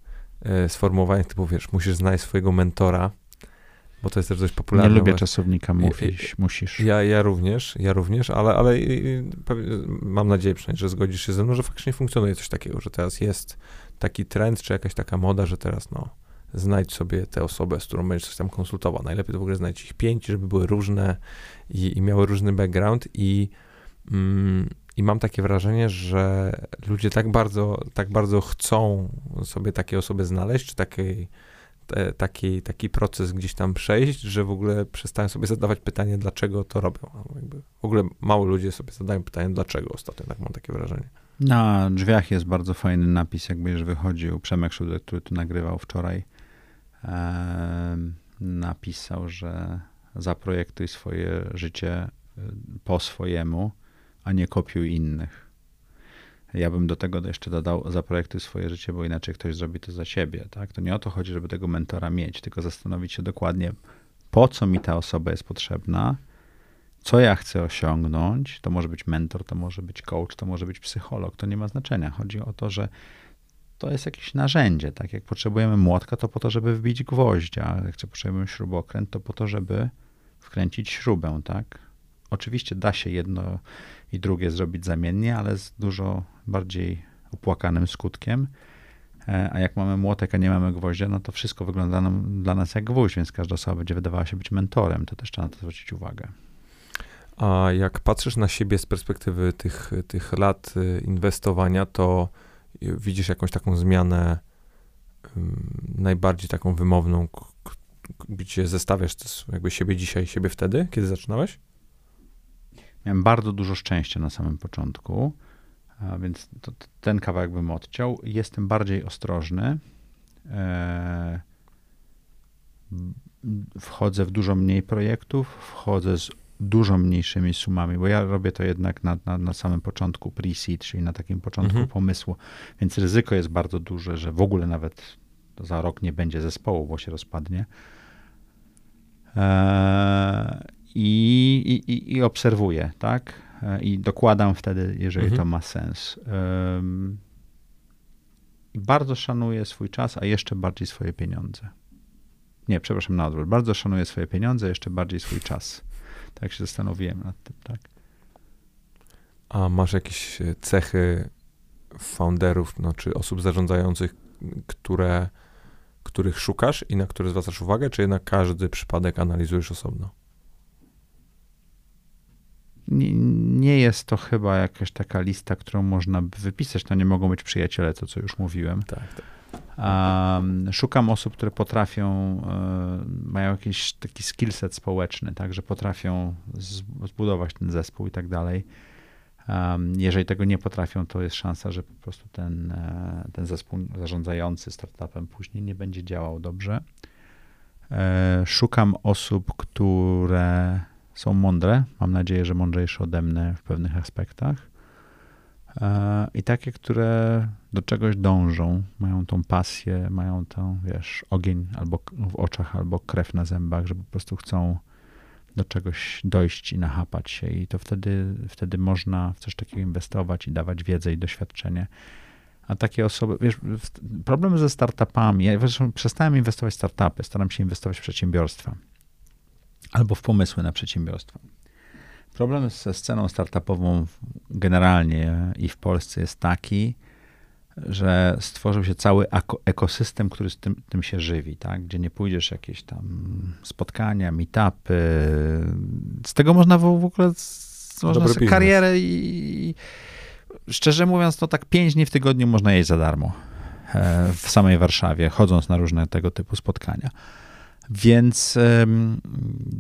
e, sformułowaniach, typu wiesz, musisz znaleźć swojego mentora, bo to jest też dość Nie popularne. lubię właśnie. czasownika mówić, musisz. Ja, ja również, ja również, ale, ale mam nadzieję przynajmniej, że zgodzisz się ze mną, że faktycznie funkcjonuje coś takiego, że teraz jest taki trend, czy jakaś taka moda, że teraz no, znajdź sobie tę osobę, z którą będziesz coś tam konsultował. Najlepiej to w ogóle znajdź ich pięć, żeby były różne i, i miały różny background i, mm, i mam takie wrażenie, że ludzie tak bardzo, tak bardzo chcą sobie takie osoby znaleźć, czy takiej taki, taki proces gdzieś tam przejść, że w ogóle przestają sobie zadawać pytanie, dlaczego to robią. Jakby w ogóle mało ludzie sobie zadają pytanie, dlaczego ostatnio, tak mam takie wrażenie. Na drzwiach jest bardzo fajny napis, jak będziesz wychodził. Przemek Szudek, który tu nagrywał wczoraj, napisał, że zaprojektuj swoje życie y, po swojemu, a nie kopiuj innych. Ja bym do tego jeszcze dodał, zaprojektuj swoje życie, bo inaczej ktoś zrobi to za ciebie. Tak? To nie o to chodzi, żeby tego mentora mieć, tylko zastanowić się dokładnie, po co mi ta osoba jest potrzebna, co ja chcę osiągnąć. To może być mentor, to może być coach, to może być psycholog, to nie ma znaczenia. Chodzi o to, że to jest jakieś narzędzie. Tak jak potrzebujemy młotka, to po to, żeby wbić gwoździa, jak potrzebujemy śrubokręt, to po to, żeby wkręcić śrubę, tak? Oczywiście da się jedno i drugie zrobić zamiennie, ale z dużo bardziej opłakanym skutkiem. E, A jak mamy młotek, a nie mamy gwoździa, no to wszystko wygląda nam, dla nas jak gwóźdź, więc każda osoba będzie wydawała się być mentorem. To też trzeba na to zwrócić uwagę. A jak patrzysz na siebie z perspektywy tych, tych lat y, inwestowania, to y, widzisz jakąś taką zmianę najbardziej taką wymowną, gdzie zestawiasz jakby siebie dzisiaj, siebie wtedy, kiedy zaczynałeś? Miałem bardzo dużo szczęścia na samym początku, więc to, to, ten kawałek bym odciął. Jestem bardziej ostrożny. E, wchodzę w dużo mniej projektów, wchodzę z dużo mniejszymi sumami, bo ja robię to jednak na, na, na samym początku pre-seed, czyli na takim początku Mhm. pomysłu, więc ryzyko jest bardzo duże, że w ogóle nawet za rok nie będzie zespołu, bo się rozpadnie. E, i, i, i- obserwuję, tak? E, I dokładam wtedy, jeżeli Mhm. to ma sens. I bardzo szanuję swój czas, a jeszcze bardziej swoje pieniądze. Nie, przepraszam, na odwrót. Bardzo szanuję swoje pieniądze, jeszcze bardziej swój czas. Tak się zastanowiłem nad tym, tak. A masz jakieś e, cechy founderów, no, czy osób zarządzających, które, których szukasz i na które zwracasz uwagę, czy jednak każdy przypadek analizujesz osobno? Nie, nie, jest to chyba jakaś taka lista, którą można by wypisać. To nie mogą być przyjaciele, to co już mówiłem. Tak, tak. Um, szukam osób, które potrafią, um, mają jakiś taki skillset społeczny, tak, że potrafią zbudować ten zespół i tak dalej. Um, jeżeli tego nie potrafią, to jest szansa, że po prostu ten, e, ten zespół zarządzający startupem później nie będzie działał dobrze. E, szukam osób, które są mądre. Mam nadzieję, że mądrzejsze ode mnie w pewnych aspektach. E, I takie, które do czegoś dążą, mają tą pasję, mają ten, wiesz, ogień albo w oczach, albo krew na zębach, że po prostu chcą do czegoś dojść i nachapać się i to wtedy, wtedy można w coś takiego inwestować i dawać wiedzę i doświadczenie. A takie osoby, wiesz, problem ze startupami, ja przestałem inwestować w startupy, staram się inwestować w przedsiębiorstwa albo w pomysły na przedsiębiorstwa. Problem ze sceną startupową generalnie i w Polsce jest taki, że stworzył się cały ekosystem, który z tym, tym się żywi, tak? gdzie nie pójdziesz jakieś tam spotkania, meetupy. Z tego można w ogóle można sobie karierę i szczerze mówiąc, to tak pięć dni w tygodniu można jeść za darmo e, w samej Warszawie, chodząc na różne tego typu spotkania. Więc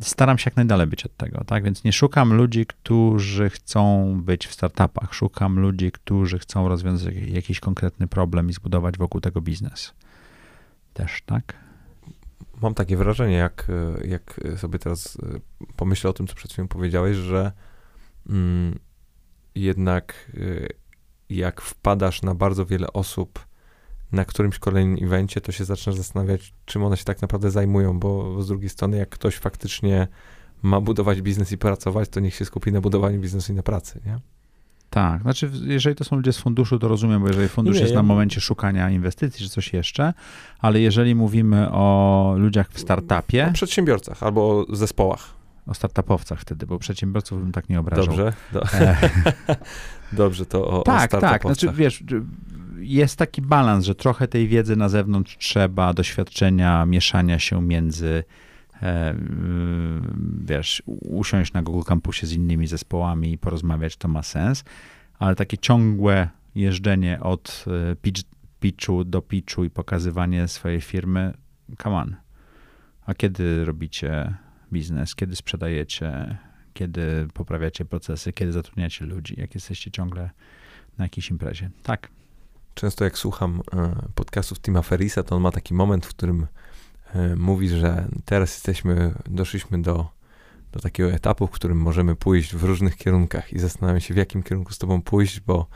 staram się jak najdalej być od tego, tak? Więc nie szukam ludzi, którzy chcą być w startupach. Szukam ludzi, którzy chcą rozwiązać jakiś konkretny problem i zbudować wokół tego biznes. Też, tak? Mam takie wrażenie, jak, jak sobie teraz e, pomyślę o tym, co przed chwilą powiedziałeś, że mm, jednak e, jak wpadasz na bardzo wiele osób, na którymś kolejnym evencie, to się zaczynasz zastanawiać, czym one się tak naprawdę zajmują, bo z drugiej strony, jak ktoś faktycznie ma budować biznes i pracować, to niech się skupi na budowaniu biznesu i na pracy, nie? Tak, znaczy jeżeli to są ludzie z funduszu, to rozumiem, bo jeżeli fundusz nie, jest ja... na momencie szukania inwestycji czy coś jeszcze, ale jeżeli mówimy o ludziach w startupie... O przedsiębiorcach albo o zespołach. O startupowcach wtedy, bo przedsiębiorców bym tak nie obrażał. Dobrze, do... Dobrze, to o, tak, o Tak, tak, znaczy wiesz, jest taki balans, że trochę tej wiedzy na zewnątrz trzeba, doświadczenia, mieszania się między e, wiesz, usiąść na Google Campusie z innymi zespołami i porozmawiać, to ma sens, ale takie ciągłe jeżdżenie od e, pitch, pitchu do pitchu i pokazywanie swojej firmy, come on. A kiedy robicie biznes, kiedy sprzedajecie, kiedy poprawiacie procesy, kiedy zatrudniacie ludzi, jak jesteście ciągle na jakiejś imprezie. Tak, często jak słucham e, podcastów Tima Ferisa, to on ma taki moment, w którym e, mówi, że teraz jesteśmy, doszliśmy do, do takiego etapu, w którym możemy pójść w różnych kierunkach i zastanawiam się, w jakim kierunku z tobą pójść, bo,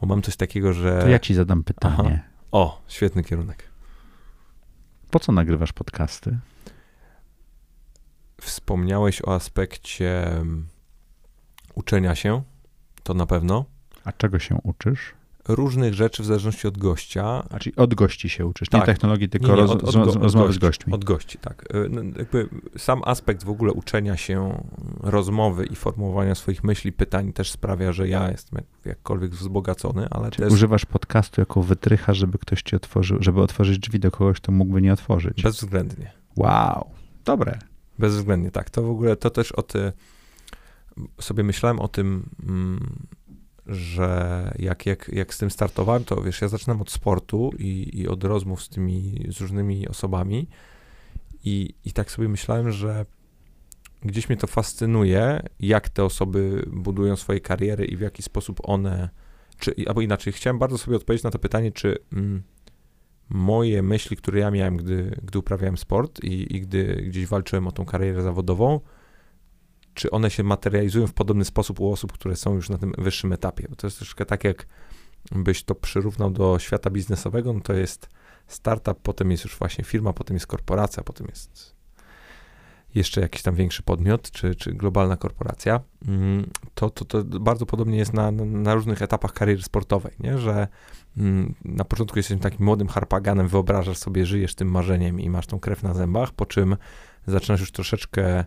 bo mam coś takiego, że... To ja ci zadam pytanie. Aha. O, świetny kierunek. Po co nagrywasz podcasty? Wspomniałeś o aspekcie mm, uczenia się, to na pewno. A czego się uczysz? Różnych rzeczy w zależności od gościa. A czyli od gości się uczysz, tak. nie technologii, tylko nie, nie, od, od, od, rozmowy z gośćmi. Od gości, tak. No, jakby sam aspekt w ogóle uczenia się rozmowy i formułowania swoich myśli, pytań też sprawia, że ja jestem jakkolwiek wzbogacony, ale czyli też... używasz podcastu jako wytrycha, żeby ktoś ci otworzył, żeby otworzyć drzwi do kogoś, kto mógłby nie otworzyć. Bezwzględnie. Wow, dobre. Bezwzględnie, tak. To w ogóle, to też o ty, sobie myślałem o tym, mm, że jak, jak, jak z tym startowałem, to wiesz, ja zaczynam od sportu i, i od rozmów z tymi, z różnymi osobami. I, i tak sobie myślałem, że gdzieś mnie to fascynuje, jak te osoby budują swoje kariery i w jaki sposób one, czy, albo inaczej, chciałem bardzo sobie odpowiedzieć na to pytanie, czy mm, moje myśli, które ja miałem, gdy, gdy uprawiałem sport i, i gdy gdzieś walczyłem o tą karierę zawodową, czy one się materializują w podobny sposób u osób, które są już na tym wyższym etapie. Bo to jest troszkę tak, jak byś to przyrównał do świata biznesowego, no to jest startup, potem jest już właśnie firma, potem jest korporacja, potem jest jeszcze jakiś tam większy podmiot, czy, czy globalna korporacja, mm, to, to, to bardzo podobnie jest na, na różnych etapach kariery sportowej, nie? że mm, na początku jesteś takim młodym harpaganem, wyobrażasz sobie, żyjesz tym marzeniem i masz tą krew na zębach, po czym zaczynasz już troszeczkę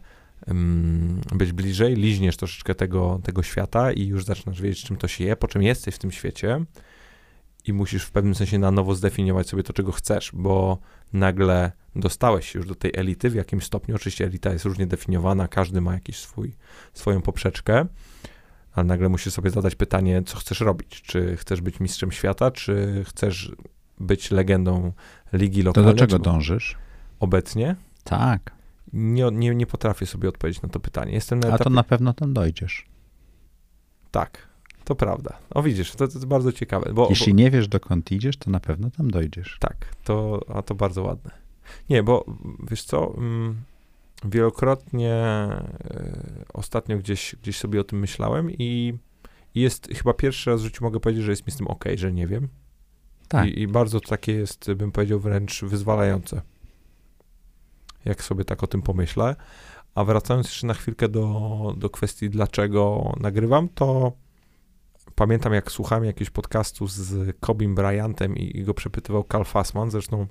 być bliżej, liźniesz troszeczkę tego, tego świata i już zaczynasz wiedzieć, czym to się je, po czym jesteś w tym świecie i musisz w pewnym sensie na nowo zdefiniować sobie to, czego chcesz, bo nagle dostałeś się już do tej elity w jakimś stopniu. Oczywiście elita jest różnie definiowana, każdy ma jakiś swój, swoją poprzeczkę, ale nagle musisz sobie zadać pytanie, co chcesz robić. Czy chcesz być mistrzem świata, czy chcesz być legendą ligi lokalnej? To do czego dążysz? Obecnie? Tak. Nie, nie, nie potrafię sobie odpowiedzieć na to pytanie. Jestem na A etapie... to na pewno tam dojdziesz. Tak, to prawda. O widzisz, to, to jest bardzo ciekawe. Bo, Jeśli bo, nie wiesz, dokąd idziesz, to na pewno tam dojdziesz. Tak, to, a to bardzo ładne. Nie, bo wiesz co, mm, wielokrotnie e, ostatnio gdzieś, gdzieś sobie o tym myślałem i, i jest chyba pierwszy raz w życiu mogę powiedzieć, że jest mi z tym ok, że nie wiem. Tak. I, I bardzo takie jest, bym powiedział, wręcz wyzwalające. Jak sobie tak o tym pomyślę. A wracając jeszcze na chwilkę do, do kwestii, dlaczego nagrywam, to pamiętam, jak słuchałem jakiegoś podcastu z Kobim Bryantem i, i go przepytywał Carl Fassman, zresztą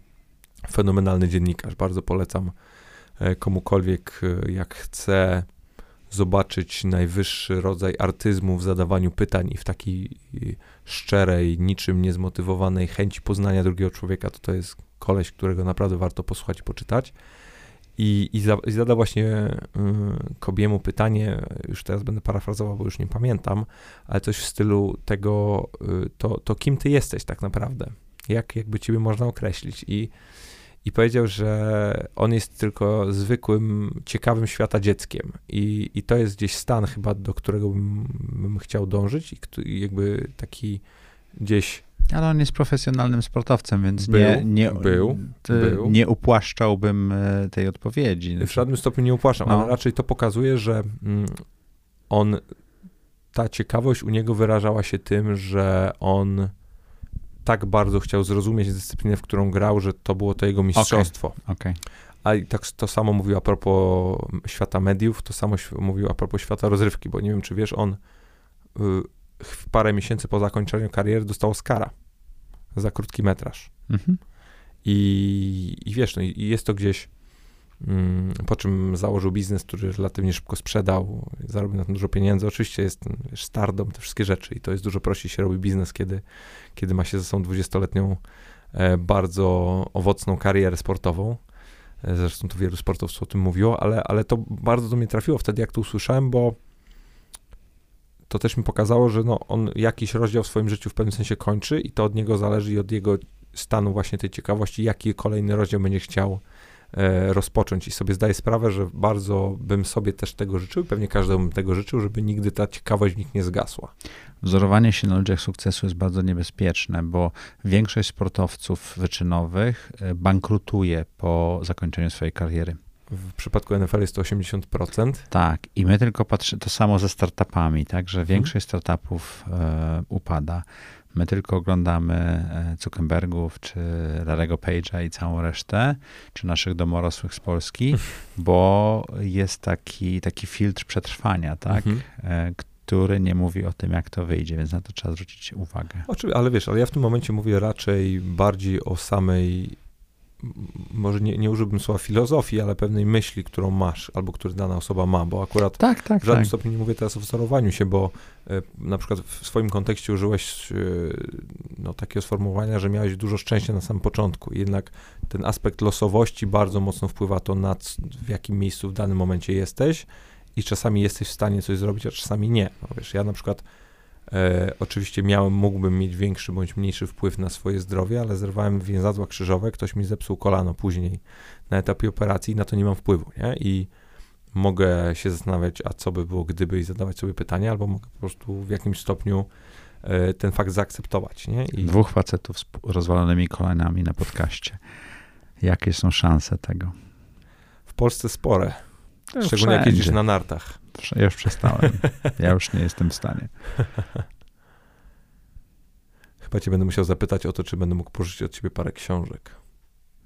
fenomenalny dziennikarz. Bardzo polecam e, komukolwiek, e, jak chce zobaczyć najwyższy rodzaj artyzmu w zadawaniu pytań i w takiej szczerej, niczym niezmotywowanej chęci poznania drugiego człowieka, to to jest koleś, którego naprawdę warto posłuchać i poczytać. I, i, za, i zada właśnie y, Kobiemu pytanie, już teraz będę parafrazował, bo już nie pamiętam, ale coś w stylu tego, y, to, to kim ty jesteś tak naprawdę? Jak jakby ciebie można określić? I, I powiedział, że on jest tylko zwykłym, ciekawym świata dzieckiem. I, i to jest gdzieś stan chyba, do którego bym, bym chciał dążyć i, i jakby taki gdzieś Ale on jest profesjonalnym sportowcem, więc Był, nie, nie, był, t- był. nie upłaszczał,bym e, tej odpowiedzi. w żadnym stopniu nie upłaszczam, No. ale raczej to pokazuje, że mm, on, ta ciekawość u niego wyrażała się tym, że on tak bardzo chciał zrozumieć dyscyplinę, w którą grał, że to było to jego mistrzostwo. Okej. A i tak to samo mówił a propos świata mediów, to samo mówił a propos świata rozrywki, bo nie wiem, czy wiesz, on y, w parę miesięcy po zakończeniu kariery dostał Oscara za krótki metraż. Mhm. I, i wiesz, no i jest to gdzieś, mm, po czym założył biznes, który relatywnie szybko sprzedał, zarobił na tym dużo pieniędzy. Oczywiście jest wiesz, stardom, te wszystkie rzeczy i to jest dużo prościej się robi biznes, kiedy, kiedy ma się ze sobą 20-letnią e, bardzo owocną karierę sportową. E, Zresztą to wielu sportowców o tym mówiło, ale, ale to bardzo do mnie trafiło wtedy, jak to usłyszałem, bo to też mi pokazało, że no, on jakiś rozdział w swoim życiu w pewnym sensie kończy i to od niego zależy i od jego stanu właśnie tej ciekawości, jaki kolejny rozdział będzie chciał e, rozpocząć. I sobie zdaję sprawę, że bardzo bym sobie też tego życzył, pewnie każdemu bym tego życzył, żeby nigdy ta ciekawość w nich nie zgasła. Wzorowanie się na ludziach sukcesu jest bardzo niebezpieczne, bo większość sportowców wyczynowych e, bankrutuje po zakończeniu swojej kariery. W przypadku NFL jest to 80%. Tak, i my tylko patrzymy, to samo ze startupami, tak, że większość startupów e, upada. My tylko oglądamy e, Zuckerbergów, czy Larego Page'a i całą resztę, czy naszych domorosłych z Polski, bo jest taki, taki filtr przetrwania, tak, Mhm. e, który nie mówi o tym, jak to wyjdzie, więc na to trzeba zwrócić uwagę. Oczywiście, ale wiesz, ale ja w tym momencie mówię raczej bardziej o samej, może nie, nie użyłbym słowa filozofii, ale pewnej myśli, którą masz, albo którą dana osoba ma, bo akurat Tak, tak, w żadnym tak. stopniu nie mówię teraz o wzorowaniu się, bo e, na przykład w swoim kontekście użyłeś e, no, takiego sformułowania, że miałeś dużo szczęścia na samym początku. Jednak ten aspekt losowości bardzo mocno wpływa to na w jakim miejscu w danym momencie jesteś i czasami jesteś w stanie coś zrobić, a czasami nie. No, wiesz, ja na przykład e, oczywiście miałem, mógłbym mieć większy bądź mniejszy wpływ na swoje zdrowie, ale zerwałem więzadła krzyżowe, ktoś mi zepsuł kolano później na etapie operacji na to nie mam wpływu, nie? I mogę się zastanawiać, a co by było gdyby i zadawać sobie pytania, albo mogę po prostu w jakimś stopniu e, ten fakt zaakceptować, nie? I Dwóch facetów z rozwalonymi kolanami na podcaście. Jakie są szanse tego? w Polsce spore, szczególnie jak wszędzie. jeździsz na nartach. Ja już przestałem. Ja już nie jestem w stanie. Chyba cię będę musiał zapytać o to, czy będę mógł pożyczyć od ciebie parę książek.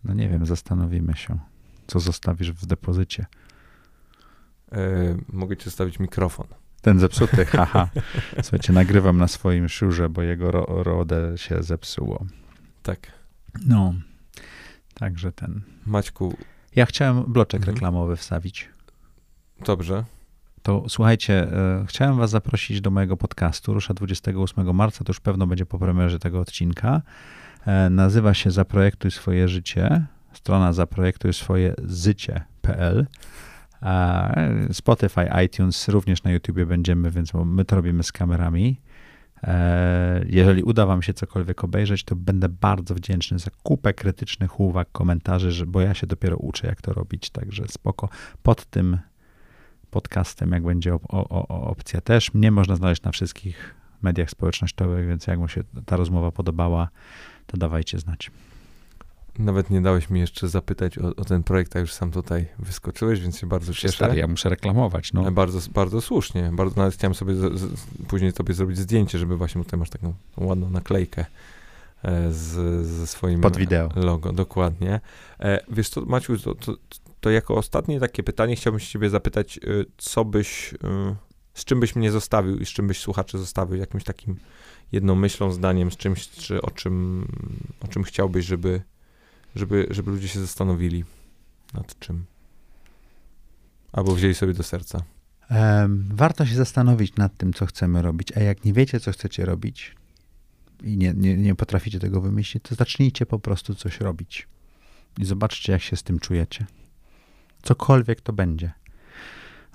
No nie wiem, zastanowimy się. Co zostawisz w depozycie? E, mogę ci zostawić mikrofon. Ten zepsuty, haha. Słuchajcie, nagrywam na swoim szurze, bo jego ro rodę się zepsuło. Tak. No, także ten. Maćku, Ja chciałem bloczek Mhm. reklamowy wstawić. dobrze. To słuchajcie, e, chciałem was zaprosić do mojego podcastu. Rusza 28 marca, to już pewno będzie po premierze tego odcinka. E, nazywa się Zaprojektuj swoje życie. Strona zaprojektuj swoje życie.pl. Spotify, iTunes, również na YouTubie będziemy, więc my to robimy z kamerami. E, jeżeli uda Wam się cokolwiek obejrzeć, to będę bardzo wdzięczny za kupę krytycznych uwag, komentarzy, bo ja się dopiero uczę, jak to robić. Także spoko. Pod tym podcastem, jak będzie op o, o, opcja też. Mnie można znaleźć na wszystkich mediach społecznościowych, więc jak mu się ta rozmowa podobała, to dawajcie znać. Nawet nie dałeś mi jeszcze zapytać o, o, ten projekt, a już sam tutaj wyskoczyłeś, więc się bardzo cieszę. Stary, ja muszę reklamować, no. Bardzo, bardzo słusznie. Bardzo, nawet chciałem sobie z, z, później tobie zrobić zdjęcie, żeby właśnie tutaj masz taką ładną naklejkę e, z, ze swoim Pod wideo. logo, dokładnie. E, wiesz co, Maciu, to, to, to, jako ostatnie takie pytanie chciałbym się ciebie zapytać, e, co byś, z czym byś mnie zostawił i z czym byś słuchaczy zostawił, jakimś takim jedną myślą, zdaniem, z czymś, czy o czym, o czym chciałbyś, żeby żeby, żeby ludzie się zastanowili nad czym. Albo wzięli sobie do serca. Warto się zastanowić nad tym, co chcemy robić. A jak nie wiecie, co chcecie robić i nie, nie, nie potraficie tego wymyślić, to zacznijcie po prostu coś robić. I zobaczcie, jak się z tym czujecie. Cokolwiek to będzie.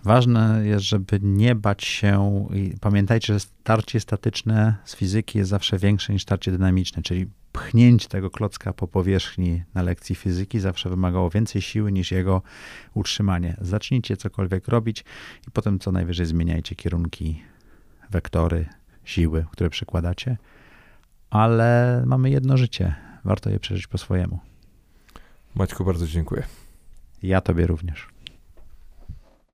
Ważne jest, żeby nie bać się i pamiętajcie, że starcie statyczne z fizyki jest zawsze większe niż starcie dynamiczne, czyli pchnięcie tego klocka po powierzchni na lekcji fizyki zawsze wymagało więcej siły niż jego utrzymanie. Zacznijcie cokolwiek robić i potem co najwyżej zmieniajcie kierunki, wektory, siły, które przykładacie, ale mamy jedno życie. Warto je przeżyć po swojemu. Maćku, bardzo dziękuję. Ja Tobie również.